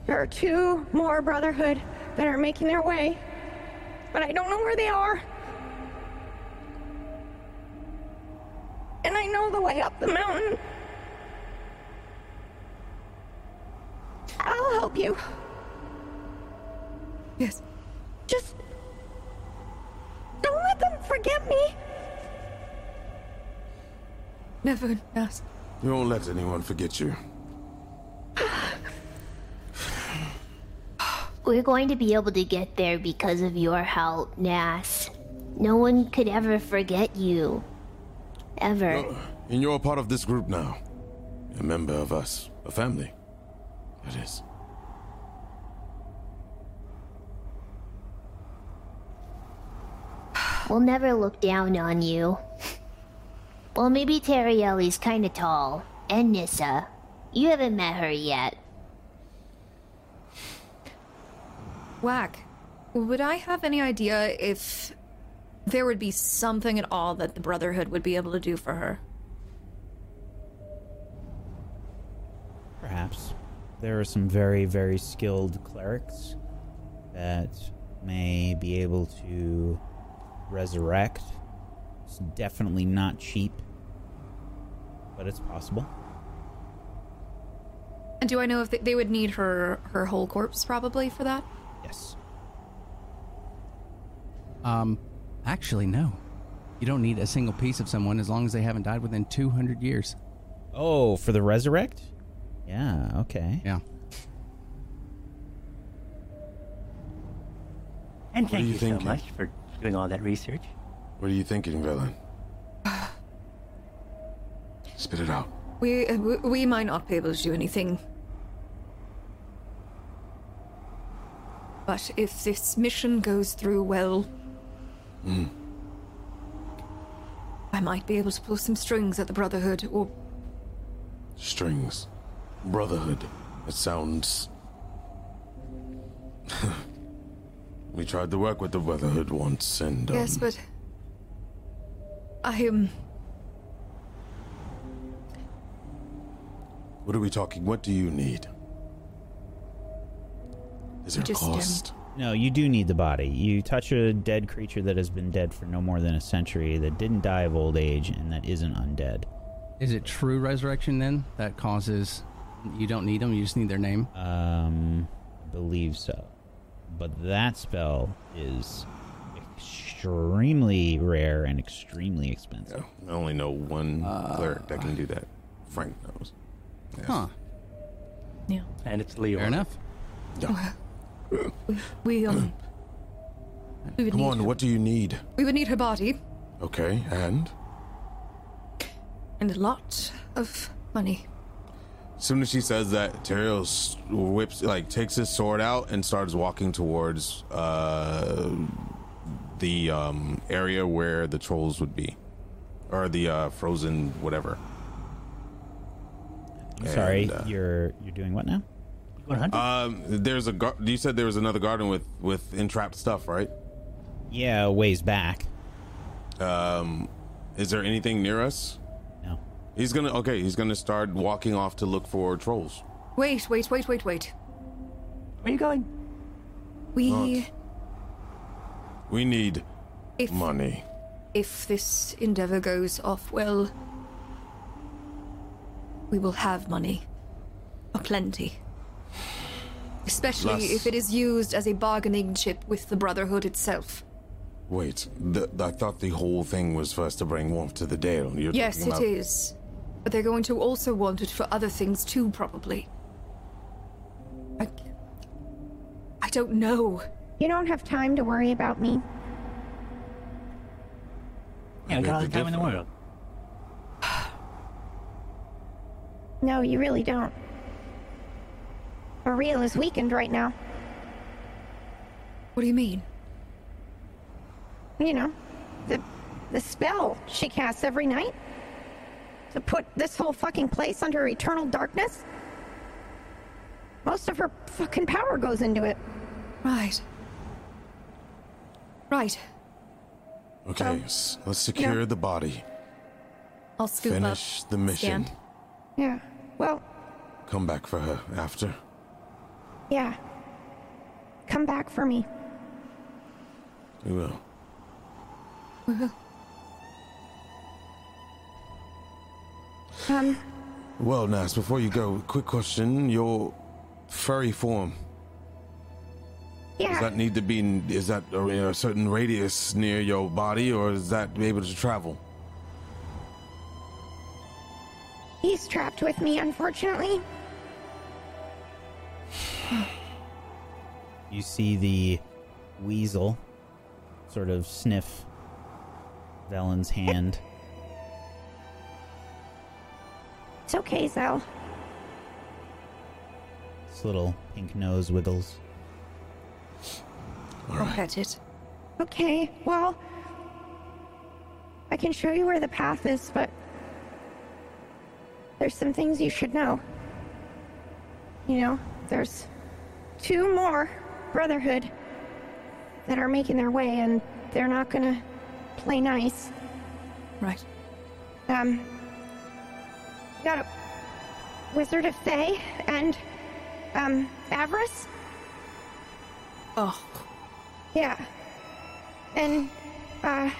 There are two more Brotherhood that are making their way, but I don't know where they are. And I know the way up the mountain. I'll help you. Yes. Just don't let them forget me. Never, yes. You won't let anyone forget you. We're going to be able to get there because of your help, Nas. No one could ever forget you. Ever. And you're a part of this group now. A member of us. A family. That is. We'll never look down on you. Well, maybe Terrielli's kinda tall. And Nissa. You haven't met her yet. Whack. Would I have any idea if there would be something at all that the Brotherhood would be able to do for her? Perhaps. There are some very, very skilled clerics that may be able to resurrect. It's definitely not cheap, but it's possible. And do I know if they, they would need her her whole corpse probably for that? Yes. Um, actually, no. You don't need a single piece of someone as long as they haven't died within 200 years. Oh, for the resurrect? Yeah, okay. Yeah. And thank you you, so much for doing all that research. What are you thinking, villain? Spit it out. We uh, we- we might not be able to do anything. But if this mission goes through well, I might be able to pull some strings at the Brotherhood, or Strings. Brotherhood. It sounds. we tried to work with the Brotherhood once, and. Um, yes, but I am. What are we talking? What do you need? Is there a Just, um, cost? No, you do need the body. You touch a dead creature that has been dead for no more than a century, that didn't die of old age, and that isn't undead. Is it true resurrection then that causes you don't need them? You just need their name. Um, I believe so. But that spell is extremely rare and extremely expensive. Yeah, I only know one cleric that can do that. Frank knows. Yes. Huh. Yeah. And it's Leo. Fair enough. Yeah. We um. We would Come need on, her- what do you need? We would need her body Okay, and and a lot of money. As soon as she says that, Teriel whips, like, takes his sword out and starts walking towards uh, the um, area where the trolls would be, or the uh, frozen whatever. I'm sorry, uh, you're you're doing what now? Going hunting? Um, there's a. Gar- you said there was another garden with with entrapped stuff, right? Yeah, ways back. Um, is there anything near us? No. He's gonna. Okay, he's gonna start walking off to look for trolls. Wait, wait, wait, wait, wait. Where are you going? We Not. We need if money. if this endeavor goes off well, we will have money. a plenty. Especially Less. if it is used as a bargaining chip with the Brotherhood itself. Wait, the, I thought the whole thing was for us to bring warmth to the Dale. You're yes, talking it about- is. But they're going to also want it for other things too, probably. I, I don't know. You don't have time to worry about me. Yeah, I got all the beg time in the world. No, you really don't. Auril is weakened right now. What do you mean? You know, the the spell she casts every night to put this whole fucking place under eternal darkness. Most of her fucking power goes into it. Right. Right. Okay, Um, s- let's secure the body. I'll scoop Finish up. the mission. stand. Yeah. Well, Come back for her after. yeah. Come back for me. We will. We will. Um, Well, Nas, before you go, quick question: Your furry form yeah. does that need to be? In, is that in a certain radius near your body, or is that able to travel? He's trapped with me, unfortunately. You see the weasel sort of sniff Velen's hand. It's okay, Zell. This little pink nose wiggles. I'll pet it. Okay, well, I can show you where the path is, but there's some things you should know. You know, there's two more Brotherhood that are making their way, and they're not gonna play nice. Right. Um, you got a Wizard of Thay and, um, Avarice? Oh, Yeah. And, uh,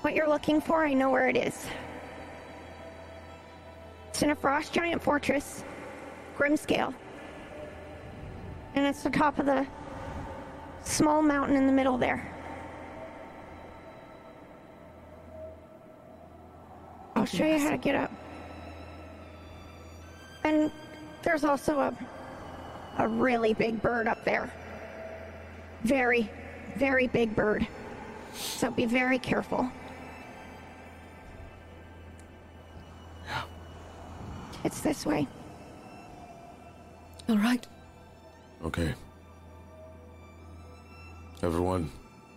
what you're looking for, I know where it is. It's in a frost giant fortress, Grimskalle. And it's the top of the small mountain in the middle there. I'll show you how to get up. And there's also a a really big bird up there. Very, very big bird. So be very careful. It's this way. all right. Okay. Everyone,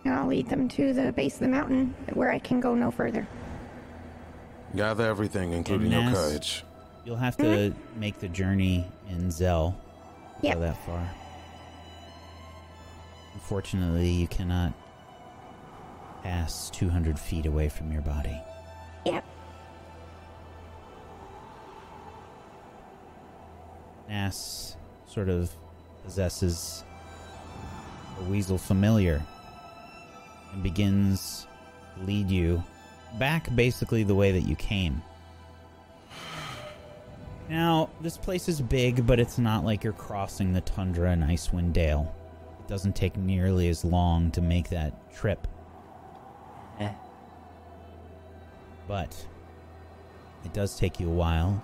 I'll lead them to the base of the mountain where I can go no further. Gather everything, including your Nas- courage. You'll have to make the journey in Zell. Yep. Go that far. Unfortunately, you cannot pass 200 feet away from your body. Yep. Nas sort of possesses a weasel familiar and begins to lead you back basically the way that you came. Now, this place is big, but it's not like you're crossing the tundra in Icewind Dale. It doesn't take nearly as long to make that trip. Eh. But it does take you a while.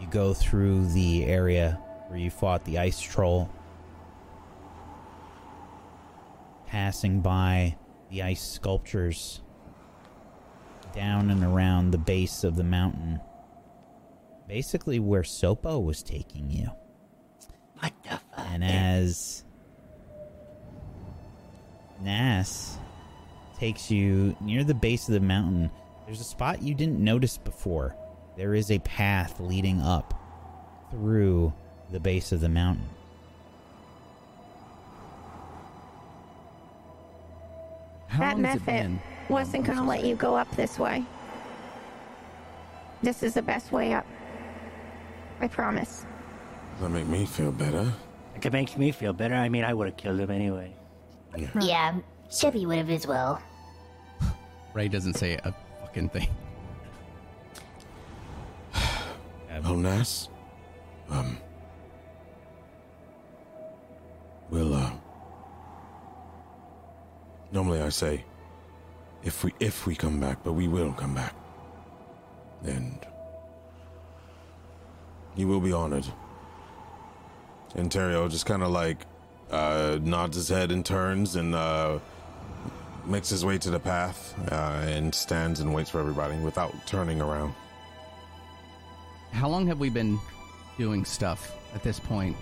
You go through the area where you fought the ice troll, passing by the ice sculptures down and around the base of the mountain. Basically, where Sopo was taking you. What the fuck? And as Nas takes you near the base of the mountain, there's a spot you didn't notice before. There is a path leading up through the base of the mountain. How that long has it Mephit been? wasn't gonna let you go up this way. This is the best way up. I promise. Does that make me feel better. If it makes me feel better, I mean, I would have killed him anyway. Yeah, Cheppy would have as well. Ray doesn't say a fucking thing. Oh, Nas? Um. We'll, uh. Normally I say, if we if we come back, but we will come back. And you will be honored. And Teriel just kind of like uh, nods his head and turns and uh, makes his way to the path uh, and stands and waits for everybody without turning around. How long have we been doing stuff at this point?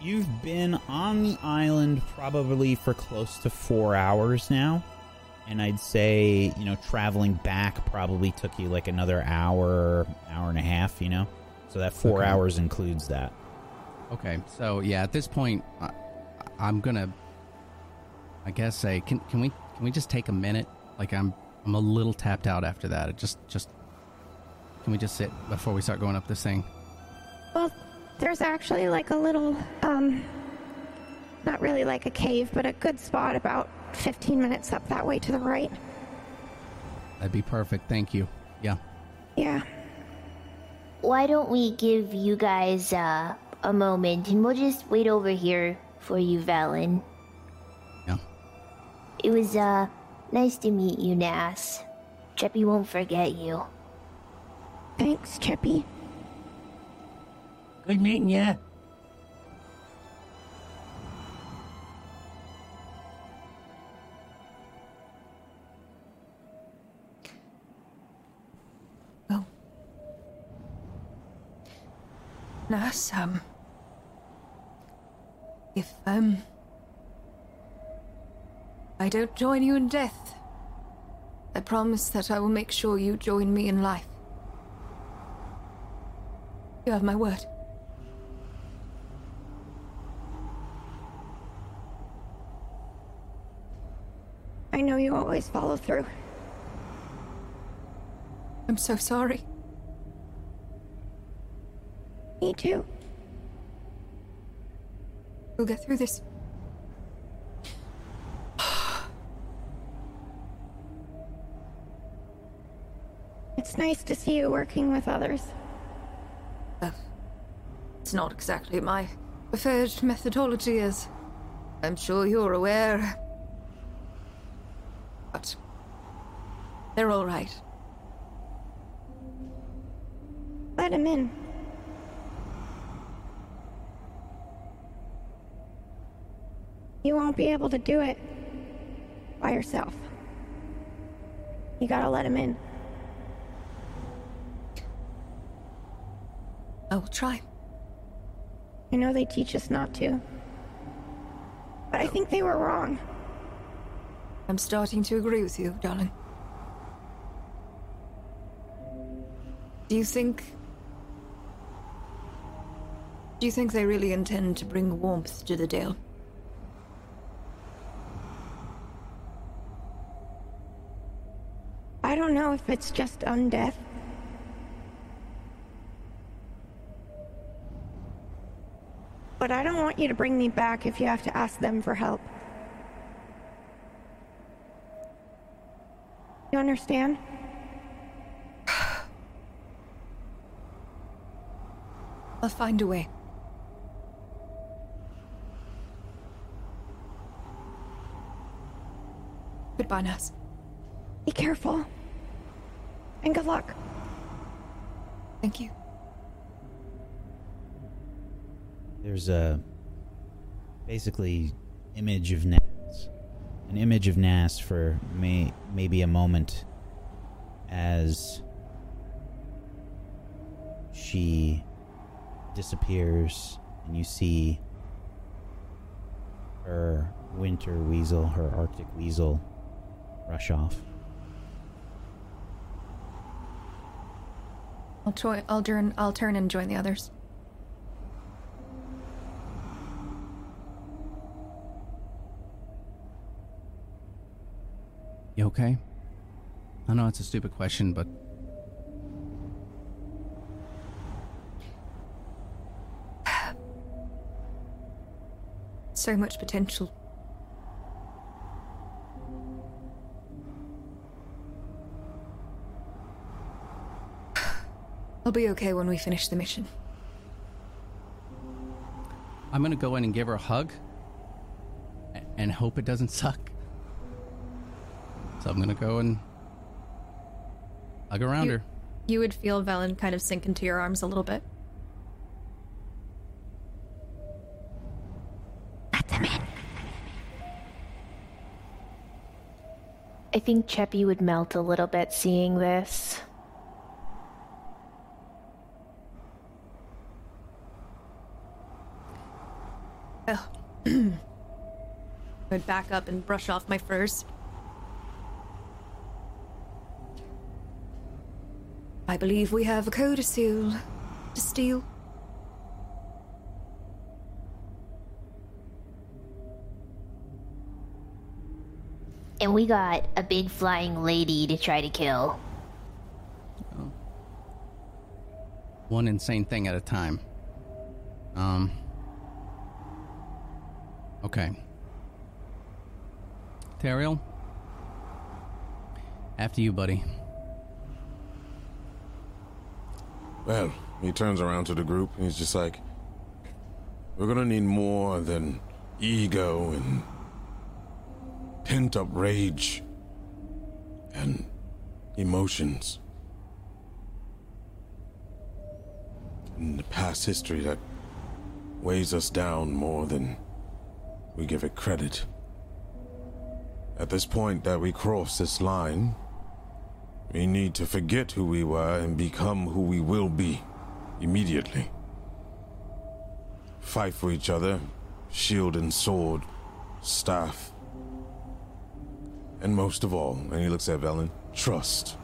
You've been on the island probably for close to four hours now. And I'd say, you know, traveling back probably took you like another hour, hour and a half, you know? So that four Okay. hours includes that. Okay, so yeah, at this point, I, I'm gonna, I guess, say, can can we can we just take a minute? Like I'm I'm a little tapped out after that. It just just can we just sit before we start going up this thing? Well, there's actually like a little, um, not really like a cave, but a good spot about 15 minutes up that way to the right. That'd be perfect. Thank you. Yeah. Yeah. Why don't we give you guys uh, a moment and we'll just wait over here for you, Velen. Yeah. It was uh nice to meet you, Nas. Cheppy won't forget you. Thanks, Cheppy. Good meeting ya. Nurse, um... If, um... I don't join you in death, I promise that I will make sure you join me in life. You have my word. I know you always follow through. I'm so sorry. Me too. We'll get through this. It's nice to see you working with others. Uh, it's not exactly my preferred methodology, as I'm sure you're aware. But they're all right. Let him in. You won't be able to do it by yourself. You gotta let him in. I will try. I know they teach us not to. But I think they were wrong. I'm starting to agree with you, darling. Do you think. Do you think they really intend to bring warmth to the Dale? I don't know if it's just undeath. But I don't want you to bring me back if you have to ask them for help. You understand? I'll find a way. Goodbye, nurse. Be careful. And good luck. Thank you. There's a basically image of Nas, an image of Nas for may, maybe a moment as she disappears and you see her winter weasel, her arctic weasel, rush off. I'll try. I'll turn. I'll turn and join the others. You okay? I know it's a stupid question, but So much potential. I'll be okay when we finish the mission. I'm gonna go in and give her a hug and hope it doesn't suck. So I'm gonna go and hug around You- her. You would feel Velen kind of sink into your arms a little bit. I think Cheppy would melt a little bit seeing this. Well, I'd back up and brush off my furs. I believe we have a codicil to steal. And we got a big flying lady to try to kill. One insane thing at a time. Um. Okay. Teriel? After you, buddy. Well, he turns around to the group and he's just like, We're gonna need more than ego and pent up rage and emotions. And the past history that weighs us down more than we give it credit. At this point that we cross this line, we need to forget who we were and become who we will be immediately. Fight for each other, shield and sword, staff. And most of all, and he looks at Velen, trust.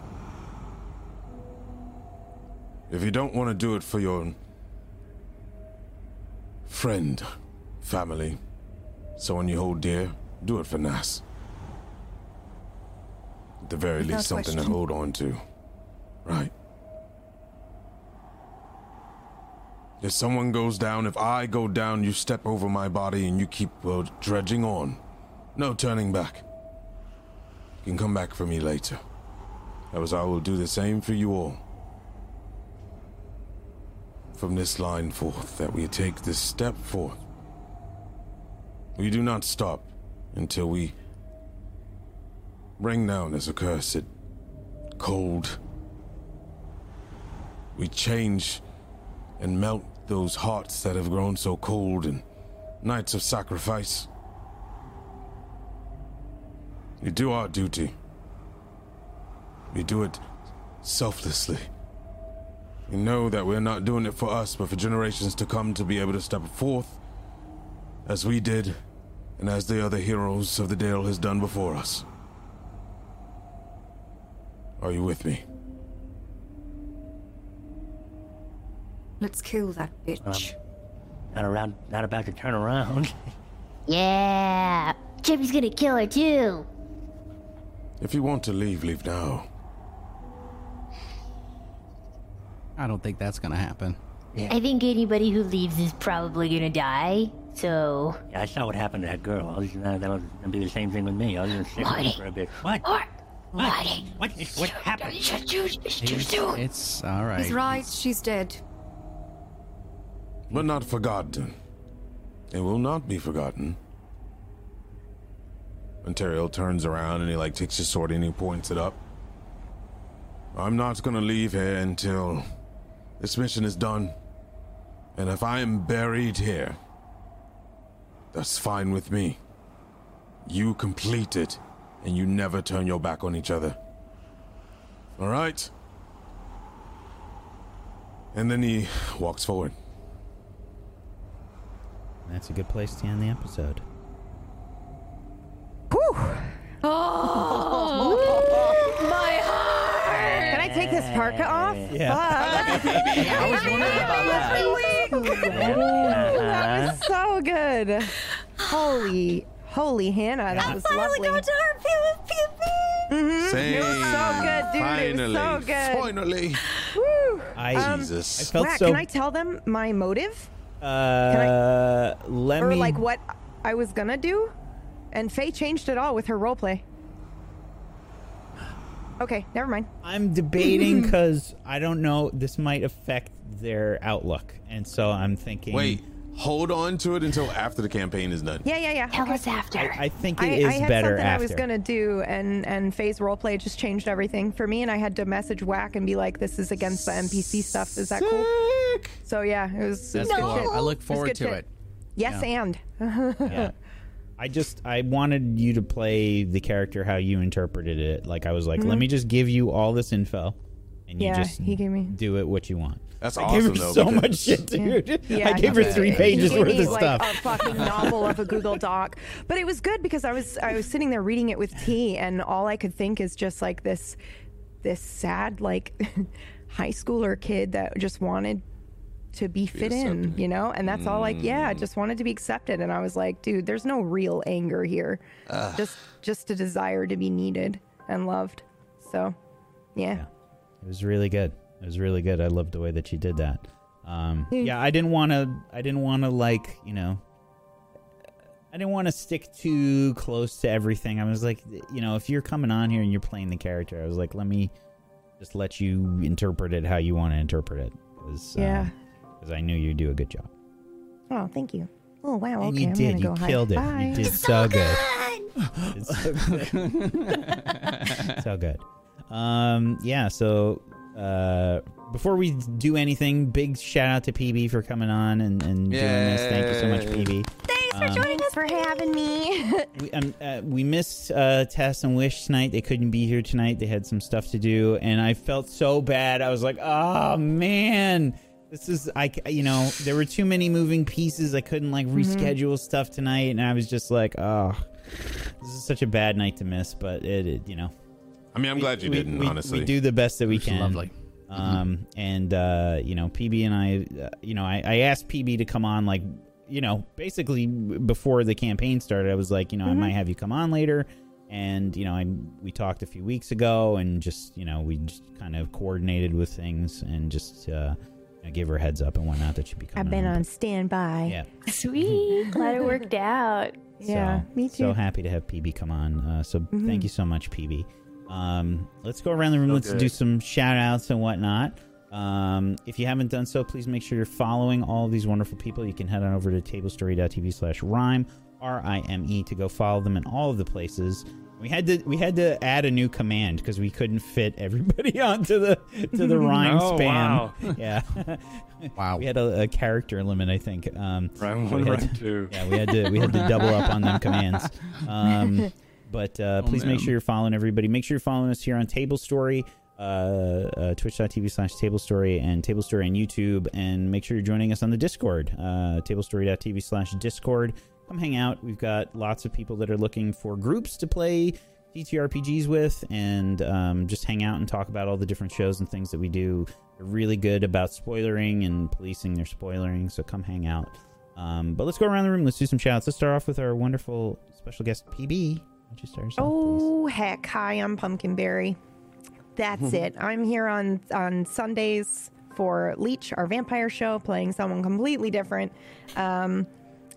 If you don't want to do it for your friend, family, someone you hold dear, do it for Nas. The very Without least, something to hold on to. Right. If someone goes down, if I go down, you step over my body and you keep well, dredging on. No turning back. You can come back for me later. As I will do the same for you all. From this line forth, that we take this step forth. We do not stop until we bring down this accursed cold. We change and melt those hearts that have grown so cold in nights of sacrifice. We do our duty. We do it selflessly. We know that we're not doing it for us, but for generations to come to be able to step forth as we did and as the other heroes of the Dale has done before us. Are you with me? Let's kill that bitch. Not around, not about to turn around. Yeah. Cheppy's gonna kill her too. If you want to leave, leave now. I don't think that's gonna happen. Yeah. I think anybody who leaves is probably gonna die. So. Yeah, I saw what happened to that girl. I was, uh, that'll be the same thing with me. I was gonna sit Marty. for a bit. What? Or. What? Marty. What? is- What happened? It's too, it's too soon. It's all right. He's right, she's dead. But not forgotten. It will not be forgotten. Ontario turns around and he like takes his sword and he points it up. I'm not gonna leave here until this mission is done. And if I am buried here, that's fine with me. You complete it, and you never turn your back on each other. Alright? And then he walks forward. That's a good place to end the episode. Whew. Oh, my heart! Can I take this parka off? Yeah. I was wondering about that. That was so good. Holy, holy Hannah, that was finally lovely. Mhm. Same. It was so good, dude. Finally. It was so good. Finally. Woo. I Um, Jesus. I felt Rat, so. can I tell them my motive uh, I... let or me. like what I was gonna do? And Faye changed it all with her roleplay. Okay, never mind. I'm debating because I don't know. This might affect their outlook, and so I'm thinking. Wait, hold on to it until after the campaign is done. Yeah, yeah, yeah. Tell okay. us after. I, I think I, it is I had better something after. I was gonna do, and and Faye's roleplay just changed everything for me, and I had to message Whack and be like, "This is against the NPC stuff. Is that cool?" Sick. So yeah, it was. It was That's good cool. shit. I look forward good to shit. it. Yes, and yeah. I just I wanted you to play the character how you interpreted it. Like I was like, let me just give you all this info, and you Mm-hmm. Yeah, just he gave me- do it what you want. That's I awesome gave her though. so because- much shit, dude. Yeah, I gave her three did. pages He worth gave me, of like, stuff. A fucking novel of a Google Doc, but it was good because I was I was sitting there reading it with tea, and all I could think is just like this, this sad like high schooler kid that just wanted to be fit in, you know, and that's all like Mm. yeah, I just wanted to be accepted, and I was like, dude, there's no real anger here, just just a desire to be needed and loved. So, yeah. It was really good. It was really good. I loved the way that she did that. Um, yeah, I didn't want to. I didn't want to like you know. I didn't want to stick too close to everything. I was like, you know, if you're coming on here and you're playing the character, I was like, let me just let you interpret it how you want to interpret it. Cause, Yeah. Because I knew you'd do a good job. Oh, thank you. Oh wow, And okay, you I'm did. You go hide. killed it. Bye. You did so good. It's so good. so good. Um, yeah. So uh, before we do anything, big shout out to PB for coming on and, and doing this. Thank you so much, PB. Thanks for Um, joining us for having me. We, um, uh, we missed uh, Tess and Wish tonight. They couldn't be here tonight. They had some stuff to do, and I felt so bad. I was like, "Oh man, this is I. c- You know, there were too many moving pieces. I couldn't like reschedule stuff tonight, and I was just like, oh, this is such a bad night to miss. But it, it you know, I mean, I'm glad you we, didn't. we- honestly, we do the best that we can. lovely. Um, and uh, you know, PB and I, uh, you know, I, I asked PB to come on, like, you know, basically before the campaign started. I was like, you know, I might have you come on later, And you know, I we talked a few weeks ago, and just you know, we just kind of coordinated with things, and just uh, you know, gave her a heads up and whatnot that she'd be coming. I've been on standby. Yeah. Sweet. Glad it worked out. Yeah, so, me too. So happy to have PB come on. Uh, so Mhm. thank you so much, PB. Um, let's go around the room. So let's good. do some shout outs and whatnot. Um, if you haven't done so, please make sure you're following all of these wonderful people. You can head on over to tablestory.tv slash rime, R I M E, to go follow them in all of the places. We had to we had to add a new command because we couldn't fit everybody onto the to the rime Oh, spam. wow. Yeah. Wow. We had a, a character limit, I think. Um, Rime one, we had rime to- two. Yeah, we had to we had to double up on them commands. Um, but uh, Oh, please make sure you're following everybody. Make sure you're following us here on Table Story, uh, uh, twitch.tv slash Table Story, and Table Story on YouTube. And make sure you're joining us on the Discord, uh, tablestory.tv slash Discord. Come hang out. We've got lots of people that are looking for groups to play TTRPGs with and um, just hang out and talk about all the different shows and things that we do. They're really good about spoilering and policing their spoilering, so come hang out. Um, but let's go around the room. Let's do some shouts. Let's start off with our wonderful special guest, PB. Why don't you start us off, please? Oh heck! Hi, I'm Pumpkinberry. That's it. I'm here on on Sundays for Leech, our vampire show, playing someone completely different. Um,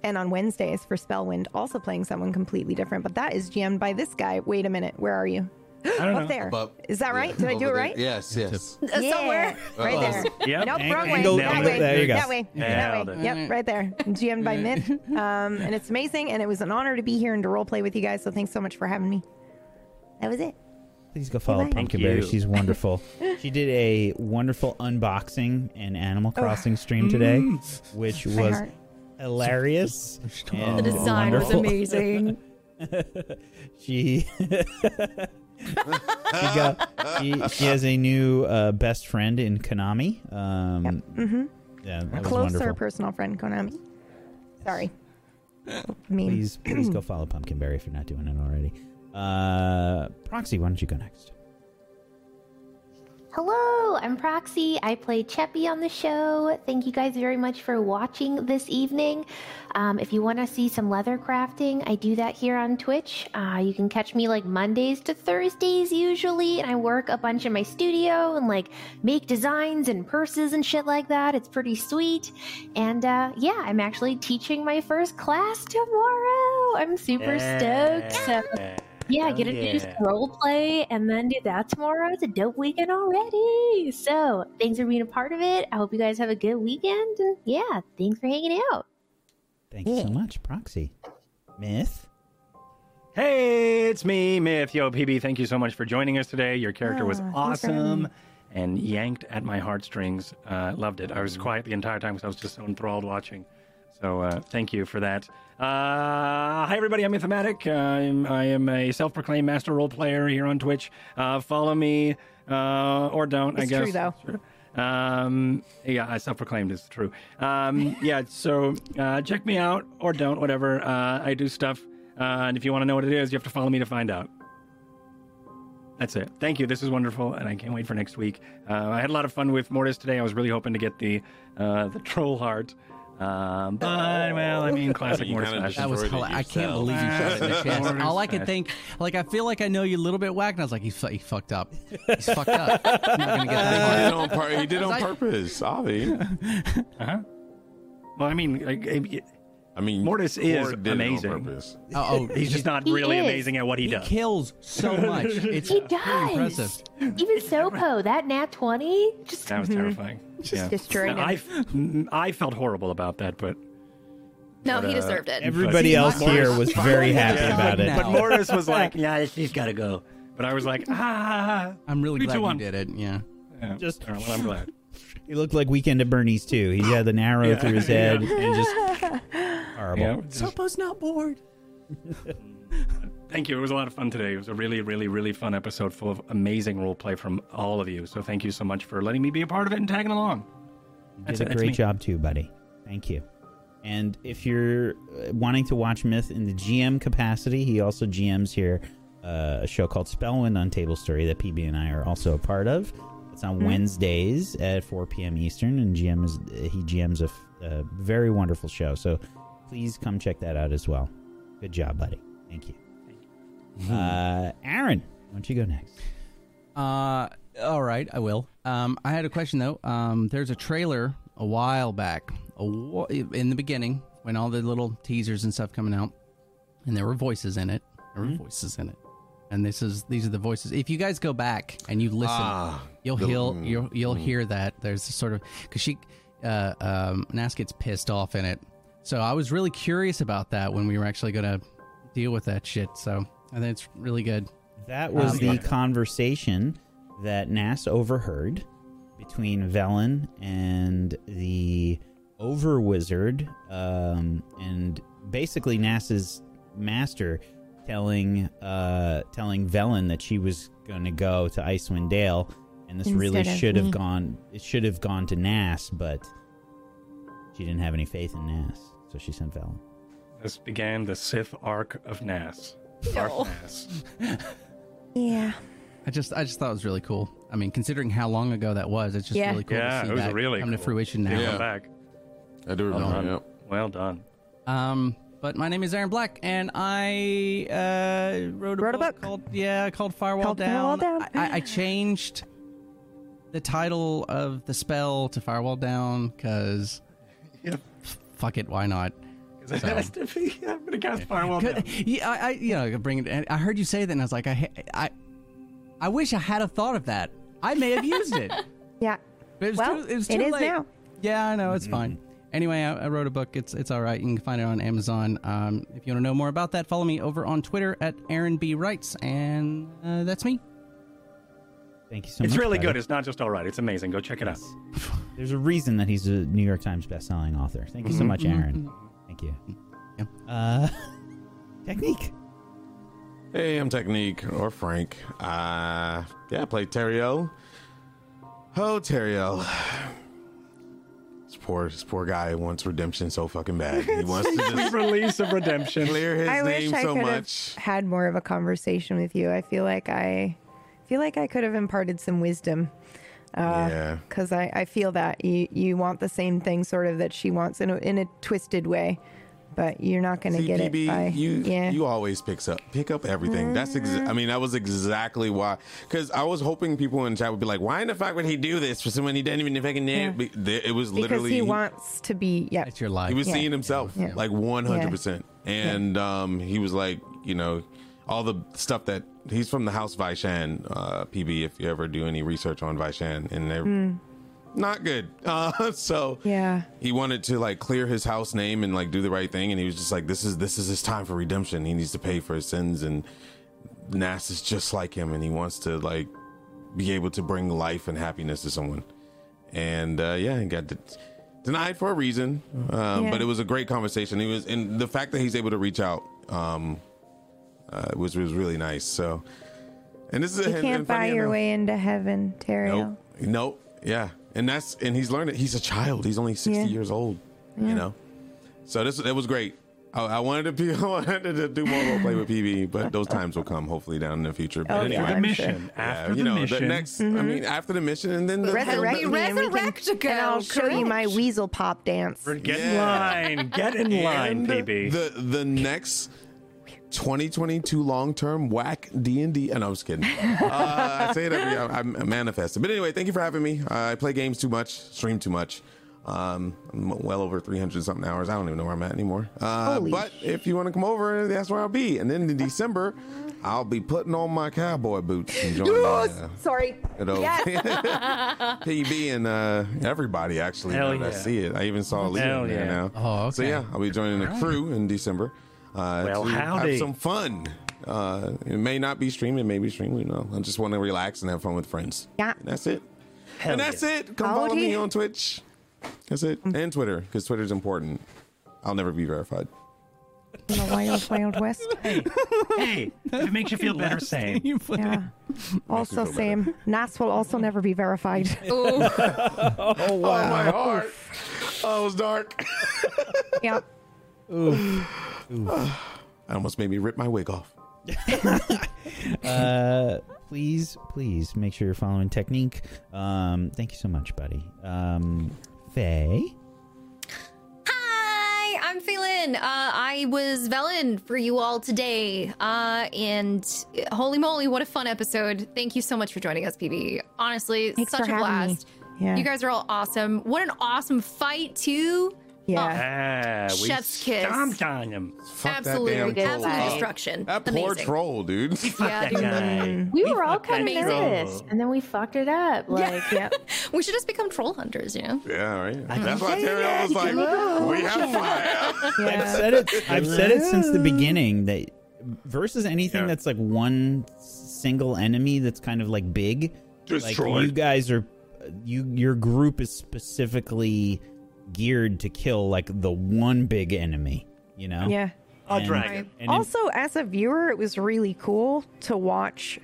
and on Wednesdays for Spellwind, also playing someone completely different. But that is GM'd by this guy. Wait a minute, where are you? I don't Up know. there. Above- Is that right? yeah, Did I do over it there. right? Yes, yes. Uh, Somewhere. right there. Yep. Nope, wrong way. angle- that angle- way. there you go. That way. That Nailed way. it. Yep, right there. GM'd by Myth. Um, and it's amazing. And it was an honor to be here and to role play with you guys. So thanks so much for having me. That was it. Please go follow Bye. Thank Pumpkinberry. you. She's wonderful. she did a wonderful unboxing and Animal Crossing stream today, which My was heart. hilarious. and The design was wonderful. amazing. she she got she, she has a new uh, best friend in Konami. Um, Mm-hmm. Yeah, Closer wonderful. personal friend, Konami. Sorry. Please, please go follow Pumpkinberry if you're not doing it already. Uh, Proxy, why don't you go next? Hello, I'm Proxy. I play Cheppy on the show. Thank you guys very much for watching this evening. Um, if you want to see some leather crafting, I do that here on Twitch. Uh, you can catch me like Mondays to Thursdays usually, and I work a bunch in my studio and like make designs and purses and shit like that. It's pretty sweet. And uh, yeah, I'm actually teaching my first class tomorrow. I'm super stoked. So yeah, Hell get to do yeah. some role play and then do that tomorrow. It's a dope weekend already. So thanks for being a part of it. I hope you guys have a good weekend. And yeah, thanks for hanging out. Thank you so much, Proxy. Myth. Hey, it's me, Myth. Yo, PB, thank you so much for joining us today. Your character was Ah, thanks for having awesome and yanked at my heartstrings. Uh, loved it. I was quiet the entire time because I was just so enthralled watching. So uh, thank you for that. Uh, hi, everybody. I'm Mythomatic. I'm, I am a self-proclaimed master role player here on Twitch. Uh, follow me uh, or don't, I It's guess. true, though. Um, yeah, I self-proclaimed is true. Um, yeah, so uh, check me out or don't, whatever. Uh, I do stuff, uh, and if you want to know what it is, you have to follow me to find out. That's it. Thank you. This is wonderful, and I can't wait for next week. Uh, I had a lot of fun with Mortis today. I was really hoping to get the uh, the troll heart, um, but well, I mean, classic You Mortis. That was Destroyed I can't believe you shot it in the chest. Mortis All I could think, like, I feel like I know you a little bit whack, and I was like, he's, fu- he fucked up. He's fucked up. I'm not gonna get He that did it far. on, pur- he did on I- purpose, Avi. Uh-huh. Well, I mean, like, it- I mean, Mortis is Cord did it on amazing. purpose. Oh, oh, he's just not He really is. amazing at what he, does. he does. kills so much. It's He does. impressive. Even Sopo, that nat 20, just That was terrifying. Yeah. destroyed I, him. I felt horrible about that, but No, But, he uh, deserved it. Everybody See, else my- here was very happy Yeah. about it. but Mortis was like, "Yeah, she's got to go." But I was like, "Ah." I'm really Three, glad two, you one. did it. Yeah. Yeah. Just- All right, well, I'm glad. He looked like Weekend at Bernie's too. He had an arrow Yeah. through his head and just horrible. Yeah, Sopo's not bored. Thank you. It was a lot of fun today. It was a really, really, really fun episode full of amazing role play from all of you. So thank you so much for letting me be a part of it and tagging along. You That's did it, a that's great job too, buddy. Thank you. And if you're uh, wanting to watch Myth in the GM capacity, he also GMs here uh, a show called Spellwind on Table Story that PB and I are also a part of. It's on Mm-hmm. Wednesdays at 4 p.m. Eastern, and GM is he GMs a, f- a very wonderful show. So please come check that out as well. Good job, buddy. Thank you. Uh, Aaron, why don't you go next? Uh, all right, I will. Um, I had a question though. Um, there's a trailer a while back, a wh- in the beginning when all the little teasers and stuff coming out, and there were voices in it. There were voices in it, and this is these are the voices. If you guys go back and you listen, Ah, you'll the- hear mm, you'll you'll mm. hear that there's a sort of because she uh, um, Nas gets pissed off in it. So I was really curious about that when we were actually gonna deal with that shit. So I think it's really good. That was Um, the yeah. conversation that Nas overheard between Velen and the Over Wizard, um, and basically Nas's master telling uh, telling Velen that she was going to go to Icewind Dale, and this really Instead of should have gone. It should have gone to Nas, but she didn't have any faith in Nas, so she sent Velen. This began the Sith arc of Nas. Darth Yeah. I just I just thought it was really cool. I mean, considering how long ago that was, it's just Yeah. really cool Yeah, to see it was that really come to fruition now. Yeah. Yeah. back. I do Well remember. done. Yep. Well done. Um, but my name is Aaron Black, and I uh, wrote a, Wrote a book, book. called yeah called Firewall Called Down. Firewall Down. I, I- I changed the title of the spell to Firewall Down because Yeah. fuck it, why not? Because it has to be. I'm going to cast Firewall down. Yeah, I, I you know bring it. I heard you say that, and I was like, I I I wish I had a thought of that. I may have used it. Yeah. But it was Well, too, it was it too is late. now. Yeah, I know it's fine. Anyway, I, I wrote a book. It's it's all right. You can find it on Amazon. Um, if you want to know more about that, follow me over on Twitter at Aaron B Writes, and uh, that's me. Thank you so it's much. It's really buddy. good. It's not just all right. It's amazing. Go check it out. There's a reason that he's a New York Times bestselling author. Thank you so Mhm, much, Aaron. Thank you. Yeah. Uh, technique. Hey, I'm Technique or Frank. Uh, yeah, I play Teriel. Oh, Teriel. This poor, this poor guy wants redemption so fucking bad. He wants to just release of redemption. clear his I wish name I so could much. have had more of a conversation with you. I feel like I feel like I could have imparted some wisdom. Uh, Yeah. Because I, I feel that you, you want the same thing sort of that she wants in a, in a twisted way, but you're not going to See, get PB, it by you yeah. you always picks up pick up everything. That's ex- I mean that was exactly why. Because I was hoping people in chat would be like, "Why in the fuck would he do this for someone he didn't even fucking know?" Yeah. Be- there- It was literally because literally he wants to be yeah. It's your life. He was Yeah. seeing himself Yeah. like 100%. And um, he was like, you know, all the stuff that he's from the house Vaishan, uh, PB, if you ever do any research on Vaishan, and they're not good. Uh, so Yeah. he wanted to like clear his house name and like do the right thing. And he was just like, this is, this is his time for redemption. He needs to pay for his sins. And Nas is just like him. And he wants to like be able to bring life and happiness to someone. And uh, yeah, he got de- denied for a reason, um, Yeah. but it was a great conversation. He was, and the fact that he's able to reach out um, uh, was was really nice. So, and this is You and- can't and buy your enough- way into heaven, Terry. Nope, nope, yeah, and that's and he's learning. He's a child. He's only sixty Yeah. years old. You know, so this it was great. I, I wanted to be, I wanted to do more role play with PB, but those times will come hopefully down in the future. But Oh, anyway, yeah, the I'm mission. yeah, After you the know, mission. the next. I mean, after the mission, and then the, Resurrect Be me and, we can, resurrected, and I'll show you my weasel pop dance. Get in Yeah. line. Get in line, PB. The the next 2022 long term whack D and D. And I was kidding. Uh, I say it every. I, I manifest it. But anyway, thank you for having me. Uh, I play games too much, stream too much. Um, I'm well over 300 something hours. I don't even know where I'm at anymore. Uh, Holy but if you want to come over, that's where I'll be. And then in December, I'll be putting on my cowboy boots and joining uh, Sorry. good old PB and uh, everybody actually. Hell now that I see it. I even saw Leo Hell in there yeah. now. Oh, So yeah, I'll be joining the crew in December. Uh, Well, to howdy. have some fun. Uh, it may not be streaming, maybe streaming. You know, I just want to relax and have fun with friends. Yeah. and that's it. Hell and that's yeah. it. Come follow me on Twitch. That's it, and Twitter because Twitter's important. I'll never be verified. In the wild, wild west. Hey, hey, if it makes you feel better, same. Yeah. Also, feel same. Nas will also never be verified. Oh my heart! Oh, it was dark. yep. I almost made me rip my wig off. Uh, please, please make sure you're following Technique. Um, thank you so much, buddy. Um, Faye. Hi, I'm Phelan again, uh, I was Velen for you all today. Uh, and holy moly, what a fun episode. Thank you so much for joining us, PB. Honestly, Thanks such a having me. blast. Yeah. You guys are all awesome. What an awesome fight, too. Yeah. Ah, we Chef's kiss. stomped on him. Fuck Absolutely. that damn Absolute destruction. That poor Amazing. troll, dude. Yeah, That dude. guy. We were all fucked kind of troll. nervous, and then we fucked it up. Like, yeah. We should just become troll hunters, you know? Yeah, right. That's why Terry was like, we have fire. I've said it. I've said it since the beginning that versus anything Yeah. that's like one single enemy that's kind of like big. Destroy. Like you guys are, you your group is specifically geared to kill like the one big enemy. You know. Yeah. A And- dragon. and in- also, as a viewer, it was really cool to watch,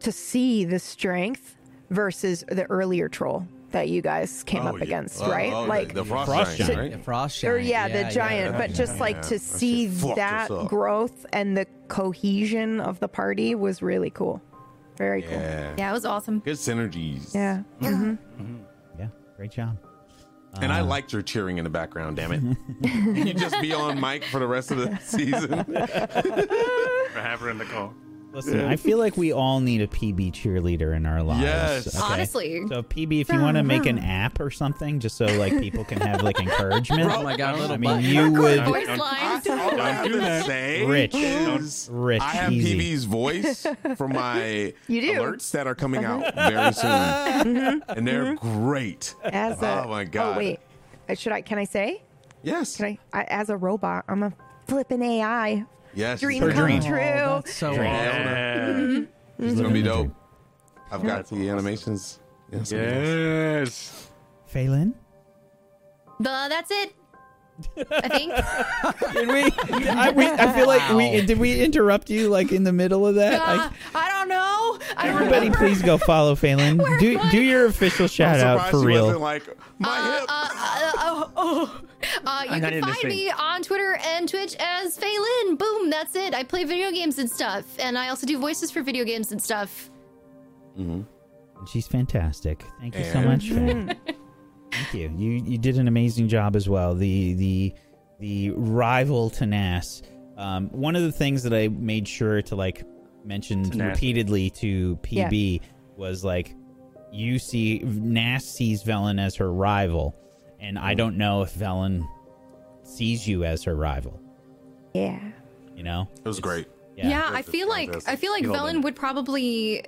to see the strength versus the earlier troll that you guys came Oh, up yeah. against, Oh, right? oh, like, the, frost, Frost giant, giant. right? Frost or giant. yeah, the giant, yeah, but just yeah, like to That see that growth and the cohesion of the party was really cool. Very cool. Yeah. Yeah, it was awesome. Good synergies. Yeah. hmm Yeah. Great job. And I Uh, liked your cheering in the background, damn it. you just be on mic for the rest of the season. For have her in the call. Listen, I feel like we all need a PB cheerleader in our lives. Yes. okay? Honestly. So PB, if you want to make an app or something, just so like people can have like encouragement. Oh my god, little I mean, you would. Voice Don't- lines. All I Don't have do that. say eh? Rich. is Rich, I have easy. PB's voice for my You do. alerts that are coming out uh-huh. very soon, mm-hmm. and they're mm-hmm. great. As a, Oh my oh, God. Oh wait, Uh, should I? Can I say? Yes, Can I? I as a robot, I'm a flipping AI. Yes, Dream Her come dream. true. Oh, that's so Dream. awesome. Yeah. It's gonna be dope. I've got the animations. Yes, Yes. Phelan? Uh, that's it. I think. Did we? I, we, I feel like we did. We interrupt you like in the middle of that. Uh, I, I don't know. I everybody, know. please go follow Phelan. Do do your official shout out for real. Like my Uh, hip. uh, uh, oh, oh. Uh, you I'm can find me on Twitter and Twitch as Phelan. Boom, that's it. I play video games and stuff, and I also do voices for video games and stuff. Mhm. She's fantastic. Thank you so much, Faye. Thank you. You you did an amazing job as well. The the the rival to Nas. Um, one of the things that I made sure to like mention Tenacity. repeatedly to PB was like you see Nas sees Velen as her rival, and I don't know if Velen sees you as her rival. Yeah. You know? It was great. Yeah, I feel like I feel like You hold Velen would probably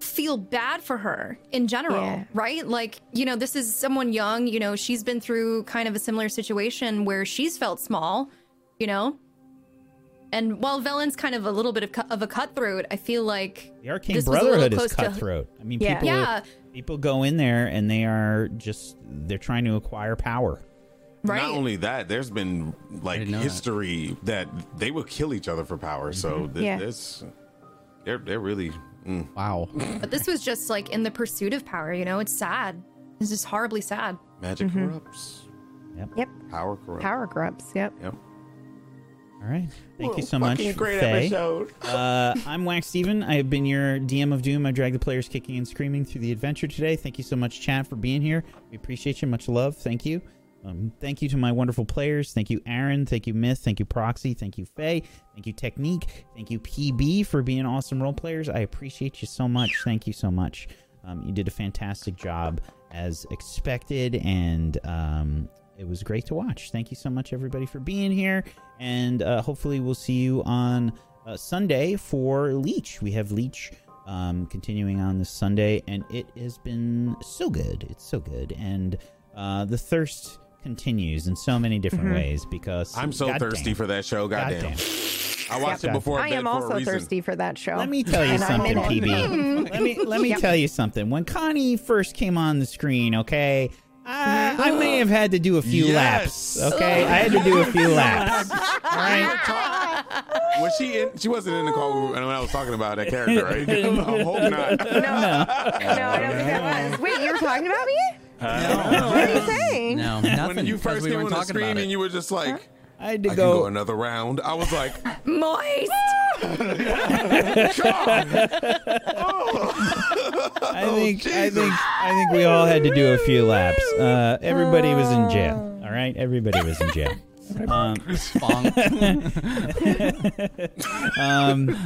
feel bad for her in general, Yeah. right? Like, you know, this is someone young, you know, she's been through kind of a similar situation where she's felt small, you know? And while Velen's kind of a little bit of, cu- of a cutthroat, I feel like The Arcane this was a little Brotherhood is close to- cutthroat. I mean, Yeah. people Yeah. people go in there and they are just they're trying to acquire power. right. Not only that, there's been like didn't that. history that. they will kill each other for power. So mm-hmm. th- Yeah. this, they're they're really. Mm. Wow. but this was just like in the pursuit of power, you know? It's sad. It's just horribly sad. Magic corrupts. Yep. Power corrupts. Power grubs. Yep. Yep. All right. Thank you so much, Fucking great Faye. episode. Uh, I'm Wax Steven. I have been your DM of Doom. I drag the players kicking and screaming through the adventure today. Thank you so much, chat, for being here. We appreciate you. Much love. Thank you. Um, thank you to my wonderful players. Thank you, Aaron. Thank you, Myth. Thank you, Proxy. Thank you, Faye. Thank you, Technique. Thank you, PB, for being awesome role players. I appreciate you so much. Thank you so much. Um, you did a fantastic job as expected, and um, it was great to watch. Thank you so much, everybody, for being here. And uh, hopefully, we'll see you on uh, Sunday for Leech. We have Leech um, continuing on this Sunday, and it has been so good. It's so good. And uh, the thirst continues in so many different mm-hmm. ways because I'm so goddamn. thirsty for that show. Goddamn. Goddamn. I watched it before I bed am for also reason. thirsty for that show. Let me tell you And I'm in something. PB. let me let me tell you something. When Connie first came on the screen, okay, I, I mm-hmm. may have had to do a few Yes. laps. Okay, I had to do a few laps. All right. Was she in? She wasn't in the call and when I was talking about that character, right? I hope not. No, I don't think that was. Wait, you were talking about me? Uh, What are you saying? No, nothing. when you first we came weren't on the screen and you were just like, I had to I can go go. another round. I was like, Moist. I think I think I think we all had to do a few laps. Uh, everybody was in jail. All right, everybody was in jail. Um, um,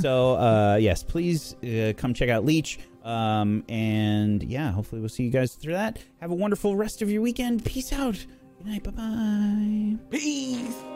so uh, yes, please uh, come check out Leech. Um, and yeah, hopefully we'll see you guys through that. Have a wonderful rest of your weekend. Peace out. Good night. Bye bye. Peace.